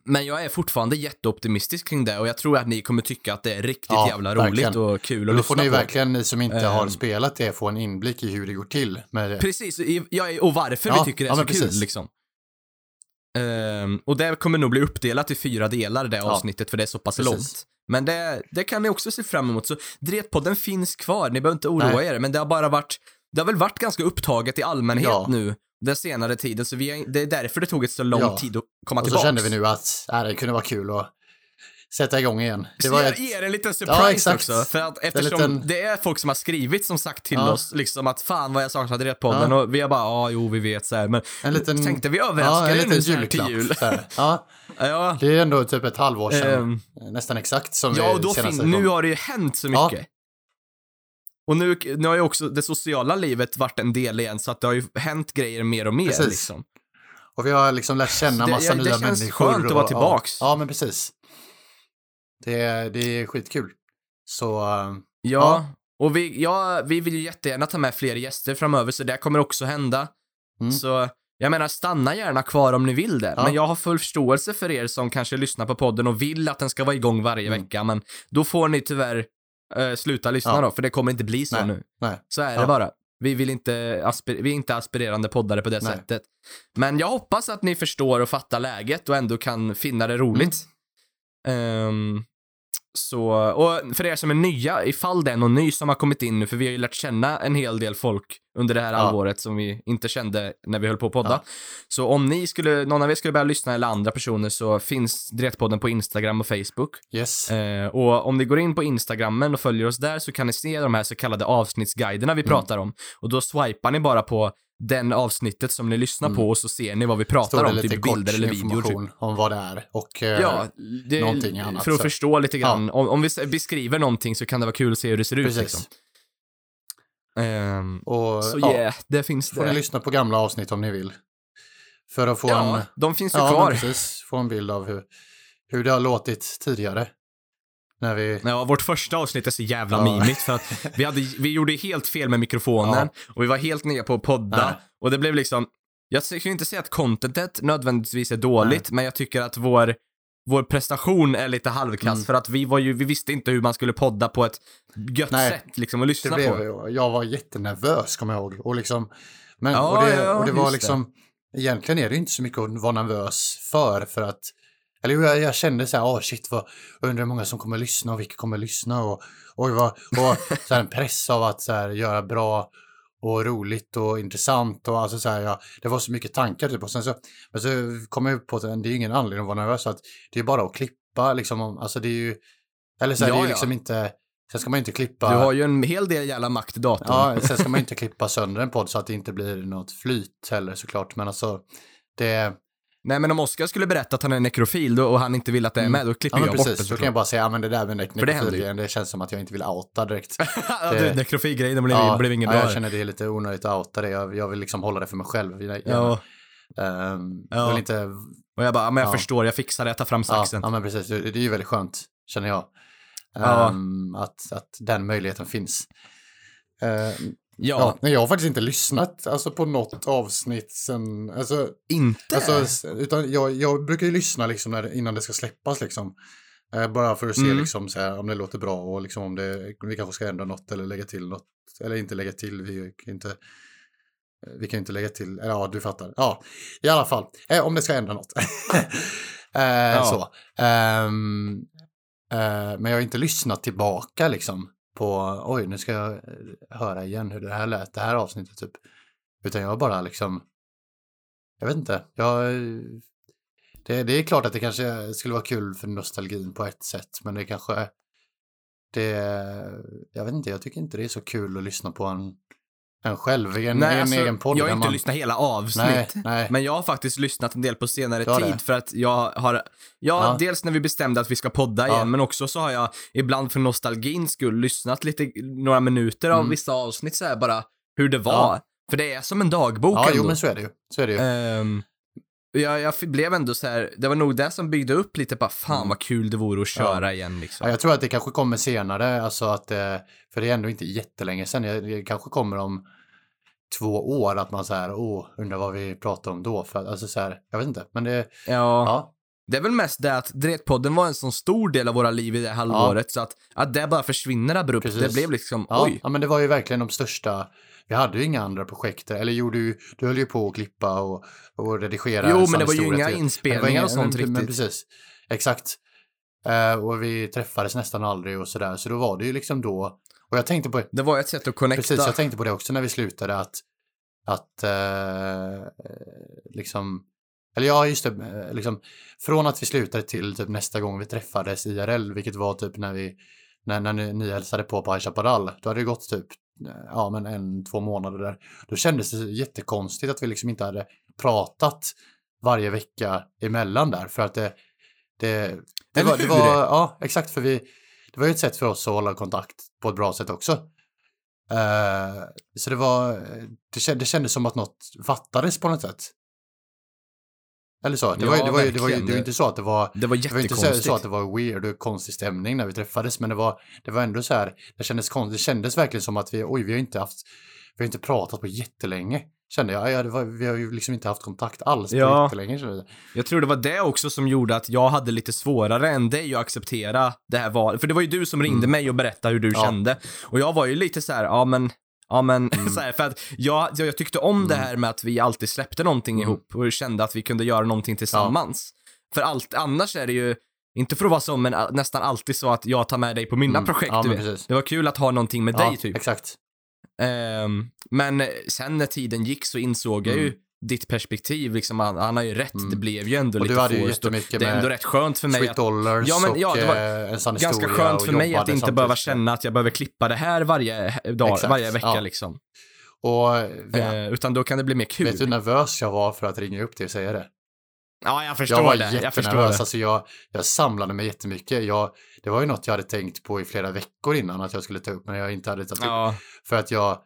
Men jag är fortfarande jätteoptimistisk kring det och jag tror att ni kommer tycka att det är riktigt Ja, jävla verkligen. roligt och kul att Och då får lyssna ni på. verkligen, ni som inte har Ehm. spelat det, få en inblick i hur det går till med det. Precis, och varför Ja, vi tycker det är ja, så men kul precis. liksom. Ehm, och det kommer nog bli uppdelat i fyra delar det avsnittet för det är så pass Precis. långt. Men det, det kan ni också se fram emot. Så Dretpodden finns kvar, ni behöver inte oroa Nej. er. Men det har bara varit, det har väl varit ganska upptaget i allmänhet nu den senare tiden. Så vi, är- det är därför det tog ett så lång Ja. tid att komma Och så tillbaks. kände vi nu att äh, det kunde vara kul att sätta igång igen. Det Så var ett, ger en liten surprise Ja, också. För att eftersom liten- det är folk som har skrivit som sagt till Ja. oss liksom att fan vad jag saknade Dretpodden Ja. och vi har bara ja jo vi vet så här. men en liten, tänkte vi ja, överraskar en er nu så här till jul. så. Ja, [laughs] Ja, det är ändå typ ett halvår sedan, Ehm, nästan exakt, som ja och då fin- nu har det ju hänt så Ja. mycket. Och nu, nu har ju också det sociala livet varit en del igen så att det har ju hänt grejer mer och mer Precis. liksom. Och vi har liksom lärt känna Det- massa det nya känns människor. skönt att vara tillbaks. Ja, ja, men precis. Det är, det är skitkul. Så, Ja, Ja. och vi, ja, vi vill ju jättegärna ta med fler gäster framöver så det kommer också hända. Mm. Så jag menar, stanna gärna kvar om ni vill det. Ja. Men jag har full förståelse för er som kanske lyssnar på podden och vill att den ska vara igång varje Mm. vecka, men då får ni tyvärr eh, sluta lyssna Ja. då, för det kommer inte bli så Nej. nu. nej. Så är Ja. det bara. Vi vill inte, aspir- vi är inte aspirerande poddare på det Nej. sättet. Men jag hoppas att ni förstår och fattar läget och ändå kan finna det roligt. Mm. Ehm, så, och för er som är nya, ifall det är någon ny som har kommit in nu, för vi har ju lärt känna en hel del folk under det här Ja. halvåret som vi inte kände när vi höll på att podda. Ja. Så om ni skulle, någon av er skulle börja lyssna eller andra personer så finns Dretpodden på Instagram och Facebook. Yes. Eh, och om ni går in på Instagrammen och följer oss där så kan ni se de här så kallade avsnittsguiderna Mm. vi pratar om. Och då swipar ni bara på den avsnittet som ni lyssnar på och så ser ni vad vi pratar Mm. Står det om, lite typ bilder eller videor. Typ. om vad det är och eh, Ja, det, någonting annat, för att så. förstå lite grann. Om, om vi beskriver någonting så kan det vara kul att se hur det ser ut. precis. Liksom. Ehm, Och så ja, yeah, det finns får ni det. lyssna på gamla avsnitt om ni vill. För att få Ja, en, de finns ju ja, kvar. precis, få en bild av hur, hur det har låtit tidigare. När vi, Ja, vårt första avsnitt är så jävla Ja. mimigt för att vi, hade, vi gjorde helt fel med mikrofonen och vi var helt nya på att podda Nej. och det blev liksom, jag skulle inte säga att contentet nödvändigtvis är dåligt, men jag tycker att vår, vår prestation är lite halvkass Mm. för att vi var ju, vi visste inte hur man skulle podda på ett gött Nej. sätt liksom att det lyssna blev, på. jag var jättenervös kommer jag ihåg. Och, liksom, men, Ja, och, det, ja, och det var liksom, egentligen är det inte så mycket att vara nervös för, för att eller jag, jag kände så här, åh shit, vad, jag undrar hur många som kommer lyssna och vilka kommer lyssna och, och, vad, och [laughs] så här, en press av att så här, göra bra och roligt och intressant och alltså så här, ja, det var så mycket tankar typ och sen så, men så kom jag på att det är ingen anledning att vara nervös, att det är bara att klippa liksom, om- alltså det är ju, Eller så är Ja, det ju ja. liksom inte, sen ska man inte klippa, Du har ju en hel del jävla makt i datorn. ja, sen ska man inte klippa sönder en podd så att det inte blir något flyt heller såklart. Men alltså, det, Nej, men om Oskar skulle berätta att han är nekrofil då, och han inte vill att det är med, då klipper Mm. ja jag bort det precis, då kan jag bara säga, ja men det där med nek- För det det känns som att jag inte vill outa direkt. [laughs] ja, du, nekrofilgrejen, det blev, ja, blev inget ja, bra. jag känner det är lite onödigt att outa det, jag, jag vill liksom hålla det för mig själv. gärna. ja, Ehm, Ja. Jag vill inte och jag bara, ja, men jag Ja. förstår, jag fixar det, jag tar fram saxen. ja men precis. Det, det är ju väldigt skönt, känner jag. Ja. Ehm, att, att den möjligheten finns. Ehm, Ja, ja. jag har faktiskt inte lyssnat alltså, på något avsnitt sen... Alltså, inte? alltså, utan jag, jag brukar ju lyssna liksom när, innan det ska släppas. Liksom. Eh, bara för att se Mm. liksom, så här, om det låter bra och liksom, om det, vi kanske ska ändra något eller lägga till något. Eller inte lägga till, vi kan inte... Vi kan inte lägga till, ja du fattar. Ja, i alla fall, eh, om det ska ändra något. [laughs] eh, Så. Ehm, eh, men jag har inte lyssnat tillbaka liksom på, oj nu ska jag eh, höra igen hur det här lät, det här avsnittet typ. Utan jag bara liksom, jag vet inte, jag, det, det är klart att det kanske skulle vara kul för nostalgin på ett sätt, men det kanske, det, jag vet inte, jag tycker inte det är så kul att lyssna på en, en själv, en, Nej, en alltså, egen podd. jag har inte man- lyssnat hela avsnitt. Nej, nej. Men jag har faktiskt lyssnat en del på senare tid det? för att jag har, ja, Ja. dels när vi bestämde att vi ska podda Ja. igen, men också så har jag ibland för nostalgins skull lyssnat lite, några minuter av Mm. vissa avsnitt så här bara, hur det var. Ja. För det är som en dagbok Ja, ändå. jo men så är det ju. Så är det ju. Ehm, jag, jag blev ändå så här, det var nog det som byggde upp lite bara, fan Mm. vad kul det vore att köra igen liksom. Ja, jag tror att det kanske kommer senare, alltså att, eh, för det är ändå inte jättelänge sedan, det kanske kommer om två år att man så här, åh, undrar vad vi pratade om då, för alltså så här, jag vet inte, men det, Ja, ja, det är väl mest det att Dretpodden var en sån stor del av våra liv i det halvåret, så att, att det bara försvinner abrupt, Precis. det blev liksom, ja, oj. ja, men det var ju verkligen de största, vi hade ju inga andra projekt, eller jo, du, du höll ju på att klippa och, och redigera. Jo, en men det var ju inga till- inspelningar inga- och sånt men, Men riktigt. precis, exakt. Eh, och vi träffades nästan aldrig och sådär, så då var det ju liksom då, och jag tänkte på, Det var ett sätt att connecta. Precis, jag tänkte på det också när vi slutade att, att eh, liksom, eller ja, just det, liksom, från att vi slutade till typ nästa gång vi träffades IRL, vilket var typ när vi, när, när ni, ni hälsade på på High Chaparral, då hade det gått typ, ja men en, två månader där. Då kändes det jättekonstigt att vi liksom inte hade pratat varje vecka emellan där, för att det, det, det var, det var, ja exakt, för vi, det var ju ett sätt för oss att hålla kontakt på ett bra sätt också. Eh, så det var, det det kändes som att något fattades på något sätt. Eller så, det, Ja, var, ju- det, var, ju- det, var ju, det var inte så att det var, Det var det var inte så, jättekonstigt. att det var weird och konstig stämning när vi träffades, men det var, det var ändå så här, det kändes konstigt, det kändes verkligen som att vi, oj, vi har inte haft, vi har inte pratat på jättelänge, kände jag. Ja, var, vi har ju liksom inte haft kontakt alls på Ja. jättelänge, kände jag. Jag tror det var det också som gjorde att jag hade lite svårare än dig att acceptera det här valet. För det var ju du som ringde mig och berättade hur du Mm. Ja. kände. Och jag var ju lite så här, ja men, ja men, Mm. [laughs] så här, för att jag, jag, tyckte om det här med att vi alltid släppte någonting Mm. ihop och kände att vi kunde göra någonting tillsammans. För allt, annars är det ju, inte för att vara så, men nästan alltid så att jag tar med dig på mina Mm. projekt, Ja. Det var kul att ha någonting med Ja, dig typ. exakt. Ehm, men sen när tiden gick så insåg jag ju Mm. Ditt perspektiv, liksom, han, han har ju rätt, Mm. det blev ju ändå Och lite forced Det är ändå rätt skönt för mig att Dollars Ja, men- ja, det var eh, en sann ganska skönt för mig att inte behöva samtidigt. känna att jag behöver klippa det här varje dag, Exakt, varje vecka ja. liksom. Och vet, Eh, utan då kan det bli mer kul. vet du hur nervös jag var för att ringa upp dig och säga det? ja, jag förstår Jag var det. Jag förstår det. Alltså jag, jag samlade mig jättemycket. Jag, det var ju något jag hade tänkt på i flera veckor innan att jag skulle ta upp, men jag inte hade tagit upp. Ja, För att jag, eh,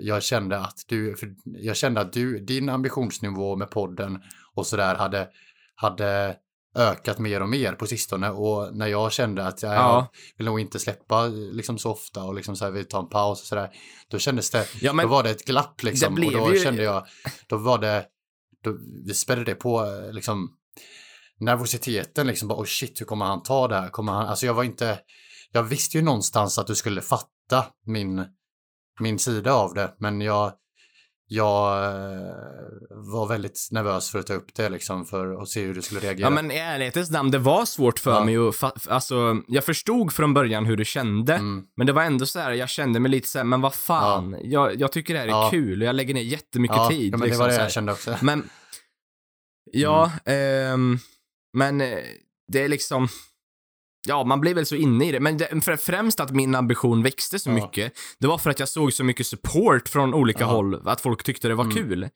jag kände att du, för jag kände att du, din ambitionsnivå med podden och sådär hade, hade ökat mer och mer på sistone och när jag kände att jag, Ja. vill nog inte släppa liksom så ofta och liksom så här, vi tar en paus och sådär, då kändes det, ja men då var det ett glapp liksom och då ju- kände jag, då var det, då vi spädde det på eh, liksom nervositeten liksom bara, oh shit, hur kommer han ta det här? Kommer han, alltså jag var inte, jag visste ju någonstans att du skulle fatta min, min sida av det, men jag, jag eh, var väldigt nervös för att ta upp det liksom för att se hur du skulle reagera. Ja men i ärlighetens namn, det var svårt för Ja. mig att alltså, jag förstod från början hur du kände, Mm, men det var ändå så här, jag kände mig lite så här, men vad fan, jag, jag tycker det här är Ja. kul och jag lägger ner jättemycket ja, tid. ja, men det liksom, var det så här. jag kände också. Men, ja, Mm. ehm, men eh, det är liksom, ja, man blev väl så inne i det. Men det, för, främst att min ambition växte så Ja. mycket, det var för att jag såg så mycket support från olika Ja. håll, att folk tyckte det var Mm. kul.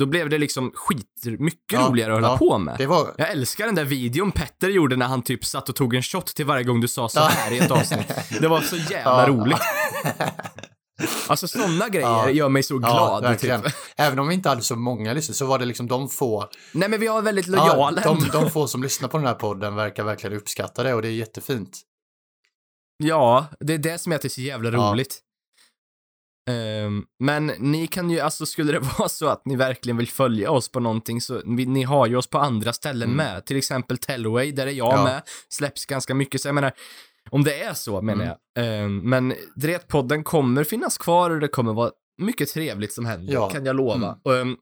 Då blev det liksom skitmycket Ja, roligare att hålla ja. på med. Var... Jag älskar den där videon Petter gjorde när han typ satt och tog en shot till varje gång du sa så här i ett avsnitt. Det var så [laughs] jävla roligt. [laughs] Alltså sådana grejer Ja. gör mig så Ja, glad. verkligen. typ. Även om vi inte hade så många lyssnare så var det liksom de få, Nej men vi har väldigt ja, lojala de, ändå. de få som lyssnar på den här podden verkar verkligen uppskatta det och det är jättefint. Ja, det är det som jag tycker är så jävla Ja. roligt. Ehm, men ni kan ju, alltså skulle det [laughs] vara så att ni verkligen vill följa oss på någonting så, vi, ni har ju oss på andra ställen Mm. med. Till exempel Tellway, där är jag Ja. med. Släpps ganska mycket, så jag menar, om det är så menar Mm. jag. Ehm, men Dretpodden kommer finnas kvar och det kommer vara mycket trevligt som händer, Ja. kan jag lova. Ehm,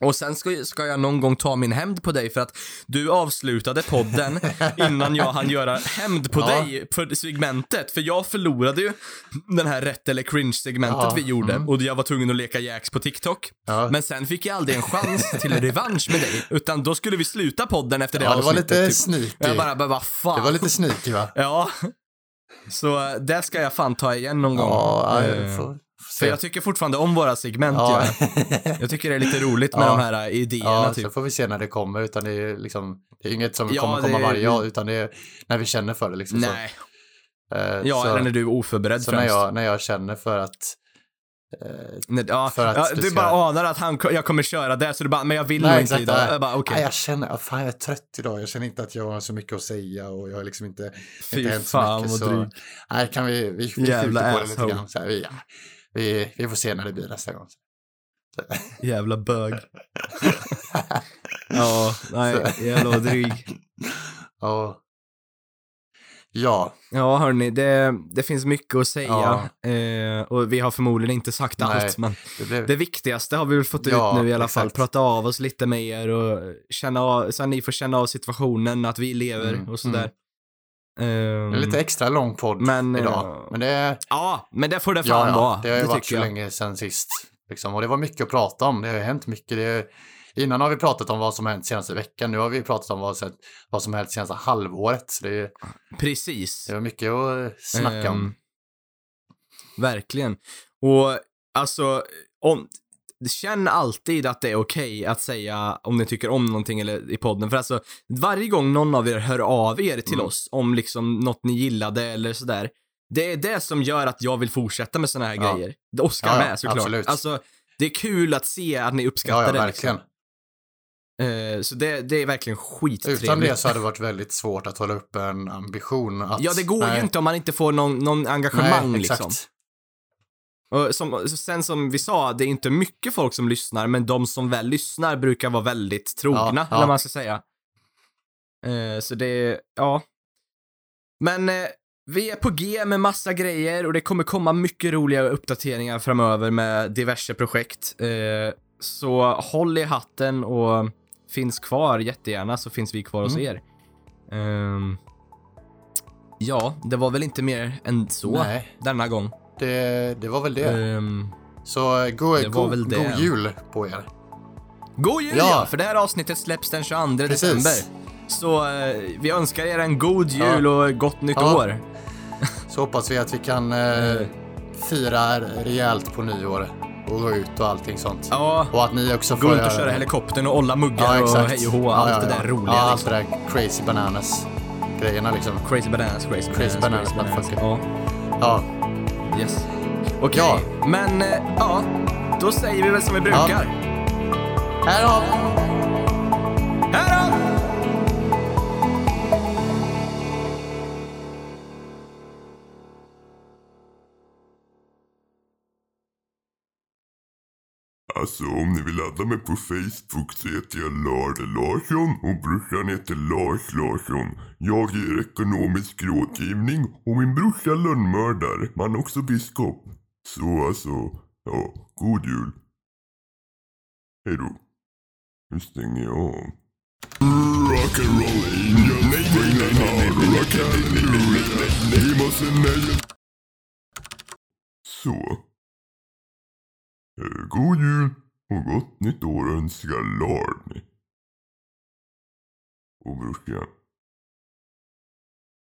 och sen ska, ska jag någon gång ta min hämnd på dig för att du avslutade podden [laughs] innan jag hann göra hämnd på Ja. dig för segmentet. För jag förlorade ju den här rätt eller cringe-segmentet Ja, vi gjorde mm. och jag var tvungen att leka jacks på TikTok. Ja, Men sen fick jag aldrig en chans till revansch med dig, utan då skulle vi sluta podden efter det ja det var lite typ. sneaky. Jag bara, bara vad fan. Det var lite sneaky va? Ja. Så äh, det ska jag fan ta igen någon gång. Ja, Eh, jag får, får För jag tycker fortfarande om våra segment. Ja, Ja. Jag tycker det är lite roligt med Ja. de här äh, idéerna ja typ. så får vi se när det kommer utan det är liksom, det är inget som Ja, kommer komma varje dag utan det är när vi känner för det liksom. Nej. Så, eh, Ja, så, eller när du är oförberedd så när främst. jag, när jag känner för att eh, Nej, ja, För att ja, du du ska- bara anar att han, jag kommer köra där, så du bara, men jag vill nog inte idag. Jag bara, okej. Nej, jag känner, ah, fan jag är trött idag. Jag känner inte att jag har så mycket att säga och jag har liksom inte, Fy inte hänt så mycket. Så, nej, kan vi, vi, vi skjuter på det lite grann. Så här, vi, ja, vi, vi får se när det blir nästa gång. [laughs] Jävla bög. [laughs] ja, nej, jävla dryg. [laughs] Ja. Ja, Ja, hörni, det, det finns mycket att säga. Eh, och vi har förmodligen inte sagt Nej. allt, men det blev... det viktigaste har vi väl fått Ja, ut nu i alla fall. exakt. Prata av oss lite med er och känna av, så att ni får känna av situationen, att vi lever Mm, och sådär. Ehm, Det är lite extra lång podd Men, idag. eh, Men det. Ja, men det får det Ja, fan ja, vara. det har ju varit tycker så jag. länge sedan sist. Liksom. Och det var mycket att prata om. Det har ju hänt mycket. Det. Innan har vi pratat om vad som har hänt senaste veckan. Nu har vi pratat om vad som, vad som har hänt senaste halvåret. Så det, är, Precis. det var mycket att snacka om. Ehm, Verkligen. Och alltså, om, känn alltid att det är okej att säga om ni tycker om någonting eller i podden. För alltså, varje gång någon av er hör av er till Mm. oss om liksom något ni gillade eller sådär. Det är det som gör att jag vill fortsätta med såna här Ja. grejer. Oskar Ja, ja, med såklart. absolut. Alltså, det är kul att se att ni uppskattar Ja, ja, det. Liksom. Eh, så det, det är verkligen skittrevligt. Utan det så hade det varit väldigt svårt att hålla upp en ambition. Att, Ja, det går nej, ju inte om man inte får någon, någon engagemang Nej, exakt. liksom. Och som, sen som vi sa, det är inte mycket folk som lyssnar, men de som väl lyssnar brukar vara väldigt trogna, Ja, ja. eller man ska säga. Eh, så det, ja. Men eh, vi är på G med massa grejer och det kommer komma mycket roliga uppdateringar framöver med diverse projekt. Eh, så håll i hatten och finns kvar jättegärna så finns vi kvar hos Mm. er. Ehm, ja, det var väl inte mer än så Nej, denna gång. Det, det var väl det. Ehm, Så eh, god, det var god, väl det. god jul på er. God jul Ja. ja. För det här avsnittet släpps den 22 Precis. december. Så eh, vi önskar er en god jul Ja. och gott nytt Ja. år. [laughs] Så hoppas vi att vi kan eh, Mm. fira rejält på nyår och gå ut och allting sånt. Ja, Och att ni också får gå runt och köra helikoptern och olla muggar Ja, och hej och hå, allt det där roliga Ja, allt liksom. det där crazy bananas grejerna liksom. Crazy bananas, crazy bananas, Crazy bananas, motherfucker. Ja, Ja, yes. Okej, Ja. men eh, ja, då säger vi väl som vi brukar. här har Alltså om ni vill ladda mig på Facebook så heter jag Lard Larsson och brorsan heter Lars Larsson. Jag ger ekonomisk rådgivning och min brorsa lönnmördar. Man är också biskop. Så alltså, ja, god jul. Hejdå. Nu stänger jag av. Rock'n'roll angel. Nej, nej, nej, nej, nej. Rock'n'roll. Vi måste. Så. Eh, god jul och gott nytt år önskar Larny. Och brorsan.